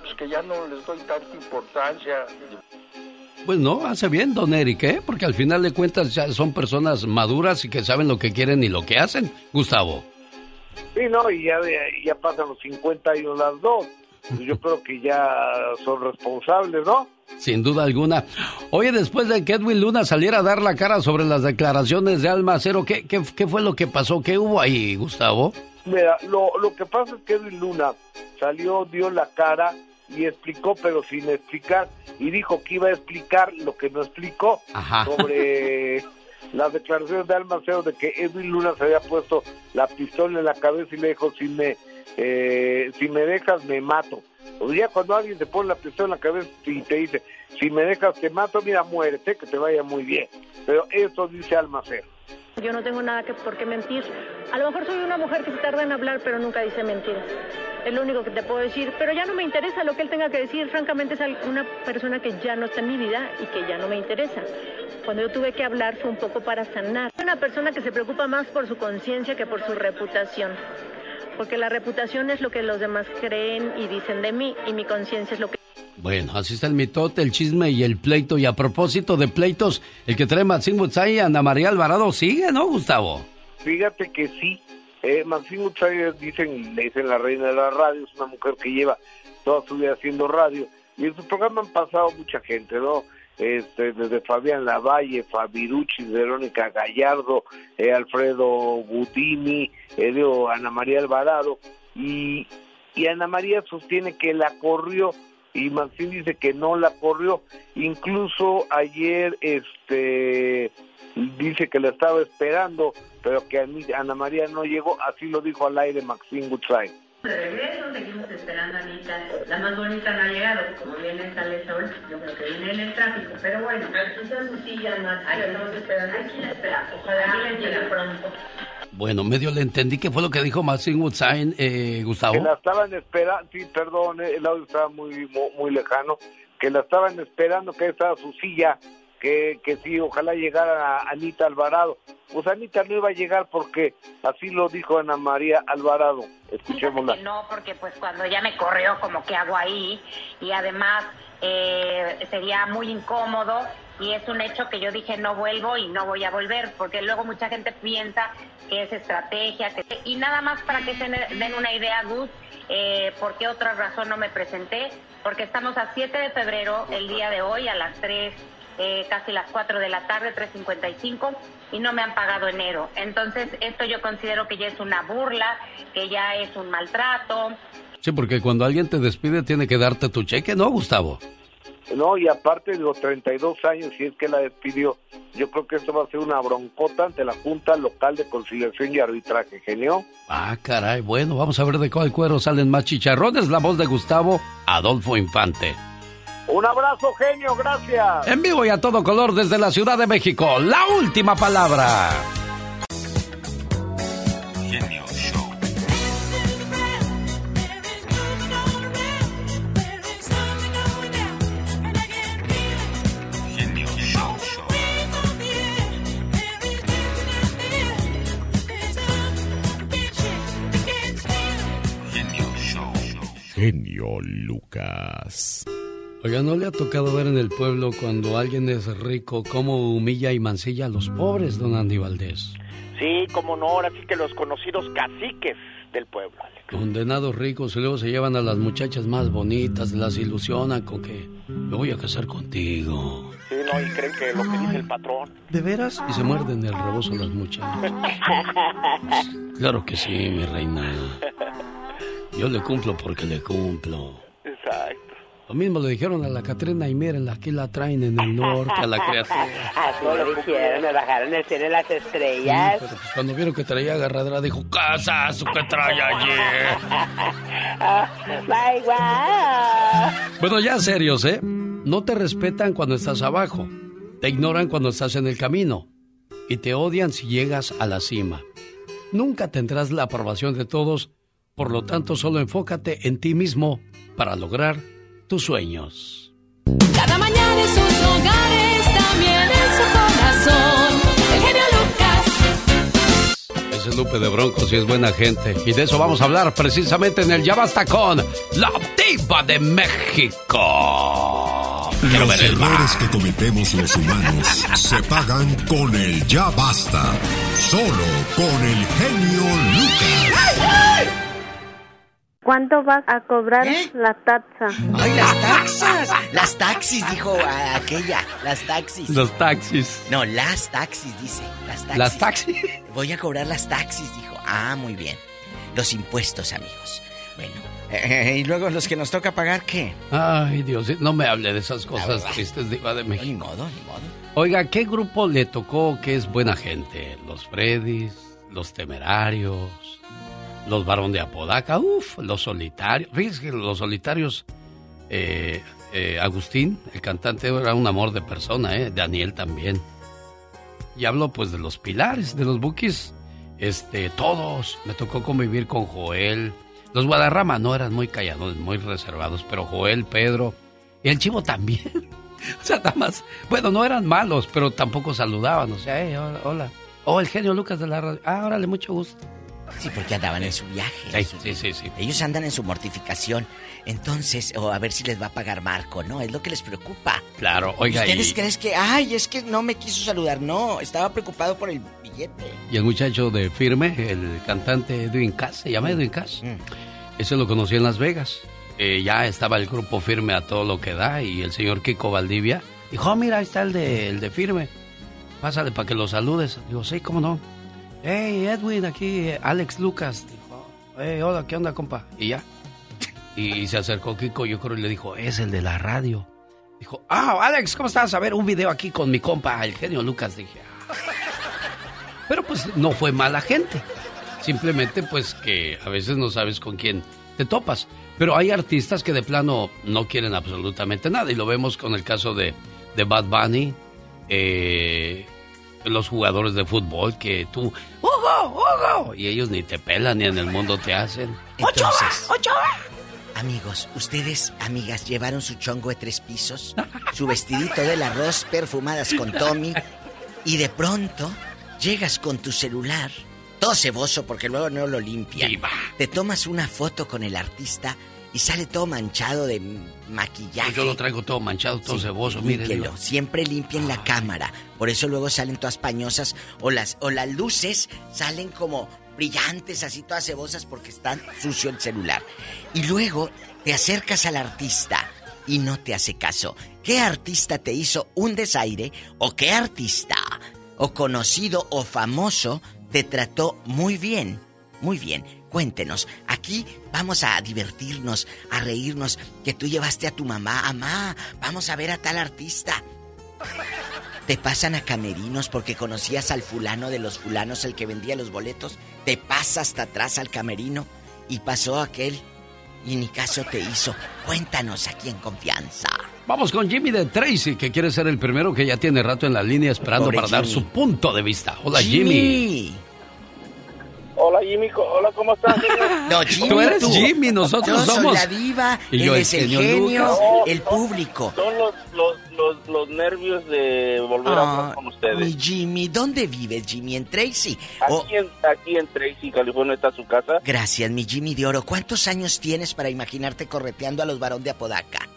pues que ya no les doy tanta importancia. Pues no, hace bien, don Eric, ¿eh? Porque al final de cuentas ya son personas maduras y que saben lo que quieren y lo que hacen, Gustavo. Sí, no, y ya, ya pasan los 50 años las dos. Pues Yo *laughs* creo que ya son responsables, ¿no? Sin duda alguna. Oye, después de que Edwin Luna saliera a dar la cara sobre las declaraciones de Alma Cero, ¿qué, qué, qué fue lo que pasó? ¿Qué hubo ahí, Gustavo? Mira, lo, lo que pasa es que Edwin Luna salió, dio la cara y explicó, pero sin explicar, y dijo que iba a explicar lo que no explicó Ajá. sobre *laughs* las declaraciones de Almaceo de que Edwin Luna se había puesto la pistola en la cabeza y le dijo, si me, eh, si me dejas, me mato. O ya cuando alguien te pone la pistola en la cabeza y te dice, si me dejas, te mato, mira, muérete, que te vaya muy bien. Pero eso dice Almaceo. Yo no tengo nada que por qué mentir. A lo mejor soy una mujer que se tarda en hablar, pero nunca dice mentiras. Es lo único que te puedo decir. Pero ya no me interesa lo que él tenga que decir. Francamente, es una persona que ya no está en mi vida y que ya no me interesa. Cuando yo tuve que hablar fue un poco para sanar. Soy una persona que se preocupa más por su conciencia que por su reputación. Porque la reputación es lo que los demás creen y dicen de mí, y mi conciencia es lo que... Bueno, así está el mitote, el chisme y el pleito. Y a propósito de pleitos, el que trae Maxim Butzai y Ana María Alvarado sigue, ¿no, Gustavo? Fíjate que sí. Eh, Maxine Gutiérrez dicen, le dicen la reina de la radio, es una mujer que lleva toda su vida haciendo radio. Y en su programa han pasado mucha gente, ¿no? Este, desde Fabián Lavalle, Fabirucci, Verónica Gallardo, eh, Alfredo Budini, eh, Ana María Alvarado, y, y Ana María sostiene que la corrió y Maxim dice que no la corrió. Incluso ayer este dice que la estaba esperando, pero que a mí- Ana María no llegó, así lo dijo al aire Maxim Gutzai. De regreso, seguimos esperando a Anita. La más bonita no ha llegado, como viene en tal sol, yo creo que viene en el tráfico. Pero bueno, aquí está su silla, Nat. Ahí estamos esperando. Aquí la esperamos. Ojalá que llegue pronto. Bueno, medio le entendí qué fue lo que dijo Maxine Woodsign, eh, Gustavo. Que la estaban esperando, sí, perdón, eh, el audio estaba muy, muy, muy lejano, que la estaban esperando, que ahí estaba su silla, que, que sí, ojalá llegara Anita Alvarado. Pues Anita no iba a llegar porque así lo dijo Ana María Alvarado. Escuchémosla. No, porque pues cuando ya me corrió, como que hago ahí, y además eh, sería muy incómodo, y es un hecho que yo dije no vuelvo y no voy a volver, porque luego mucha gente piensa que es estrategia, que... y nada más para que se den una idea, Gus, eh, por qué otra razón no me presenté, porque estamos a 7 de febrero, el día de hoy, a las 3, eh, casi las 4 de la tarde, 3.55, y no me han pagado enero. Entonces, esto yo considero que ya es una burla, que ya es un maltrato. Sí, porque cuando alguien te despide tiene que darte tu cheque, ¿no, Gustavo? No, y aparte de los 32 años, si es que la despidió, yo creo que esto va a ser una broncota ante la Junta Local de Conciliación y Arbitraje, genio. Ah, caray, bueno, vamos a ver de cuál cuero salen más chicharrones. La voz de Gustavo Adolfo Infante. Un abrazo, genio, gracias. En vivo y a todo color desde la Ciudad de México, la última palabra. Genio Show. Genio Show. Genio Show. Genio Lucas. Oiga, ¿no le ha tocado ver en el pueblo cuando alguien es rico cómo humilla y mancilla a los pobres, don Andy Valdés? Sí, como no, ahora sí que los conocidos caciques del pueblo. Alex. Condenados ricos y luego se llevan a las muchachas más bonitas, las ilusionan con que me voy a casar contigo. Sí, no, y creen que lo que dice el patrón. ¿De veras? Y se muerden el rebozo las muchachas. *laughs* Claro que sí, mi reina. Yo le cumplo porque le cumplo. Exacto. Lo mismo le dijeron a la Catrina y miren, aquí la traen en el norte *laughs* a la criatura. Así lo dijeron, me bajaron el cielo de las Sí, estrellas. pero pues cuando vieron que traía agarradera dijo, casa, su que trae ayer. *laughs* Bye, guau. Bueno, ya serios, ¿eh? No te respetan cuando estás abajo, te ignoran cuando estás en el camino y te odian si llegas a la cima. Nunca tendrás la aprobación de todos, por lo tanto solo enfócate en ti mismo para lograr tus sueños. Cada mañana en sus hogares, también en su corazón. El genio Lucas. Ese es Lupe de Broncos y es buena gente. Y de eso vamos a hablar precisamente en el Ya Basta con la Diva de México. Quiero Los errores que cometemos los humanos se pagan con el ya basta. Solo con el genio Lucas. ¿Cuánto vas a cobrar la taxa? ¡Ay, las taxas! Las taxis, dijo aquella. Las taxis. Los taxis. No, las taxis, dice. Las taxis. ¿Las taxis? Voy a cobrar las taxis, dijo. Ah, muy bien. Los impuestos, amigos. Bueno, eh, y luego los que nos toca pagar, ¿qué? Ay, Dios, no me hable de esas cosas tristes, Diva de México. Ni modo, ni modo. Oiga, ¿qué grupo le tocó que es buena gente? ¿Los Freddys? ¿Los Temerarios? ¿Los Barón de Apodaca? Uf, los Solitarios. Fíjese que los Solitarios, eh, eh, Agustín, el cantante, era un amor de persona, ¿eh? Daniel también. Y hablo pues de los pilares, de los bookies, este, todos. Me tocó convivir con Joel. Los Guadarrama no eran muy callados, muy reservados, pero Joel, Pedro y el Chivo también. *laughs* O sea, nada más. Bueno, no eran malos, pero tampoco saludaban. O sea, "Hey, hola, hola. Oh, el genio Lucas de la radio. Ah, órale, mucho gusto. Sí, porque andaban en su viaje. Sí, en su- sí, sí, sí. Ellos andan en su mortificación. Entonces, o a ver si les va a pagar Marco, ¿no? Es lo que les preocupa. Claro, oiga, ¿Ustedes y, creen que, ay, es que no me quiso saludar? No, estaba preocupado por el billete. y el muchacho de Firme, el cantante Edwin Cass, se llama Edwin Cass. Mm. Ese lo conocí en Las Vegas. Eh, ya estaba el grupo Firme a todo lo que da y el señor Kiko Valdivia Dijo, oh, mira, ahí está el de, el de firme. Pásale para que lo saludes. Digo, sí, cómo no. Hey, Edwin, aquí Alex Lucas. Dijo, hey, hola, ¿qué onda, compa? Y ya. Y se acercó Kiko, yo creo, y le dijo, es el de la radio. Dijo, ah, Alex, ¿cómo estás? A ver, un video aquí con mi compa, el genio Lucas. Dije, "Ah". Pero pues no fue mala gente. Simplemente pues que a veces no sabes con quién te topas. Pero hay artistas que de plano no quieren absolutamente nada. Y lo vemos con el caso de, de Bad Bunny, eh, los jugadores de fútbol que tú, ¡Hugo, Hugo! Y ellos ni te pelan ni en el mundo te hacen. Entonces, amigos, ustedes, amigas, llevaron su chongo de tres pisos, *laughs* su vestidito del arroz, perfumadas con Tommy, y de pronto llegas con tu celular, todo ceboso porque luego no lo limpian. Te tomas una foto con el artista y sale todo manchado de maquillaje. Yo lo traigo todo manchado, todo ceboso, mire. Límpielo. digo. Siempre limpien la cámara. Por eso luego salen todas pañosas o las, o las luces salen como brillantes, así todas cebosas porque está *laughs* sucio el celular. Y luego te acercas al artista y no te hace caso. ¿Qué artista te hizo un desaire o qué artista o conocido o famoso te trató muy bien? Muy bien. Cuéntenos, aquí vamos a divertirnos, a reírnos, que tú llevaste a tu mamá, mamá, vamos a ver a tal artista. Te pasan a camerinos porque conocías al fulano de los fulanos, el que vendía los boletos. Te pasa hasta atrás al camerino y pasó aquel y ni caso te hizo. Cuéntanos aquí en confianza. Vamos con Jimmy de Tracy, que quiere ser el primero que ya tiene rato en la línea esperando Pobre para dar Jimmy. su punto de vista. Hola, Jimmy. Hola Jimmy, hola, ¿cómo estás? *laughs* No, Jimmy, Tú eres Jimmy, nosotros Yo soy somos- la diva, Y él el es el genio el público. Son los, los, los, los nervios de volver a Ah, hablar con ustedes. mi Jimmy, ¿dónde vives, Jimmy? ¿En Tracy? Aquí en, aquí en Tracy, California, está su casa. Gracias, mi Jimmy de Oro. ¿Cuántos años tienes para imaginarte correteando a los varón de Apodaca?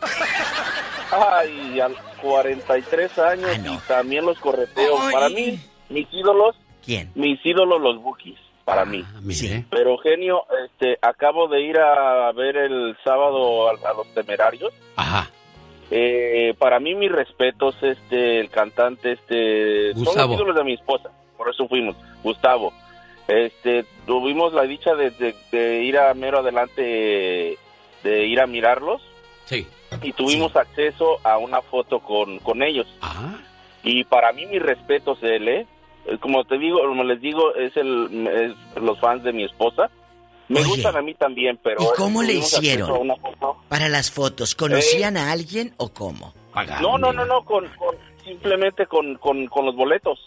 Ay, a 43 años Ah, y también los correteo. Para mí, mis ídolos, ¿Quién? mis ídolos los Bookies, para Ah, mí. Mire. Pero genio, este, acabo de ir a ver el sábado a, a los Temerarios. Ajá. Eh, para mí, mis respetos, este, el cantante, este, son Gustavo. los ídolos de mi esposa, por eso fuimos, Gustavo. Este, tuvimos la dicha de, de- de ir a mero adelante, de ir a mirarlos Sí. y tuvimos acceso a una foto con, con ellos. Ah. Y para mí, mis respetos, él, ¿eh? Eh, Como te digo, como les digo, es el es los fans de mi esposa. Me Oye. gustan a mí también, pero... ¿Y cómo le hicieron? Para las fotos, ¿conocían a alguien o cómo? No, no, no, no, con, con- simplemente con, con, con los boletos.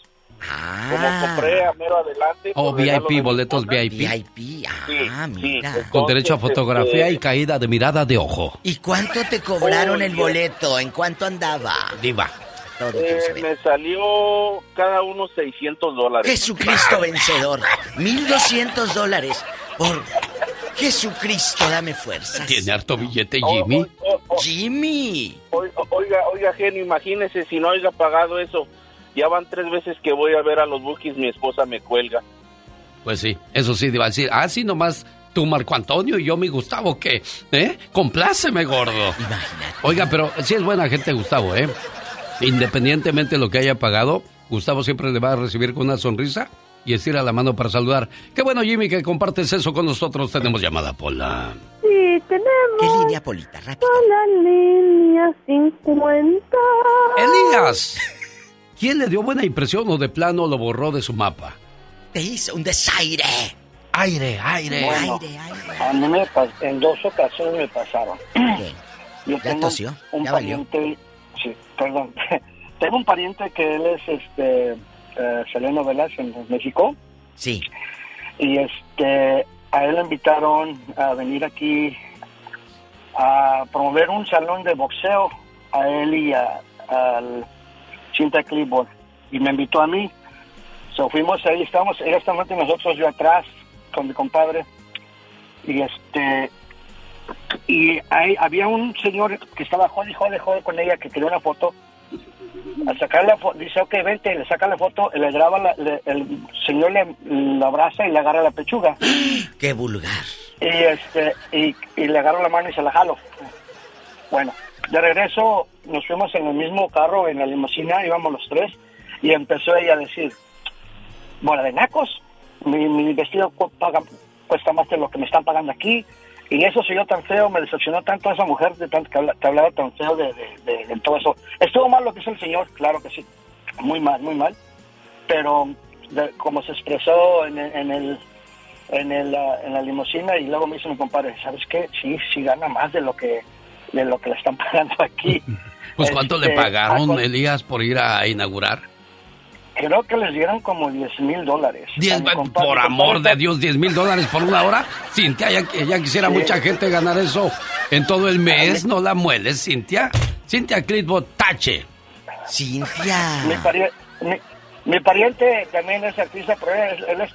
Como compré a mero adelante. Oh, de VIP, boletos. VIP. VIP, ah, mira. Con derecho a Entonces, fotografía este, y caída de mirada de ojo. ¿Y cuánto te cobraron el boleto? ¿En cuánto andaba? Diva. Eh, me salió cada uno 600 dólares. Jesucristo *laughs* vencedor. 1200 dólares por Jesucristo, dame fuerzas. Tiene harto billete, Oh, Jimmy. Jimmy. Oiga, oiga, genio, imagínese si no haya pagado eso. Ya van tres veces que voy a ver a los bookies, mi esposa me cuelga. Pues sí, eso sí, iba a decir. Ah, sí, nomás tú, Marco Antonio, y yo, mi Gustavo, ¿qué? ¿Eh? Compláceme, gordo. Oiga, pero sí es buena gente, Gustavo, ¿eh? Independientemente de lo que haya pagado, Gustavo siempre le va a recibir con una sonrisa y estira la mano para saludar. Qué bueno, Jimmy, que compartes eso con nosotros. Tenemos llamada, Pola. Sí, tenemos ¿Qué línea, Polita? Rápido. la línea 50. Elías. ¿Quién le dio buena impresión o de plano lo borró de su mapa? Te hizo un desaire. Aire, aire. Bueno, a mí me en dos ocasiones me pasaron. Yo ¿Ya tengo tosió? un ¿Ya valió? pariente, perdón. *laughs* tengo un pariente que él es este eh, telenovelas en México Sí. y este a él le invitaron a venir aquí a promover un salón de boxeo a él y a, al Cinta Clipboard y me invitó a mí. So, fuimos ahí, estábamos, estaba ante nosotros, yo atrás con mi compadre y este y ahí había un señor que estaba jode, jode, jode con ella que quería una foto. Al sacar la foto, dice, ok, vente, le saca la foto, le graba, la- le- el señor le, le abraza y le agarra la pechuga. *gasps* Qué vulgar. Y, este, y, y le agarro la mano y se la jalo. Bueno, de regreso nos fuimos en el mismo carro, en la limusina, íbamos los tres, y empezó ella a decir, bola de nacos, mi, mi vestido cu- paga- cuesta más de lo que me están pagando aquí, y eso soy yo tan feo, me decepcionó tanto esa mujer de tanto que, habla- que hablaba tan feo de, de- de- de todo eso. Estuvo mal lo que hizo el señor, claro que sí, muy mal, muy mal, pero como se expresó en el... En el en, el, ah, en la limusina y luego me dice mi compadre, ¿sabes qué? Sí, sí gana más de lo que de lo que le están *laughs* pagando aquí. Pues ¿cuánto le Este, pagaron, Elías, por ir a inaugurar? Creo que les dieron como 10 mil dólares. Por amor compadre de Dios, 10 mil dólares por una hora. Cintia, ya, ya quisiera Sí. mucha gente ganar eso en todo el mes. No la mueles, Cintia. Cintia Clitbo, tache. Cintia. Mi, pari- mi, mi pariente también es artista, pero él, él es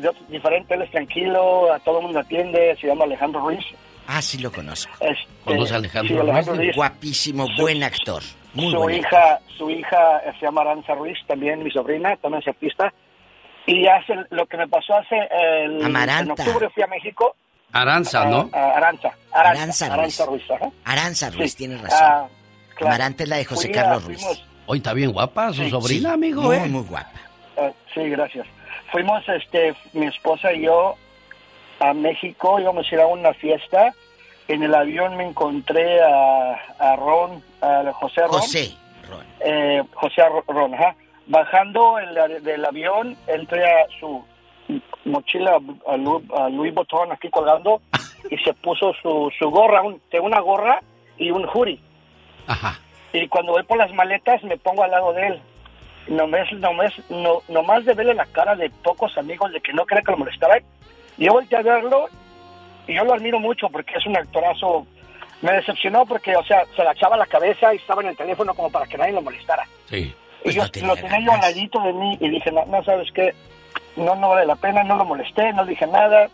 de otro- diferente, él es tranquilo, a todo el mundo atiende, se llama Alejandro Ruiz. Ah, sí lo conozco. Este, ¿Conoce a Alejandro sí, Alejandro Ruiz? Ruiz. Guapísimo, buen actor. Muy su hija, su hija eh, se llama Aranza Ruiz, también mi sobrina, también es artista. Y hace lo que me pasó hace el, Amaranta. en octubre fui a México. Aranza, ¿no? a- a Aranza, Aranza Aranza, Ruiz. Aranza Ruiz. Aranza Ruiz, Sí. tienes razón. Claro. Amaranta es la de José Fui a- Carlos Ruiz. fuimos- Hoy está bien guapa su Sí, sobrina, sí, amigo, muy, ¿eh? muy guapa. Eh, sí, gracias. Fuimos, este, mi esposa y yo a México, íbamos a ir a una fiesta. En el avión me encontré a, a Ron, a José Ron. José Ron. Eh, José Ro- Ron, ajá. Bajando el- del avión, entré a su mochila a Louis, a Louis Vuitton aquí colgando *laughs* y se puso su, su gorra, un, una gorra y un hoodie. Ajá. Y cuando voy por las maletas me pongo al lado de él. Nomás, nomás, no, nomás de verle la cara de pocos amigos de que no quería que lo molestara. Yo volteé a verlo y yo lo admiro mucho porque es un actorazo. Me decepcionó porque, o sea, se agachaba la cabeza y estaba en el teléfono como para que nadie lo molestara. Sí. y yo lo tenía yo al ladito de mí y dije, no, no sabes qué, no, no vale la pena, no lo molesté, no dije nada.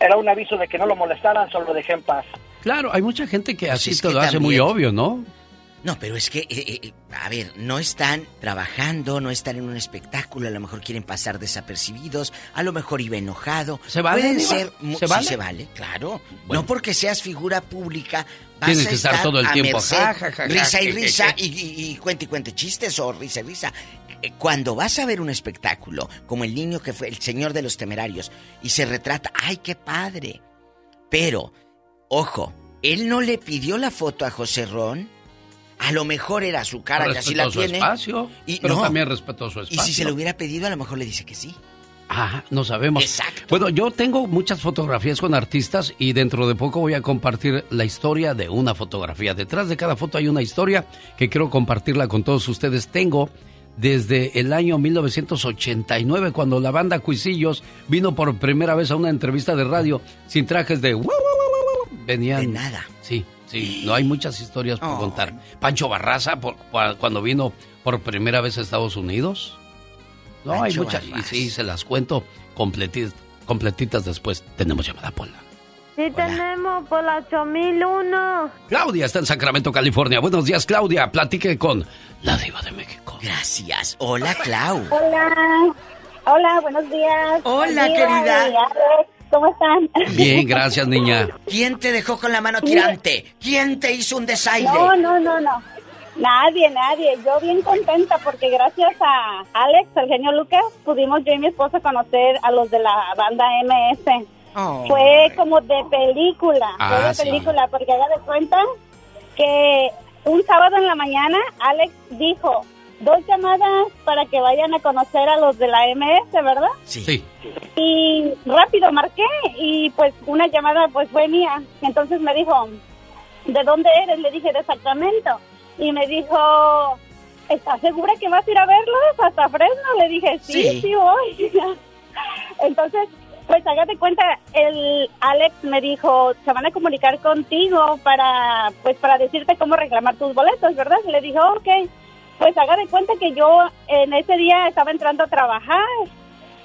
Era un aviso de que no lo molestaran, solo lo dejé en paz. Claro, hay mucha gente que así es te que lo hace muy obvio, ¿no? No, pero es que, eh, eh, eh, a ver, no están trabajando, no están en un espectáculo, a lo mejor quieren pasar desapercibidos, a lo mejor iba enojado. ¿Se vale, Pueden ser... ¿Se sí, vale? se vale, claro. No porque seas figura pública, vas Tienes a que estar todo el tiempo, merced, ja, ja, ja, ja, risa y risa, y, y cuente y cuente chistes o risa y risa. Eh, Cuando vas a ver un espectáculo, como el niño que fue el señor de los temerarios, y se retrata, ¡ay, qué padre! Pero, ojo, él no le pidió la foto a José Ron. A lo mejor era su cara que así la tiene. espacio, y pero no. también respetó su Y espacio. si se lo hubiera pedido, a lo mejor le dice que sí. Ah, no sabemos. Exacto. Bueno, yo tengo muchas fotografías con artistas y dentro de poco voy a compartir la historia de una fotografía. Detrás de cada foto hay una historia que quiero compartirla con todos ustedes. Tengo desde el año 1989 cuando la banda Cuisillos vino por primera vez a una entrevista de radio sin trajes de... Venían... De nada. Sí, sí, no hay muchas historias por contar. Pancho Barraza por- cua- cuando vino por primera vez a Estados Unidos. No, hay muchas, y sí, se las cuento completi- completitas después. Tenemos llamada, Pola. Sí tenemos por la 8001. Claudia está en Sacramento, California. Buenos días, Claudia. Platique con la diva de México. Gracias. Hola, Clau. Hola. Hola, buenos días. Hola, Diva querida. ¿Cómo están? Bien, gracias, niña. ¿Quién te dejó con la mano tirante? ¿Quién te hizo un desaire? No, no, no, no. Nadie, nadie. Yo bien contenta porque gracias a Alex, el genio Lucas, pudimos yo y mi esposa conocer a los de la banda MS. Oh. Fue como de película, Ah, fue de sí. película, porque haga de cuenta que un sábado en la mañana Alex dijo dos llamadas para que vayan a conocer a los de la MS, ¿verdad? Sí. Y rápido marqué y pues una llamada pues fue mía. Entonces me dijo, ¿de dónde eres? Le dije, de Sacramento. Y me dijo, ¿estás segura que vas a ir a verlos hasta Fresno? Le dije, sí, Sí. sí, voy. *laughs* Entonces, pues hágate cuenta, el Alex me dijo, se van a comunicar contigo para, pues para decirte cómo reclamar tus boletos, ¿verdad? Y le dije, ok. Pues haga de cuenta que yo en ese día estaba entrando a trabajar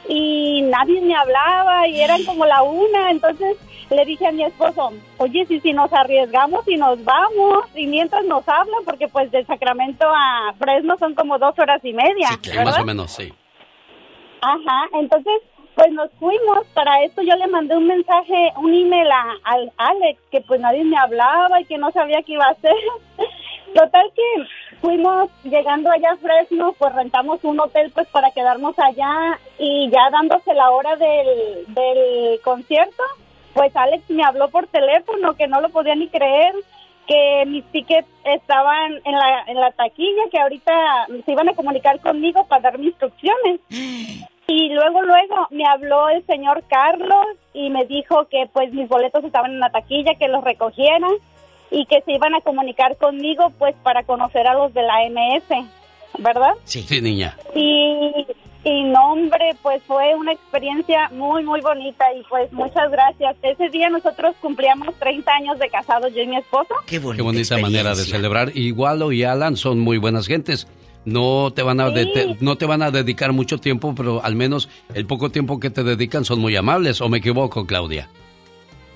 y nadie me hablaba y eran como la una, entonces le dije a mi esposo, oye, si, si nos arriesgamos y nos vamos y mientras nos hablan, porque pues de Sacramento a Fresno son como dos horas y media, Sí, más o menos, sí. Ajá, entonces pues nos fuimos. Para esto yo le mandé un mensaje, un email a, al Alex, que pues nadie me hablaba y que no sabía qué iba a hacer. *laughs* Total que fuimos llegando allá a Fresno, pues rentamos un hotel pues para quedarnos allá y ya dándose la hora del, del concierto, pues Alex me habló por teléfono que no lo podía ni creer que mis tickets estaban en la, en la taquilla, que ahorita se iban a comunicar conmigo para darme instrucciones. *gasps* Y luego, luego me habló el señor Carlos y me dijo que pues mis boletos estaban en la taquilla, que los recogieran y que se iban a comunicar conmigo pues para conocer a los de la MS, ¿verdad? Sí. Sí, niña. Y, y no, hombre, pues fue una experiencia muy, muy bonita y pues muchas gracias. Ese día nosotros cumplíamos 30 años de casados, yo y mi esposo. Qué bonita, Qué bonita manera de celebrar. Igualo y Alan son muy buenas gentes. No te van a de- te- no te van a dedicar mucho tiempo, pero al menos el poco tiempo que te dedican son muy amables. ¿O me equivoco, Claudia?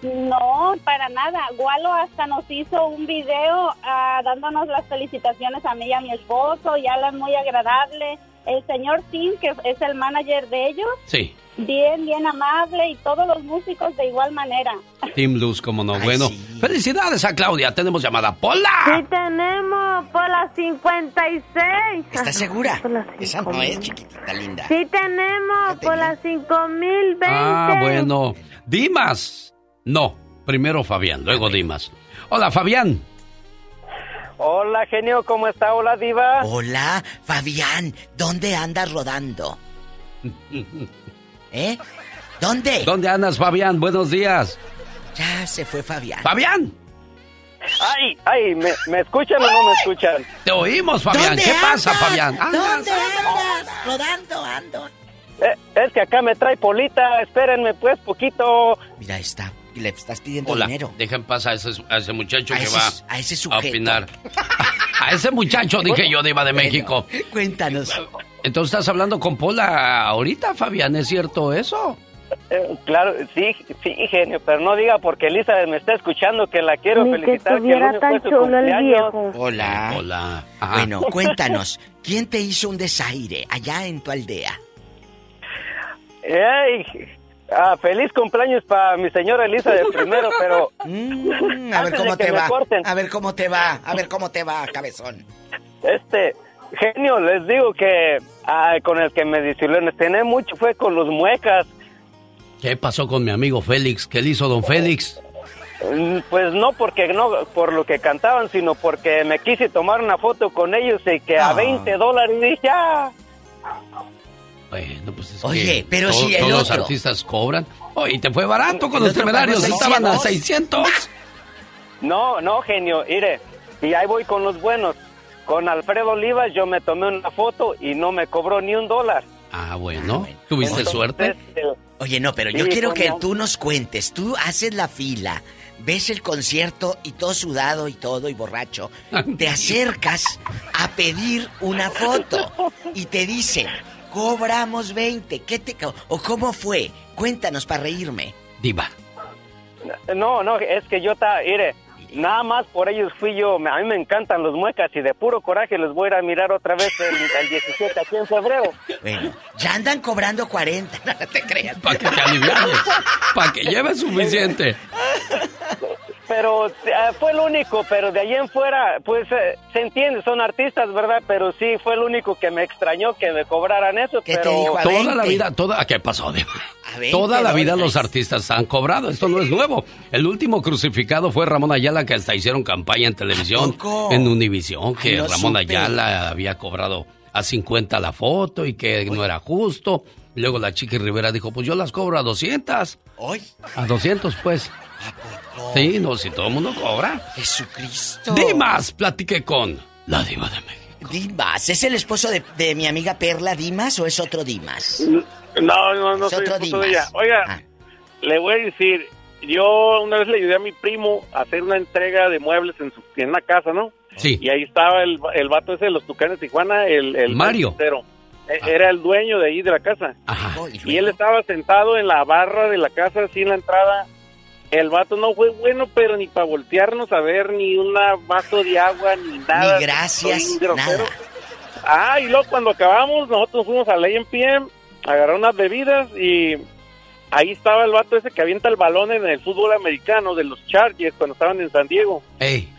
No, para nada. Gualo hasta nos hizo un video ah, dándonos las felicitaciones a mí y a mi esposo y Alan muy agradable. El señor Tim, que es el manager de ellos, Sí. bien, bien amable y todos los músicos de igual manera. *laughs* Team Luz, como no. bueno, felicidades a Claudia. Tenemos llamada. ¡Pola! Sí tenemos por las 56. ¿Estás segura? Por las Esa no es chiquitita linda. Sí tenemos por las 5020. Ah, bueno. Dimas. No. Primero Fabián, luego Dimas. Hola, Fabián. Hola, genio, ¿cómo está? Hola, diva. Hola, Fabián, ¿dónde andas rodando? *laughs* ¿Eh? ¿Dónde? ¿Dónde andas, Fabián? Buenos días. Ya se fue Fabián. ¡Fabián! Ay, ay, ¿me, me escuchan o no me escuchan? Te oímos, Fabián. ¿Dónde ¿Qué pasa? Fabián? ¿Dónde andas? Rodando, ando. Eh, es que acá me trae Polita, espérenme pues poquito. Mira, está. Y le estás pidiendo Hola, dinero. dejen pasar a ese, a ese muchacho A que ese- va a ese a sujeto. opinar. *laughs* A ese muchacho, dije yo, Diva de Bueno, México. Cuéntanos. Entonces estás hablando con Pola ahorita, Fabián, ¿es cierto eso? Eh, claro, sí, sí, genio, pero no diga porque Elizabeth me está escuchando que la quiero Ni que felicitar. estuviera el lunes tan chulo el viejo. Hola. Hola. Ajá. Bueno, *laughs* cuéntanos, ¿quién te hizo un desaire allá en tu aldea? Ey, ah, feliz cumpleaños para mi señora Elizabeth primero, pero... Mm, a ver cómo de te va. corten, A ver cómo te va. A ver cómo te va, cabezón. Este, genio, les digo que ah, con el que me desilusioné mucho fue con los muecas. ¿Qué pasó con mi amigo Félix? ¿Qué le hizo don Félix? Mm, Pues no porque no por lo que cantaban, sino porque me quise tomar una foto con ellos y que a Ah. 20 dólares dije, ah, Bueno, pues es Oye, que pero si el todos los artistas cobran. Oye, te fue barato con los temerarios. Estaban a 600. 600. no, no, genio, mire, y ahí voy con los buenos. Con Alfredo Olivas yo me tomé una foto y no me cobró ni un dólar. Ah, bueno. ¿Tuviste Entonces, suerte? eh, Oye, no, pero Sí, yo quiero que tú nos cuentes. Tú haces la fila, ves el concierto y todo sudado y todo y borracho. *laughs* Te acercas a pedir una foto y te dicen, cobramos 20. ¿Qué te co- o cómo fue? Cuéntanos para reírme. Diva. No, no, es que yo está, mire, nada más por ellos fui yo. A mí me encantan los muecas y de puro coraje los voy a ir a mirar otra vez el, el 17 aquí en febrero. Bueno, ya andan cobrando 40, *laughs* no te creas. Para que te alivianes. Para que lleves suficiente. *laughs* Pero eh, fue el único, pero de ahí en fuera, pues eh, se entiende, son artistas, ¿verdad? Pero sí fue el único que me extrañó que me cobraran eso. ¿Qué te pero... dijo? A Toda la 20. vida, toda... ¿Qué pasó, Diva? A 20 Toda la vida los artistas han cobrado. Esto no es nuevo. El último crucificado fue Ramón Ayala, que hasta hicieron campaña en televisión, en Univisión, que Ay, no Ramón supe. Ayala había cobrado a 50 la foto y que no era justo. Luego la chica Rivera dijo, pues yo las cobro a 200. Hoy, A 200, pues. Sí, no, si todo el mundo cobra. Jesucristo. Dimas, platiqué con la diva de México. Dimas, ¿es el esposo de, de mi amiga Perla Dimas o es otro Dimas? No, no, no Es soy otro esposo de Dimas. ella. Oiga, Ah. le voy a decir, yo una vez le ayudé a mi primo a hacer una entrega de muebles en, su, en una casa, ¿no? Sí. Y ahí estaba el, el vato ese de los Tucanes de Tijuana, el, el Mario. E- Era el dueño de ahí de la casa. Ajá. Y él estaba sentado en la barra de la casa, así en la entrada. El vato no fue bueno, pero ni para voltearnos a ver, ni un vaso de agua, ni nada. Ni gracias, nada. Ah, y luego cuando acabamos, nosotros fuimos a la AMPM agarré unas bebidas y ahí estaba el vato ese que avienta el balón en el fútbol americano de los Chargers cuando estaban en San Diego. Ey.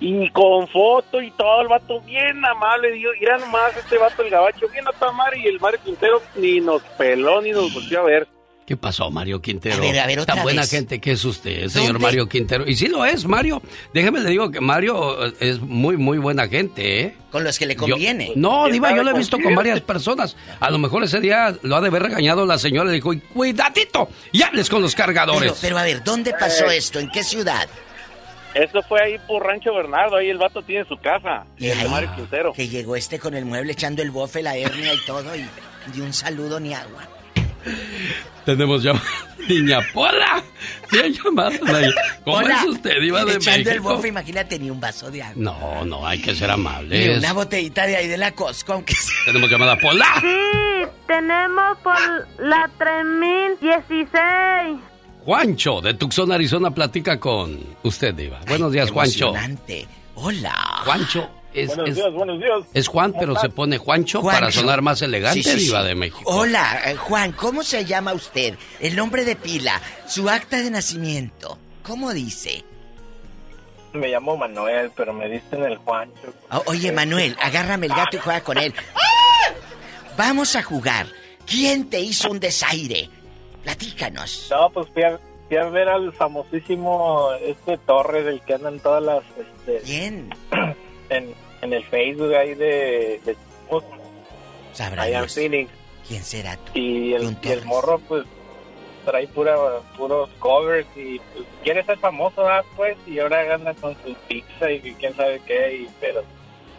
Y con foto y todo, el vato bien amable, digo, mira nomás este vato el gabacho, bien a toda madre, y el Mario Quintero ni nos peló ni nos volvió a ver. ¿Qué pasó, Mario Quintero? A ver, a ver, otra Tan buena vez. gente que es usted, señor ¿Dónde? Mario Quintero. Y sí lo es, Mario. Déjeme le digo que Mario eh, es muy, muy buena gente, ¿eh? Con los que le Yo- conviene. no, Diva, yo lo he visto con varias personas. A lo mejor ese día lo ha de haber regañado la señora y dijo, "Y cuidadito, y hables con los cargadores. Pero, pero a ver, ¿dónde pasó Eh. esto? ¿En qué ciudad? Eso fue ahí por Rancho Bernardo, ahí el vato tiene su casa, Y el ahí, Mario Quintero. que llegó este con el mueble echando el bofe, la hernia y todo, y ni un saludo ni agua. Tenemos ya *laughs* Niña Pola. Sí, hay llamadas. ¿Cómo Hola. es usted, Diva de Echando el México? bofe, imagínate, ni un vaso de agua. No, no, hay que ser Ni amables. una botellita de ahí de la Costco, aunque sea. Tenemos llamada Pola. Sí, tenemos por la 3016. Juancho, de Tucson, Arizona, platica con usted, Diva. Buenos días, Juancho. Emocionante. Hola. Juancho es, Buenos es- días, buenos días. es Juan, pero se pone Juancho, para Juancho. sonar más elegante, Sí, sí, de México. Hola, eh, Juan, ¿cómo se llama usted? El nombre de pila, su acta de nacimiento. ¿Cómo dice? Me llamo Manuel, pero me dicen el Juancho. Oye, Manuel, agárrame el gato y juega con él. Vamos a jugar. ¿Quién te hizo un desaire? Platícanos. No, pues fui a, fui a ver al famosísimo este Torres, el que anda en todas las... Este, ¿Quién? *clears throat* En, en el Facebook ahí de... de Sabrá Dios. Phoenix. ¿Quién será tú? Y el, y morro, pues, trae pura, puros covers y pues, quiere ser famoso, ¿verdad? pues, y ahora anda con su pizza y quién sabe qué, y, pero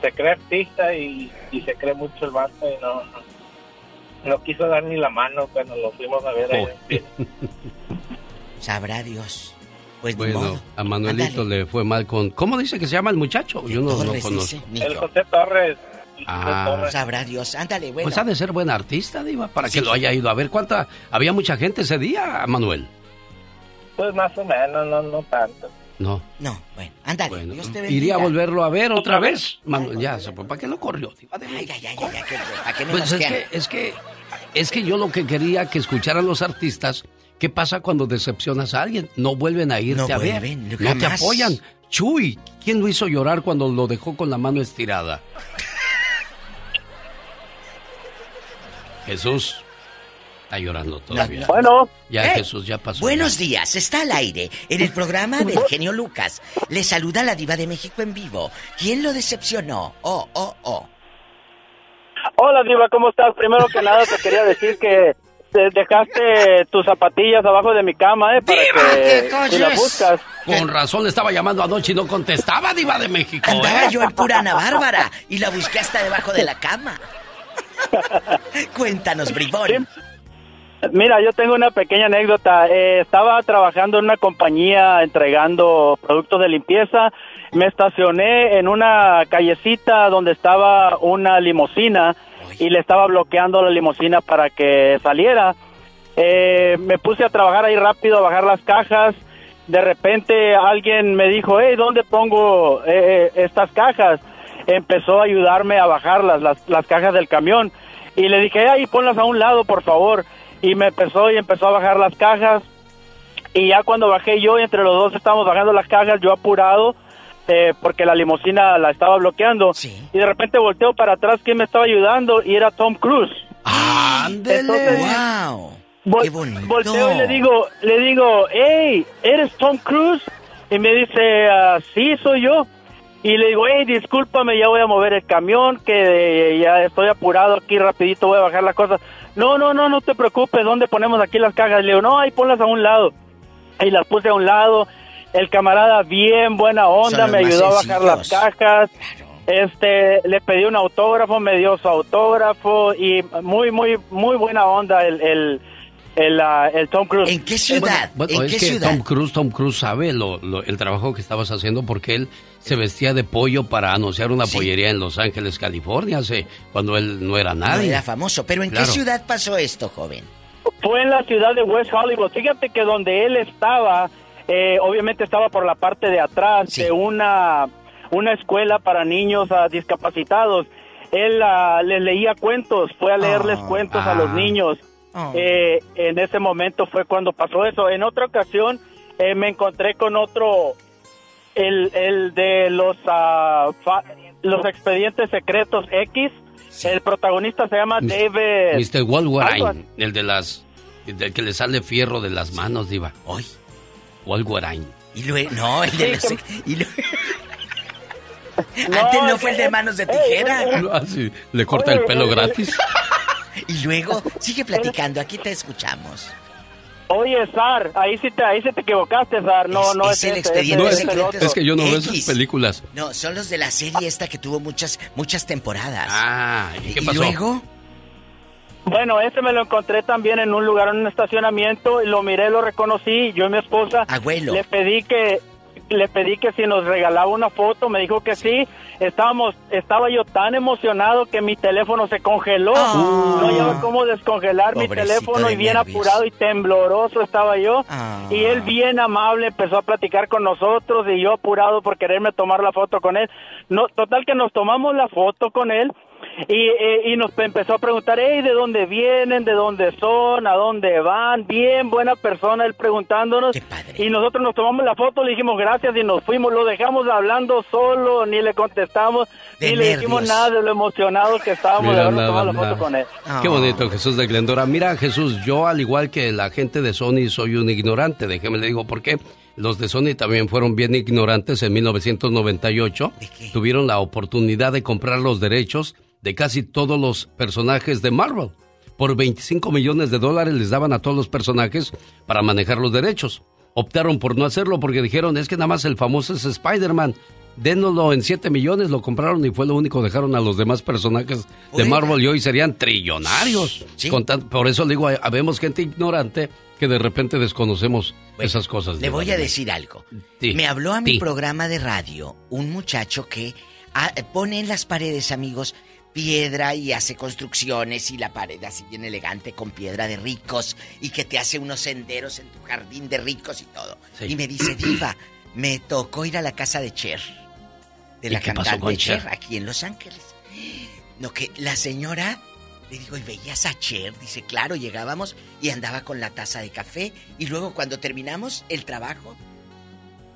se cree artista y, y se cree mucho el vato y no, no, no quiso dar ni la mano cuando lo fuimos a ver ahí en Phoenix. Sabrá Dios. Pues Bueno, modo. a Manuelito le fue mal con... ¿Cómo dice que se llama el muchacho? Yo no lo conozco. dice. El José Torres. Ah, Sabrá Dios. Ándale, bueno. pues ha de ser buen artista, Diva, para Sí. que lo haya ido a ver. ¿Cuánta? Había mucha gente ese día, Manuel. Pues más o menos, no, no tanto. No. No, bueno, ándale. Bueno, Dios te bendiga. iría a volverlo a ver otra vez. Manuel, ya, se fue. ¿para qué lo corrió? Diva de Ay, ay, ay, ay, ay, ¿qué- ¿para qué me Pues es que, es que, es que yo lo que quería que escucharan los artistas, ¿qué pasa cuando decepcionas a alguien? No vuelven a irte No a ver, vuelven, no te apoyan. Chuy, ¿quién lo hizo llorar cuando lo dejó con la mano estirada? *laughs* Jesús está llorando todavía. Bueno. Ya Eh, Jesús ya pasó. Buenos días, está al aire en el programa del genio Lucas. Le saluda la diva de México en vivo. ¿Quién lo decepcionó? Oh, oh, oh. Hola Diva, ¿cómo estás? Primero que nada te quería decir que dejaste tus zapatillas abajo de mi cama, ¿eh? Para que si las buscas. Con razón le estaba llamando anoche y no contestaba, Diva de México. Andaba ¿eh? yo en pura Ana Bárbara y la busqué hasta debajo de la cama. *laughs* Cuéntanos, bribón. Mira, yo tengo una pequeña anécdota. Eh, estaba trabajando en una compañía entregando productos de limpieza. Me estacioné en una callecita donde estaba una limusina y le estaba bloqueando la limusina para que saliera. Eh, me puse a trabajar ahí rápido, a bajar las cajas. De repente alguien me dijo, hey, ¿dónde pongo eh, eh, estas cajas? Empezó a ayudarme a bajarlas, las, las cajas del camión. Y le dije, ahí ponlas a un lado, por favor. Y me empezó y empezó a bajar las cajas. Y ya cuando bajé yo, entre los dos estábamos bajando las cajas, yo apurado, eh, porque la limusina la estaba bloqueando. Y de repente volteo para atrás, ¿quién me estaba ayudando? Y era Tom Cruise. Entonces, ¡Wow! Vol- ¡Qué bonito! Volteo y le digo, le digo, hey, ¿eres Tom Cruise? Y me dice, "Ah, sí, soy yo. Y le digo, hey, discúlpame, ya voy a mover el camión, que eh, ya estoy apurado aquí rapidito, voy a bajar las cosas. No, no, no, no te preocupes, ¿dónde ponemos aquí las cajas? Le digo, no, ahí ponlas a un lado. Y las puse a un lado. El camarada bien buena onda, me ayudó a bajar las cajas. Este, le pedí un autógrafo, me dio su autógrafo y muy, muy, muy buena onda el, el, el, ah, el Tom Cruise. ¿En qué Bueno, es que Tom Cruise, Tom Cruise sabe lo, lo- el trabajo que estabas haciendo porque él se vestía de pollo para anunciar una pollería en Los Ángeles, California, cuando él no era No nadie. era famoso. ¿Pero en Claro. qué ciudad pasó esto, joven? Fue en la ciudad de West Hollywood. Fíjate que donde él estaba, eh, obviamente estaba por la parte de atrás de una, una escuela para niños ah, discapacitados. Él ah, les leía cuentos, fue a leerles cuentos a los Ah. niños. Eh, en ese momento fue cuando pasó eso. En otra ocasión eh, me encontré con otro, el, el de los, ah, fa- los expedientes secretos X. El protagonista se llama David. Mr. así. el de las. del que le sale fierro de las manos, Diva. Hoy. Wolverine. Y luego, no, el de Sí, los... que- y luego- *laughs* Antes no fue el de manos de tijera. Ah, sí, le corta el pelo gratis. *laughs* Y luego, sigue platicando, aquí te escuchamos. Oye, Sar, ahí sí te, ahí sí te equivocaste, Sar. No, Es- no es es, el expediente ese No, es, es que yo no veo esas películas. No, son los de la serie esta que tuvo muchas muchas temporadas. Ah, ¿y qué ¿Y pasó? luego? Bueno, ese me lo encontré también en un lugar, en un estacionamiento, y lo miré, lo reconocí, yo y mi esposa. Abuelo. Le pedí que, le pedí que si nos regalaba una foto, me dijo que sí. Estábamos, estaba yo tan emocionado que mi teléfono se congeló. No había cómo descongelar mi Ah. Teléfono y bien nervios. apurado y tembloroso estaba yo. Ah. Y él bien amable empezó a platicar con nosotros y yo apurado por quererme tomar la foto con él. No, total que nos tomamos la foto con él y, eh, y nos empezó a preguntar, hey, ¿de dónde vienen? ¿De dónde son? ¿A dónde van? Bien, buena persona él preguntándonos. Y nosotros nos tomamos la foto, le dijimos gracias y nos fuimos. Lo dejamos hablando solo, ni le contestamos, De ni le dijimos nada de lo emocionados que estábamos de habernos tomado la foto con él. Qué bonito, Jesús de Glendora. Mira, Jesús, yo al igual que la gente de Sony soy un ignorante. Déjeme le digo por qué. Los de Sony también fueron bien ignorantes en 1998. Tuvieron la oportunidad de comprar los derechos de casi todos los personajes de Marvel. Por 25 millones de dólares les daban a todos los personajes para manejar los derechos. Optaron por no hacerlo porque dijeron, es que nada más el famoso es Spider-Man. Dénoslo en 7 millones, lo compraron y fue lo único, dejaron a los demás personajes de. Marvel y hoy serían trillonarios. Tan- por eso le digo, hay- habemos gente ignorante que de repente desconocemos esas cosas. Le voy a decir algo. Sí. Me habló a mi programa de radio un muchacho que ah, pone en las paredes, amigos, piedra y hace construcciones y la pared así bien elegante con piedra de ricos y que te hace unos senderos en tu jardín de ricos y todo. Sí. Y me dice, Diva, me tocó ir a la casa de Cher. De ¿Y la cantante Cher, Cher? aquí en Los Ángeles. No, que la señora, le digo, ¿y veías a Cher? Dice, claro, llegábamos y andaba con la taza de café. Y luego cuando terminamos el trabajo,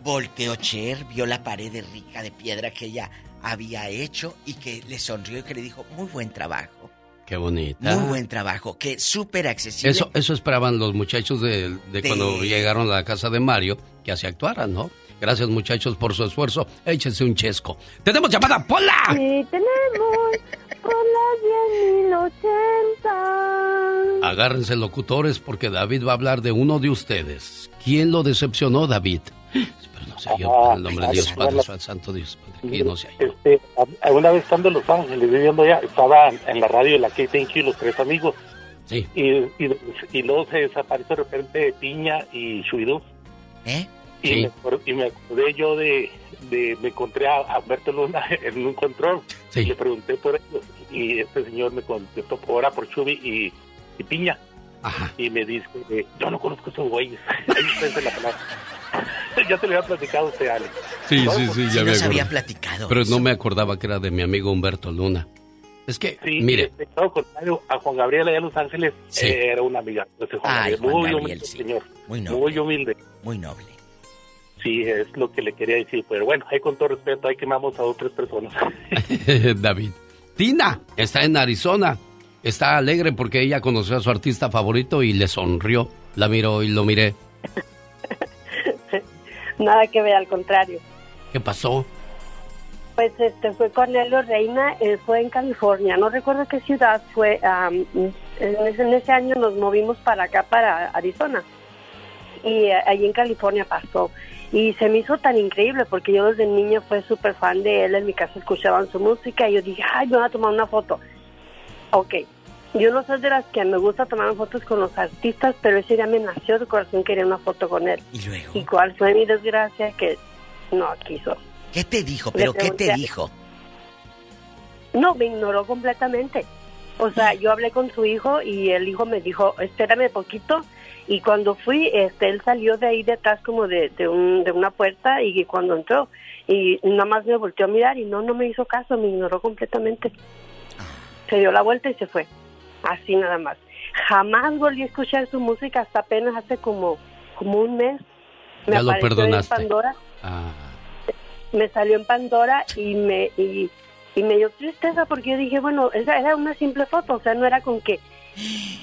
volteó Cher, vio la pared de rica de piedra que ella había hecho y que le sonrió y que le dijo, muy buen trabajo, Qué bonita. muy buen trabajo, que súper accesible. Eso, eso esperaban los muchachos de, de De- cuando llegaron a la casa de Mario, que así actuaran, ¿no? Gracias muchachos por su esfuerzo. Échense un chesco. ¡Tenemos llamada, Pola! Sí, tenemos por las 10.080. Agárrense locutores porque David va a hablar de uno de ustedes. ¿Quién lo decepcionó, David? Pero no sé yo, por el nombre de Dios Padre, Santo Dios Padre, que no yo. Este, una vez estando en Los Ángeles, viviendo allá, estaba en la radio de la KTNQ, los tres amigos. Sí. Y, y, y luego se desapareció de repente Piña y Shuidú. ¿Eh? Y, Sí. me, y me acordé yo de, de- me encontré a, a Humberto Luna *laughs* en un control. Y le pregunté por ellos. Y este señor me contestó ahora por Chubi y, y Piña. Y me dice, eh, yo no conozco esos güeyes. *laughs* Ahí está la palabra. *laughs* ya te lo había platicado usted, Alex. Sí, sí, sí, ya me nos había acuerdo. platicado. Pero no me acordaba que era de mi amigo Humberto Luna. Es que, Sí, mire, todo contrario, a Juan Gabriel allá en Los Ángeles Sí. eh, era una amiga. Ese Juan Ay, Gabriel, Juan muy Gabriel, humilde, sí. señor. Muy noble. Muy humilde. Muy noble. Sí, es lo que le quería decir. Pero bueno, ahí con todo respeto, ahí quemamos a otras personas. *laughs* David. Tina está en Arizona. Está alegre porque ella conoció a su artista favorito y le sonrió. La miró y lo miré. *laughs* Nada que ver, al contrario. ¿Qué pasó? Pues este fue Cornelio Reina, eh, fue en California, no recuerdo qué ciudad fue. am, en, ese, en ese año nos movimos para acá, para Arizona. Y eh, allí en California pasó. Y se me hizo tan increíble porque yo desde niña fue súper fan de él, en mi casa escuchaban su música y yo dije, ay, me voy a tomar una foto. Ok, yo no soy de las que me gusta tomar fotos con los artistas, pero ese día me nació de corazón querer una foto con él. ¿Y luego? ¿Y cuál fue mi desgracia? Que no quiso. ¿Qué te dijo? ¿Pero qué te dijo? No, me ignoró completamente. O sea, yo hablé con su hijo y el hijo me dijo, espérame poquito. Y cuando fui, este, él salió de ahí detrás como de, de, un, de una puerta y cuando entró, y nada más me volteó a mirar y no, no me hizo caso, me ignoró completamente. Se dio la vuelta y se fue. Así nada más. jamás volví a escuchar su música hasta apenas hace como, como un mes. Me ya lo perdonaste. En Pandora. Ah. Me salió en Pandora y me y, me dio tristeza porque yo dije, bueno, esa era una simple foto, o sea, no era con que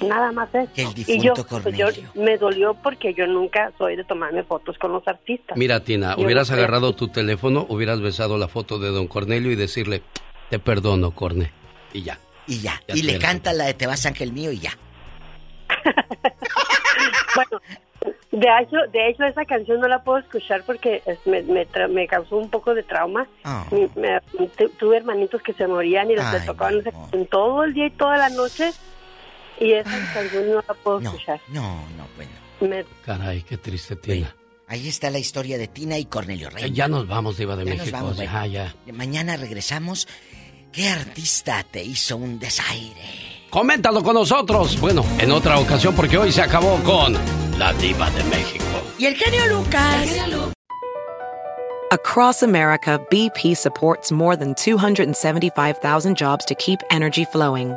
nada más eso. y yo, pues, yo, me dolió porque yo nunca soy de tomarme fotos con los artistas. Mira, Tina, hubieras agarrado tu teléfono, hubieras besado la foto de don Cornelio y decirle, te perdono, Corne. Y ya. Y ya. y le canta la de Te vas ángel mío y ya. *laughs* bueno, de hecho, de hecho, esa canción no la puedo escuchar porque me, me, causó un poco de trauma. Ah. tuve hermanitos que se morían y los tocaban en todo el día y toda la noche. Y esa ah. canción no la puedo escuchar. No, no, bueno. Caray, qué triste Tina. Ahí está la historia de Tina y Cornelio Rey. Ya nos vamos, Diva de México. ya. Mañana regresamos. ¿Qué artista te hizo un desaire? Coméntalo con nosotros. Bueno, en otra ocasión porque hoy se acabó con La Diva de México. Y el genio Lucas. Across America, BP supports more than 275,000 jobs to keep energy flowing.